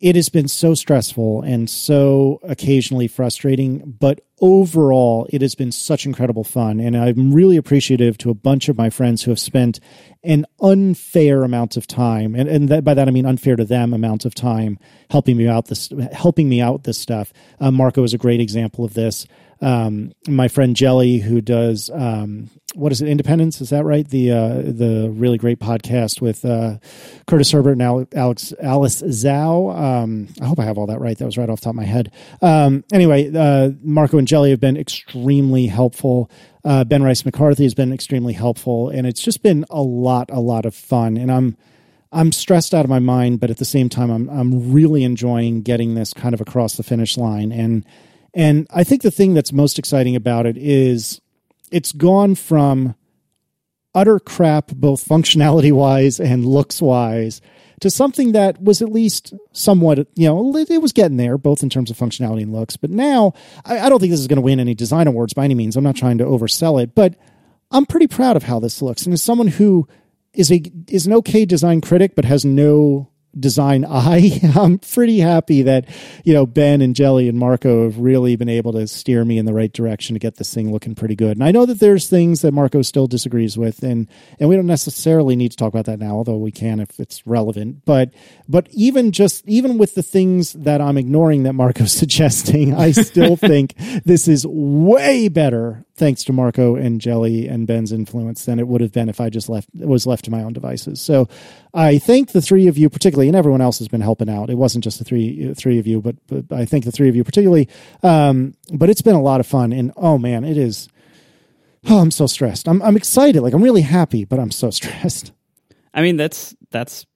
it has been so stressful and so occasionally frustrating, but overall, it has been such incredible fun. And I'm really appreciative to a bunch of my friends who have spent an unfair amount of time. And, and that, by that, I mean unfair to them amount of time helping me out this, helping me out this stuff. Uh, Marco is a great example of this. Um, my friend Jelly, who does, um, what is it? Independence. Is that right? The, uh, the really great podcast with, uh, Curtis Herbert and Alex, Alice Zhao. Um, I hope I have all that right. That was right off top of my head. Um, anyway, uh, Marco and Jelly have been extremely helpful. Uh, ben Rice McCarthy has been extremely helpful, and it's just been a lot, a lot of fun. And I'm, I'm stressed out of my mind, but at the same time, I'm, I'm really enjoying getting this kind of across the finish line. And, and I think the thing that's most exciting about it is it's gone from utter crap, both functionality wise and looks wise, to something that was at least somewhat, you know, it was getting there, both in terms of functionality and looks. But now, I, I don't think this is going to win any design awards by any means. I'm not trying to oversell it, but I'm pretty proud of how this looks. And as someone who is a is an okay design critic, but has no design eye. I'm pretty happy that, you know, Ben and Jelly and Marco have really been able to steer me in the right direction to get this thing looking pretty good. And I know that there's things that Marco still disagrees with and and we don't necessarily need to talk about that now, although we can if it's relevant. But but even just even with the things that I'm ignoring that Marco's suggesting, I still think this is way better thanks to Marco and Jelly and Ben's influence than it would have been if I just left was left to my own devices. So I thank the three of you particularly, and everyone else has been helping out. It wasn't just the three three of you, but, but I thank the three of you particularly. Um, but it's been a lot of fun, and oh man, it is. Oh, I'm so stressed. I'm I'm excited. Like I'm really happy, but I'm so stressed. I mean, that's that's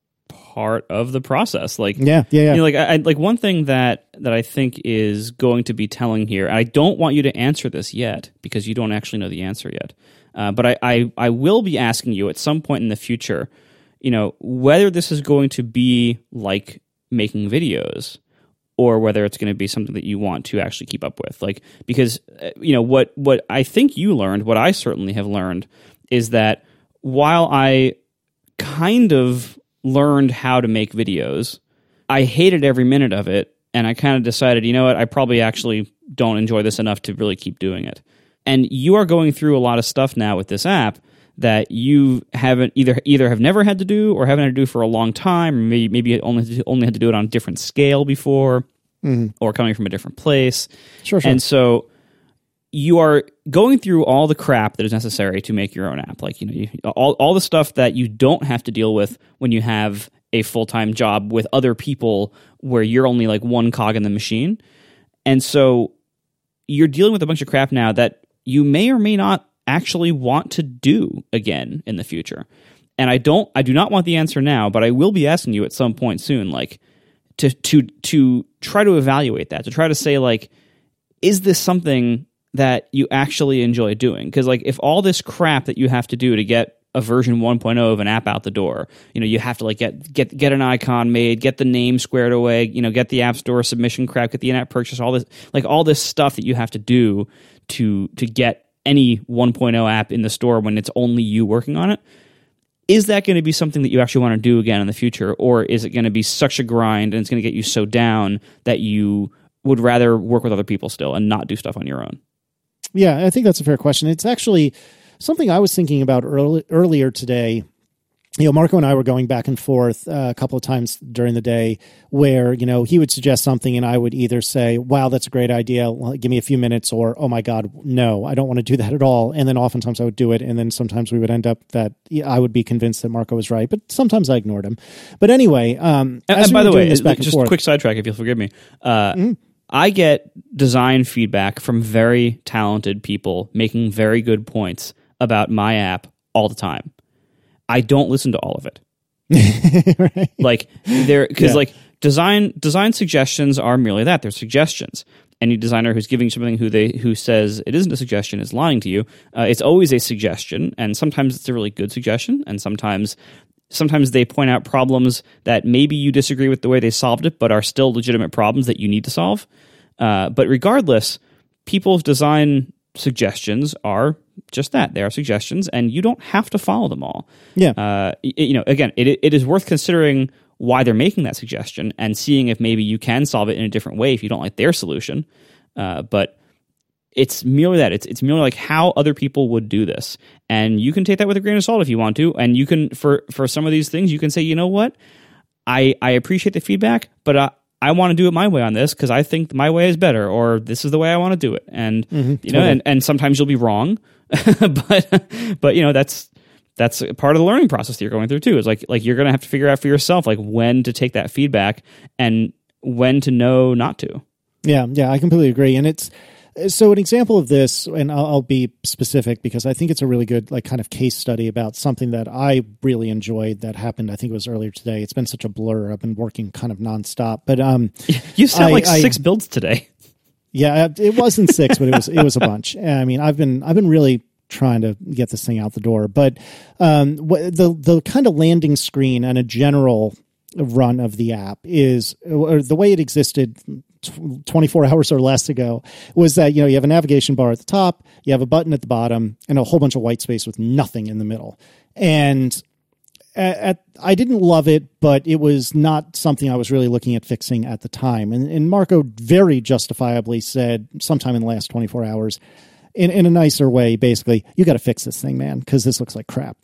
part of the process. Like, yeah, yeah, yeah. You know, like, I, like one thing that that I think is going to be telling here. And I don't want you to answer this yet because you don't actually know the answer yet. Uh, but I, I, I will be asking you at some point in the future, you know, whether this is going to be like making videos or whether it's going to be something that you want to actually keep up with. Like, because uh, you know what what I think you learned, what I certainly have learned, is that while I kind of learned how to make videos. I hated every minute of it, and I kind of decided, you know what, I probably actually don't enjoy this enough to really keep doing it. And you are going through a lot of stuff now with this app that you haven't either either have never had to do or haven't had to do for a long time, or maybe maybe only only had to do it on a different scale before, mm-hmm. or coming from a different place. Sure, sure. And so you are going through all the crap that is necessary to make your own app. Like you know you, all, all the stuff that you don't have to deal with when you have a full-time job with other people where you're only like one cog in the machine. And so you're dealing with a bunch of crap now that you may or may not actually want to do again in the future. And i don't i do not want the answer now but i will be asking you at some point soon like to to to try to evaluate that to try to say like is this something that you actually enjoy doing. Because like if all this crap that you have to do to get a version 1.0 of an app out the door, you know, you have to like get get get an icon made, get the name squared away, you know, get the app store submission crap, get the in-app purchase, all this like all this stuff that you have to do to to get any 1.0 app in the store when it's only you working on it. Is that going to be something that you actually want to do again in the future, or is it going to be such a grind and it's going to get you so down that you would rather work with other people still and not do stuff on your own? Yeah, I think that's a fair question. It's actually something I was thinking about early, earlier today. You know, Marco and I were going back and forth uh, a couple of times during the day where, you know, he would suggest something and I would either say, wow, that's a great idea. Give me a few minutes or, oh my God, no, I don't want to do that at all. And then oftentimes I would do it. And then sometimes we would end up that I would be convinced that Marco was right, but sometimes I ignored him. But anyway, um, and, and by the way, just a quick sidetrack, if you'll forgive me. Uh, mm-hmm I get design feedback from very talented people making very good points about my app all the time. I don't listen to all of it. right. Like there because yeah. like design design suggestions are merely that they're suggestions. Any designer who's giving something who they who says it isn't a suggestion is lying to you. Uh, it's always a suggestion, and sometimes it's a really good suggestion, and sometimes sometimes they point out problems that maybe you disagree with the way they solved it, but are still legitimate problems that you need to solve. Uh, but regardless, people's design suggestions are just that. They are suggestions and you don't have to follow them all. Yeah. Uh, you know again it, it is worth considering why they're making that suggestion and seeing if maybe you can solve it in a different way if you don't like their solution. Uh, but it's merely that. It's it's merely like how other people would do this. And you can take that with a grain of salt if you want to. And you can for for some of these things you can say you know what? I i appreciate the feedback but uh, i I want to do it my way on this because I think my way is better, or this is the way I want to do it, and mm-hmm. you know, and, and sometimes you'll be wrong, but but you know that's that's a part of the learning process that you're going through too. Is like like you're gonna have to figure out for yourself like when to take that feedback and when to know not to. Yeah, yeah, I completely agree. And it's so an example of this, and I'll, I'll be specific because I think it's a really good like kind of case study about something that I really enjoyed that happened. I think it was earlier today. It's been such a blur. I've been working kind of nonstop, but um, You sound I- like I- six builds today. yeah, it wasn't six, but it was it was a bunch. I mean, I've been I've been really trying to get this thing out the door, but um, what, the the kind of landing screen and a general run of the app is or the way it existed tw- 24 hours or less ago was that you know you have a navigation bar at the top you have a button at the bottom and a whole bunch of white space with nothing in the middle and at, at I didn't love it, but it was not something I was really looking at fixing at the time. And, and Marco very justifiably said sometime in the last 24 hours, in, in a nicer way, basically, you got to fix this thing, man, because this looks like crap.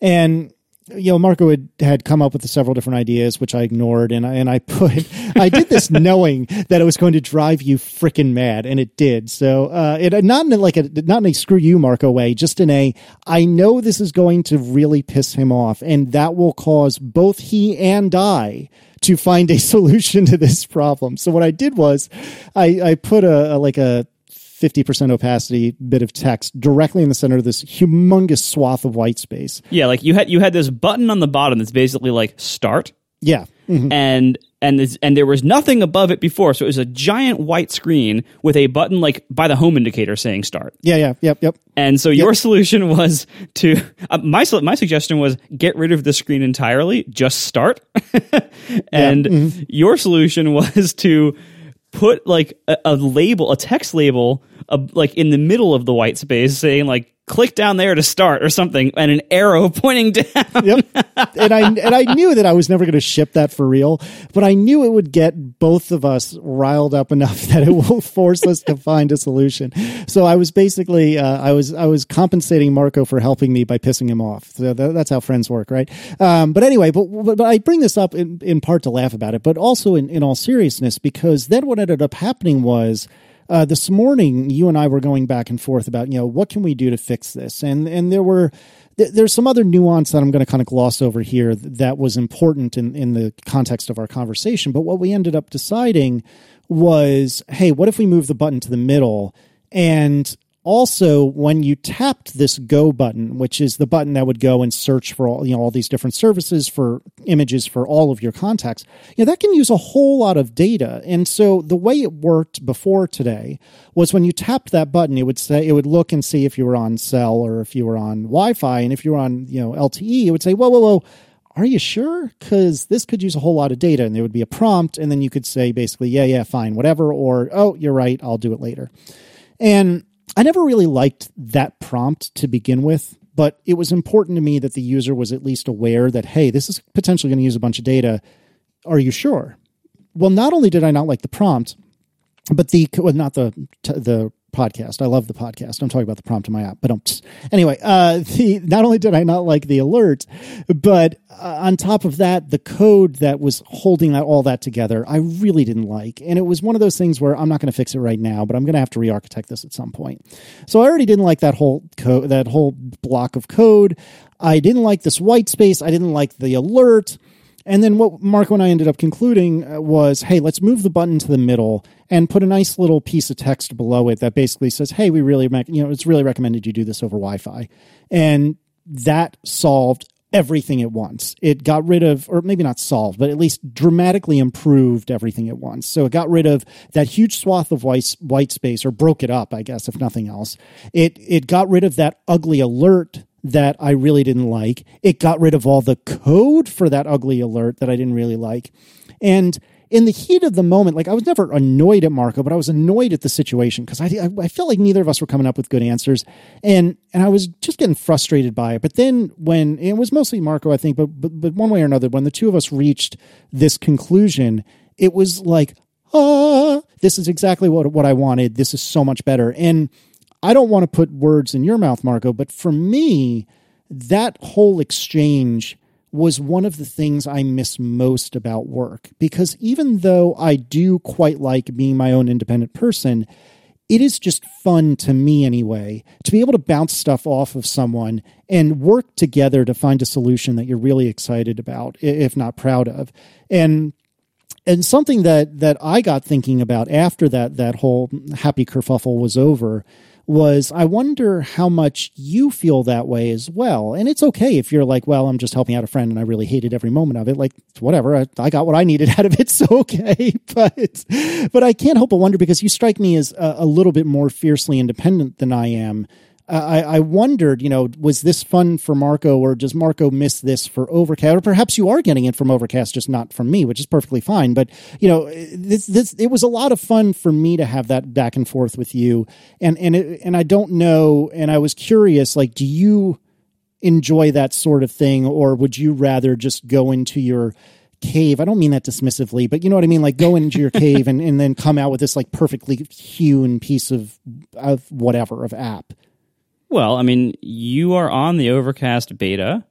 And you know, Marco had, had come up with several different ideas, which I ignored, and I and I put I did this knowing that it was going to drive you freaking mad, and it did. So, uh, it not in like a not in a screw you Marco way, just in a I know this is going to really piss him off, and that will cause both he and I to find a solution to this problem. So what I did was, I I put a, a like a 50% opacity bit of text directly in the center of this humongous swath of white space. Yeah, like you had you had this button on the bottom that's basically like start, Yeah. Mhm. and and and there was nothing above it before, so it was a giant white screen with a button like by the home indicator saying start. Yeah, yeah, yep, yep. And so your solution was to uh, my my suggestion was get rid of the screen entirely, just start. and mm-hmm. your solution was to put like a, a label, a text label, uh like in the middle of the white space, saying like click down there to start or something, and an arrow pointing down. Yep. and I and I knew that I was never going to ship that for real, but I knew it would get both of us riled up enough that it will force us to find a solution. So I was basically uh, I was I was compensating Marco for helping me by pissing him off. So tha- that's how friends work, right? Um, but anyway, but, but but I bring this up in, in part to laugh about it, but also in, in all seriousness because then what ended up happening was uh, this morning you and I were going back and forth about you know what can we do to fix this, and and there were th- there's some other nuance that I'm going to kind of gloss over here that was important in in the context of our conversation. But what we ended up deciding was, hey, what if we move the button to the middle and also when you tapped this go button which is the button that would go and search for all you know all these different services for images for all of your contacts you know that can use a whole lot of data and so the way it worked before today was when you tapped that button it would say it would look and see if you were on cell or if you were on wi-fi and if you were on you know lte it would say whoa whoa whoa are you sure? Because this could use a whole lot of data, and there would be a prompt, and then you could say basically, yeah, yeah, fine, whatever, or oh, you're right, I'll do it later. And I never really liked that prompt to begin with, but it was important to me that the user was at least aware that, hey, this is potentially going to use a bunch of data. Are you sure? Well, not only did I not like the prompt, but the well, not the the podcast. I love the podcast. I'm talking about the prompt in my app, but um, anyway, uh, the not only did I not like the alert, but uh, on top of that, the code that was holding that all that together, I really didn't like, and it was one of those things where I'm not going to fix it right now, but I'm going to have to re-architect this at some point. So I already didn't like that whole code, that whole block of code. I didn't like this white space. I didn't like the alert. And then what Marco and I ended up concluding uh, was, hey, let's move the button to the middle and put a nice little piece of text below it that basically says, hey, we really, you know, it's really recommended you do this over Wi-Fi, and that solved everything at once. It got rid of, or maybe not solved, but at least dramatically improved everything at once. So it got rid of that huge swath of white white space, or broke it up, I guess, if nothing else. It it got rid of that ugly alert that I really didn't like. It got rid of all the code for that ugly alert that I didn't really like. And in the heat of the moment, like I was never annoyed at Marco, but I was annoyed at the situation because I, I, felt like neither of us were coming up with good answers. And, and I was just getting frustrated by it. But then when it was mostly Marco, I think, but, but, but one way or another, when the two of us reached this conclusion, it was like, ah, this is exactly what what I wanted. This is so much better. And I don't want to put words in your mouth, Marco, but for me, that whole exchange was one of the things I miss most about work because even though I do quite like being my own independent person, it is just fun to me anyway to be able to bounce stuff off of someone and work together to find a solution that you're really excited about, if not proud of. And and something that that I got thinking about after that that whole happy kerfuffle was over was I wonder how much you feel that way as well. And it's okay if you're like, well, I'm just helping out a friend and I really hated every moment of it. Like, whatever, I, I got what I needed out of it. So okay. But, but I can't help but wonder because you strike me as a, a little bit more fiercely independent than I am. I, I wondered, you know, was this fun for Marco or does Marco miss this for Overcast? Or perhaps you are getting it from Overcast, just not from me, which is perfectly fine. But, you know, this, this, it was a lot of fun for me to have that back and forth with you. And, and, it, and I don't know. And I was curious, like, do you enjoy that sort of thing or would you rather just go into your, cave. I don't mean that dismissively, but you know what I mean? Like go into your cave and, and then come out with this like perfectly hewn piece of, of whatever, of app. Well, I mean, you are on the Overcast beta.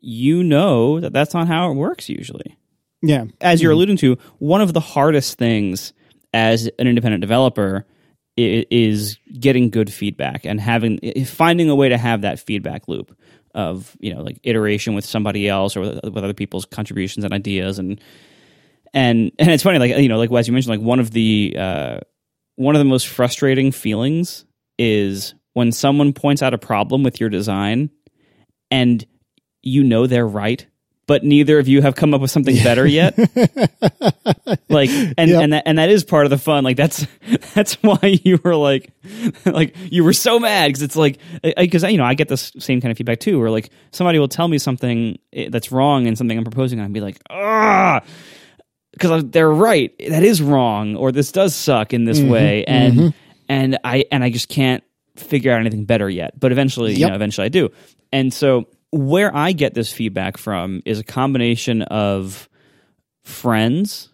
You know that that's not how it works usually. Yeah. As you're alluding to, one of the hardest things as an independent developer is getting good feedback and having finding a way to have that feedback loop of you know like iteration with somebody else or with, with other people's contributions and ideas and and and it's funny like you know like as you mentioned like one of the uh, one of the most frustrating feelings is when someone points out a problem with your design and you know they're right but neither of you have come up with something better yet? Like and yep. and that and that is part of the fun. Like that's that's why you were like like you were so mad because it's like because you know i get this same kind of feedback too where like somebody will tell me something eh, that's wrong and something i'm proposing and i'd be like ah because they're right that is wrong or this does suck in this mm-hmm, way and mm-hmm. and i and i just can't figure out anything better yet, but eventually, yep. you know, eventually I do. And so where I get this feedback from is a combination of friends,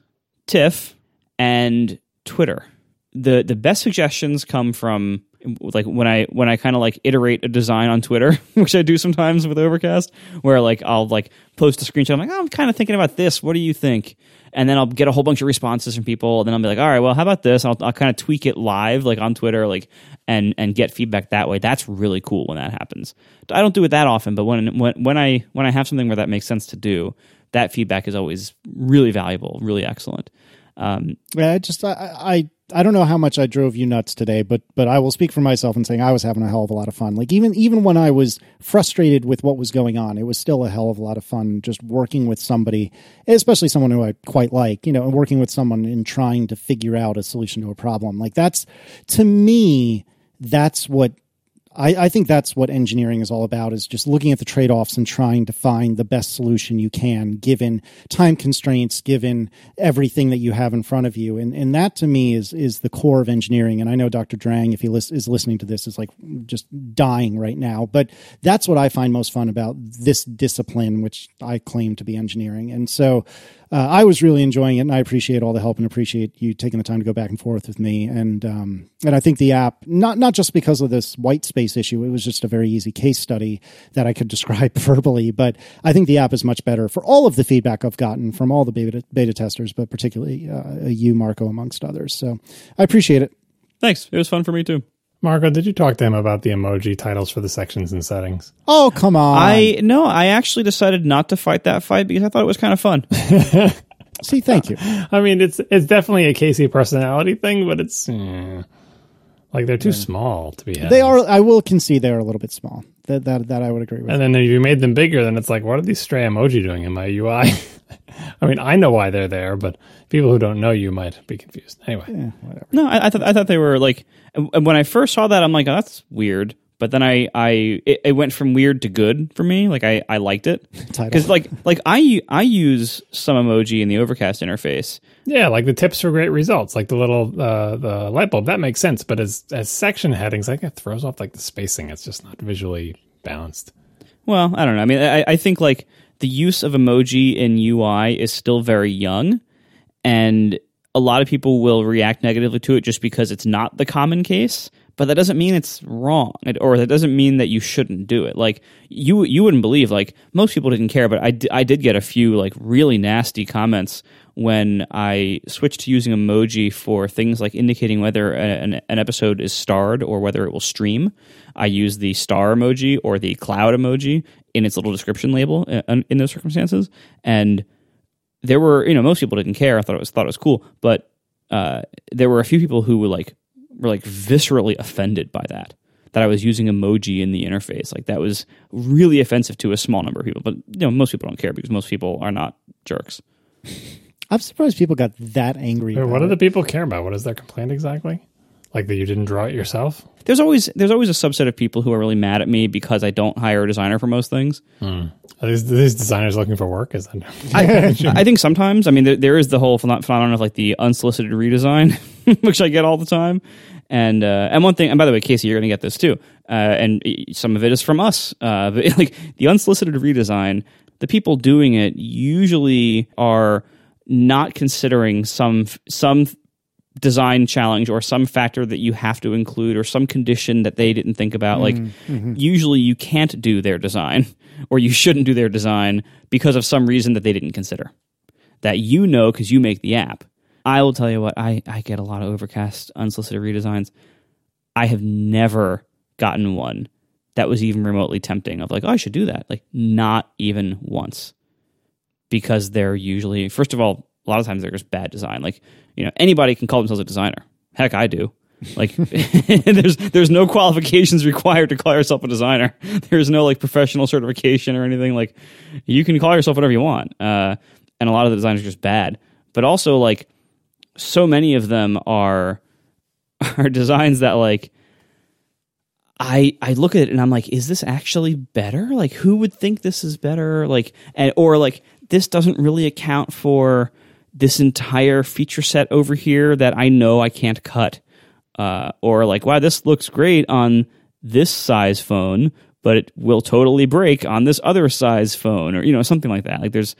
Tiff, and Twitter. The the best suggestions come from like when I when I kind of like iterate a design on Twitter, which I do sometimes with Overcast, where like I'll like post a screenshot. I'm like, oh, I'm kind of thinking about this. What do you think? And then I'll get a whole bunch of responses from people. And then I'll be like, all right, well, how about this? I'll, I'll kind of tweak it live, like on Twitter, like and and get feedback that way. That's really cool when that happens. I don't do it that often, but when when when I when I have something where that makes sense to do, that feedback is always really valuable, really excellent. Um, yeah, I just I, I I don't know how much I drove you nuts today, but but I will speak for myself and saying I was having a hell of a lot of fun. Like even even when I was frustrated with what was going on, it was still a hell of a lot of fun just working with somebody, especially someone who I quite like, you know, and working with someone and trying to figure out a solution to a problem. Like that's to me, that's what I, I, think that's what engineering is all about is just looking at the trade-offs and trying to find the best solution you can given time constraints given everything that you have in front of you. And and that to me is is the core of engineering. And i know dr drang if he lis- is listening to this is like just dying right now. But that's what i find most fun about this discipline which i claim to be engineering. And so uh, I was really enjoying it, and I appreciate all the help and appreciate you taking the time to go back and forth with me. And um, and I think the app not not just because of this white space issue, it was just a very easy case study that I could describe verbally. But I think the app is much better for all of the feedback I've gotten from all the beta, beta testers, but particularly uh, you, Marco, amongst others. So I appreciate it. Thanks. It was fun for me too. Marco, did you talk to him about the emoji titles for the sections and settings? Oh, come on. I no, I actually decided not to fight that fight because I thought it was kind of fun. See, thank you. I mean, it's it's definitely a Casey personality thing, but it's eh, like they're too yeah. small to be. They are. I will concede they are a little bit small. That that that I would agree with. And then if you made them bigger, then it's like, what are these stray emoji doing in my UI? I mean, I know why they're there, but people who don't know you might be confused. Anyway, yeah, whatever. No, I, I thought I thought they were like when I first saw that, I'm like, oh, that's weird. But then I, I, it, it, went from weird to good for me. Like I, I liked it because like, like I, I use some emoji in the Overcast interface. Yeah, like the tips for great results, like the little uh, the light bulb. That makes sense. But as as section headings, like it throws off like the spacing. It's just not visually balanced. Well, I don't know. I mean, I, I think like the use of emoji in UI is still very young, and a lot of people will react negatively to it just because it's not the common case but that doesn't mean it's wrong. Or that doesn't mean that you shouldn't do it. Like you you wouldn't believe like most people didn't care but I, d- I did get a few like really nasty comments when i switched to using emoji for things like indicating whether an, an episode is starred or whether it will stream. I use the star emoji or the cloud emoji in its little description label uh, in those circumstances. And there were you know most people didn't care. I thought it was thought it was cool, but uh, there were a few people who were like were like viscerally offended by that that I was using emoji in the interface. Like that was really offensive to a small number of people. But you know most people don't care because most people are not jerks. I'm surprised people got that angry. Wait, about what do it. the people care about? What is their complaint exactly? Like that you didn't draw it yourself? There's always there's always a subset of people who are really mad at me because I don't hire a designer for most things. Are these, these designers looking for work? Is that I, I think sometimes. I mean, there, there is the whole phenom- phenomenon of like the unsolicited redesign, which I get all the time. And uh, and one thing, and by the way, Casey, you're going to get this too. Uh, and some of it is from us. Uh, but like the unsolicited redesign, the people doing it usually are not considering some some design challenge or some factor that you have to include or some condition that they didn't think about like mm-hmm. usually you can't do their design or you shouldn't do their design because of some reason that they didn't consider that you know because you make the app. I will tell you what i, I get a lot of overcast unsolicited redesigns. I have never gotten one that was even remotely tempting of like oh i should do that like not even once because they're usually first of all a lot of times they're just bad design. Like you know anybody can call themselves a designer. Heck i do. Like there's there's no qualifications required to call yourself a designer. There's no like professional certification or anything. Like you can call yourself whatever you want uh, and a lot of the designers are just bad. But also like so many of them are are designs that like I I look at it and I'm like, is this actually better? Like, who would think this is better? Like, and or like this doesn't really account for this entire feature set over here that I know I can't cut. Uh, or like, wow, this looks great on this size phone, but it will totally break on this other size phone, or you know, something like that. Like, there's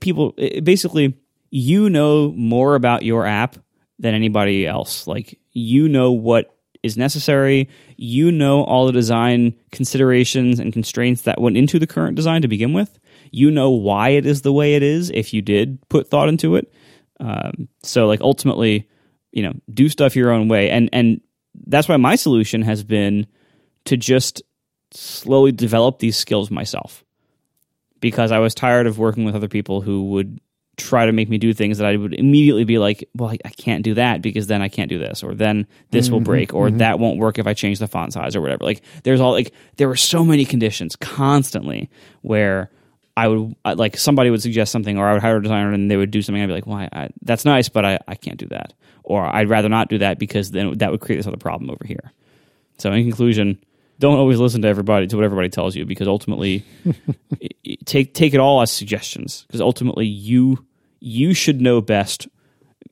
people basically, you know more about your app than anybody else. Like, you know what is necessary. You know all the design considerations and constraints that went into the current design to begin with. You know why it is the way it is if you did put thought into it. Um, so, like ultimately, you know, do stuff your own way, and and that's why my solution has been to just slowly develop these skills myself because I was tired of working with other people who would try to make me do things that I would immediately be like, well, I, I can't do that because then I can't do this, or then this will break, or that won't work if I change the font size or whatever. Like, there's all like, there were so many conditions constantly where I would, like, somebody would suggest something, or I would hire a designer and they would do something. I'd be like, well, I, I, that's nice, but I, I can't do that. Or I'd rather not do that because then that would create this other problem over here. So, in conclusion, don't always listen to everybody to what everybody tells you because ultimately, take take it all as suggestions because ultimately you you should know best,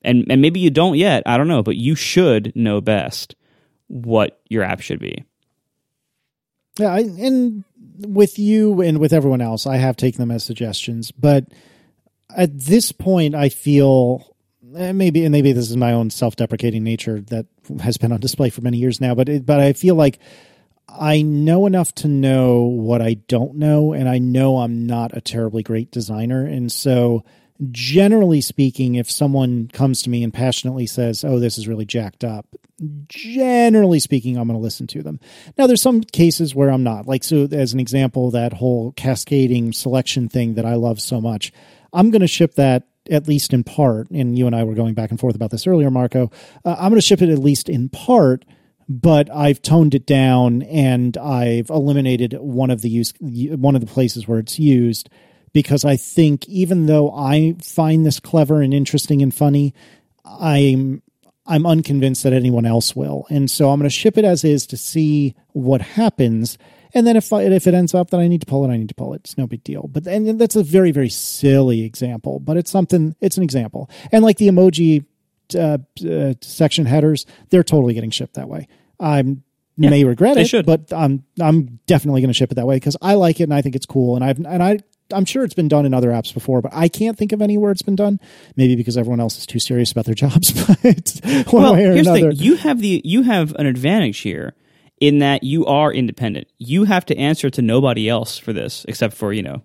and and maybe you don't yet. I don't know, but you should know best what your app should be. Yeah, I, and with you and with everyone else, I have taken them as suggestions. But at this point, I feel eh, maybe, and maybe this is my own self-deprecating nature that has been on display for many years now. But it, but I feel like I know enough to know what I don't know, and I know I'm not a terribly great designer, and so. Generally speaking, if someone comes to me and passionately says, "Oh, this is really jacked up," generally speaking, I'm going to listen to them. Now, there's some cases where I'm not. Like, so as an example, that whole cascading selection thing that I love so much, I'm going to ship that at least in part. And you and I were going back and forth about this earlier, Marco. Uh, I'm going to ship it at least in part, but I've toned it down and I've eliminated one of the use, one of the places where it's used because I think even though I find this clever and interesting and funny, I'm I'm unconvinced that anyone else will. And so I'm going to ship it as is to see what happens. And then if I, if it ends up that I need to pull it, I need to pull it. It's no big deal. But and that's a very very silly example, but it's something. It's an example. And like the emoji uh, uh, section headers, they're totally getting shipped that way. I may regret it, should. but I'm I'm definitely going to ship it that way because I like it and I think it's cool. And I've and I I'm sure it's been done in other apps before, but I can't think of any where it's been done. Maybe because everyone else is too serious about their jobs. But one well, way or here's another, the thing: you have the you have an advantage here in that you are independent. You have to answer to nobody else for this, except for you know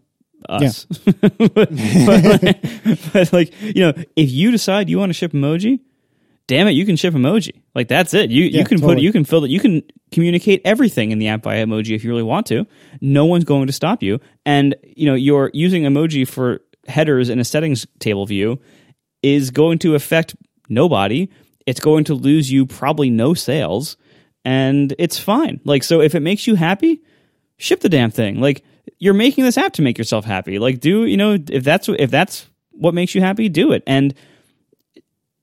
us. but, but, but like you know, if you decide you want to ship emoji, damn it, you can ship emoji. Like that's it. You Yeah, you can put totally. you can fill it. You can communicate everything in the app via emoji if you really want to. No one's going to stop you. And you know, you're using emoji for headers in a settings table view is going to affect nobody. It's going to lose you probably no sales, and it's fine. Like so, if it makes you happy, ship the damn thing. Like you're making this app to make yourself happy. Like do you know if that's if that's what makes you happy, do it. And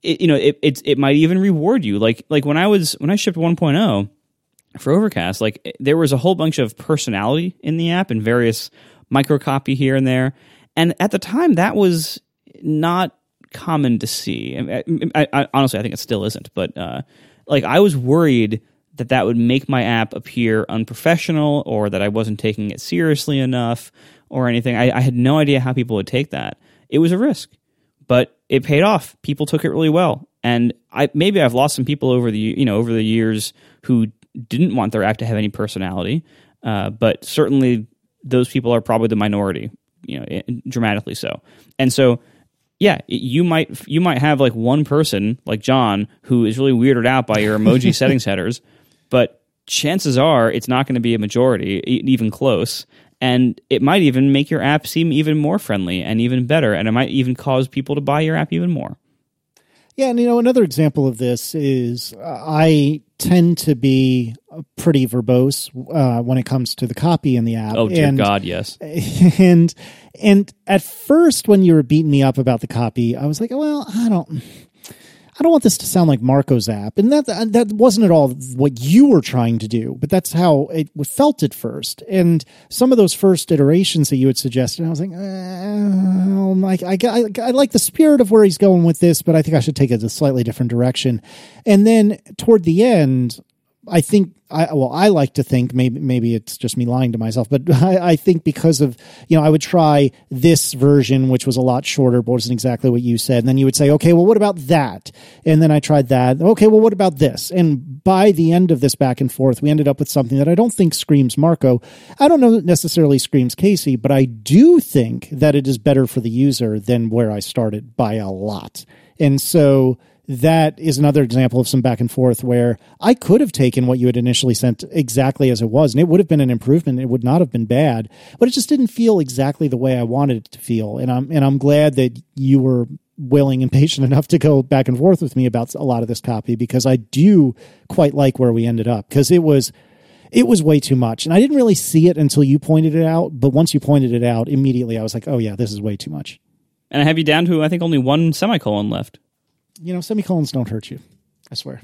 it, you know it it's it might even reward you. Like like when I was when I shipped 1.0 for Overcast, like there was a whole bunch of personality in the app and various microcopy here and there. And at the time, that was not common to see. I, I, I, honestly, I think it still isn't. But uh, like, I was worried that that would make my app appear unprofessional, or that I wasn't taking it seriously enough, or anything. I, I had no idea how people would take that. It was a risk, but it paid off. People took it really well, and I maybe I've lost some people over the you know over the years who didn't want their app to have any personality, uh, but certainly those people are probably the minority, you know, dramatically so. And so, yeah, you might you might have like one person like John who is really weirded out by your emoji settings headers, but chances are it's not going to be a majority, even close. And it might even make your app seem even more friendly and even better, and it might even cause people to buy your app even more. Yeah, and you know, another example of this is uh, I tend to be uh, pretty verbose uh, when it comes to the copy in the app. Oh dear and, God, yes. and and at first, when you were beating me up about the copy, I was like, well, I don't. I don't want this to sound like Marco's app, and that uh, that wasn't at all what you were trying to do. But that's how it felt at first. And some of those first iterations that you had suggested, I was like, oh, Mike, I, I, I like the spirit of where he's going with this, but I think I should take it a slightly different direction. And then toward the end, I think I well I like to think maybe maybe it's just me lying to myself, but I, I think because of you know I would try this version which was a lot shorter, but wasn't exactly what you said, and then you would say, okay, well what about that? And then I tried that. Okay, well what about this? And by the end of this back and forth, we ended up with something that I don't think screams Marco. I don't know necessarily screams Casey, but I do think that it is better for the user than where I started by a lot. And so that is another example of some back and forth where I could have taken what you had initially sent exactly as it was, and it would have been an improvement. It would not have been bad, but it just didn't feel exactly the way I wanted it to feel. And I'm and I'm glad that you were willing and patient enough to go back and forth with me about a lot of this copy because I do quite like where we ended up because it was it was way too much and i didn't really see it until you pointed it out but once you pointed it out immediately i was like oh yeah this is way too much And I have you down to I think only one semicolon left. You know semicolons don't hurt you i swear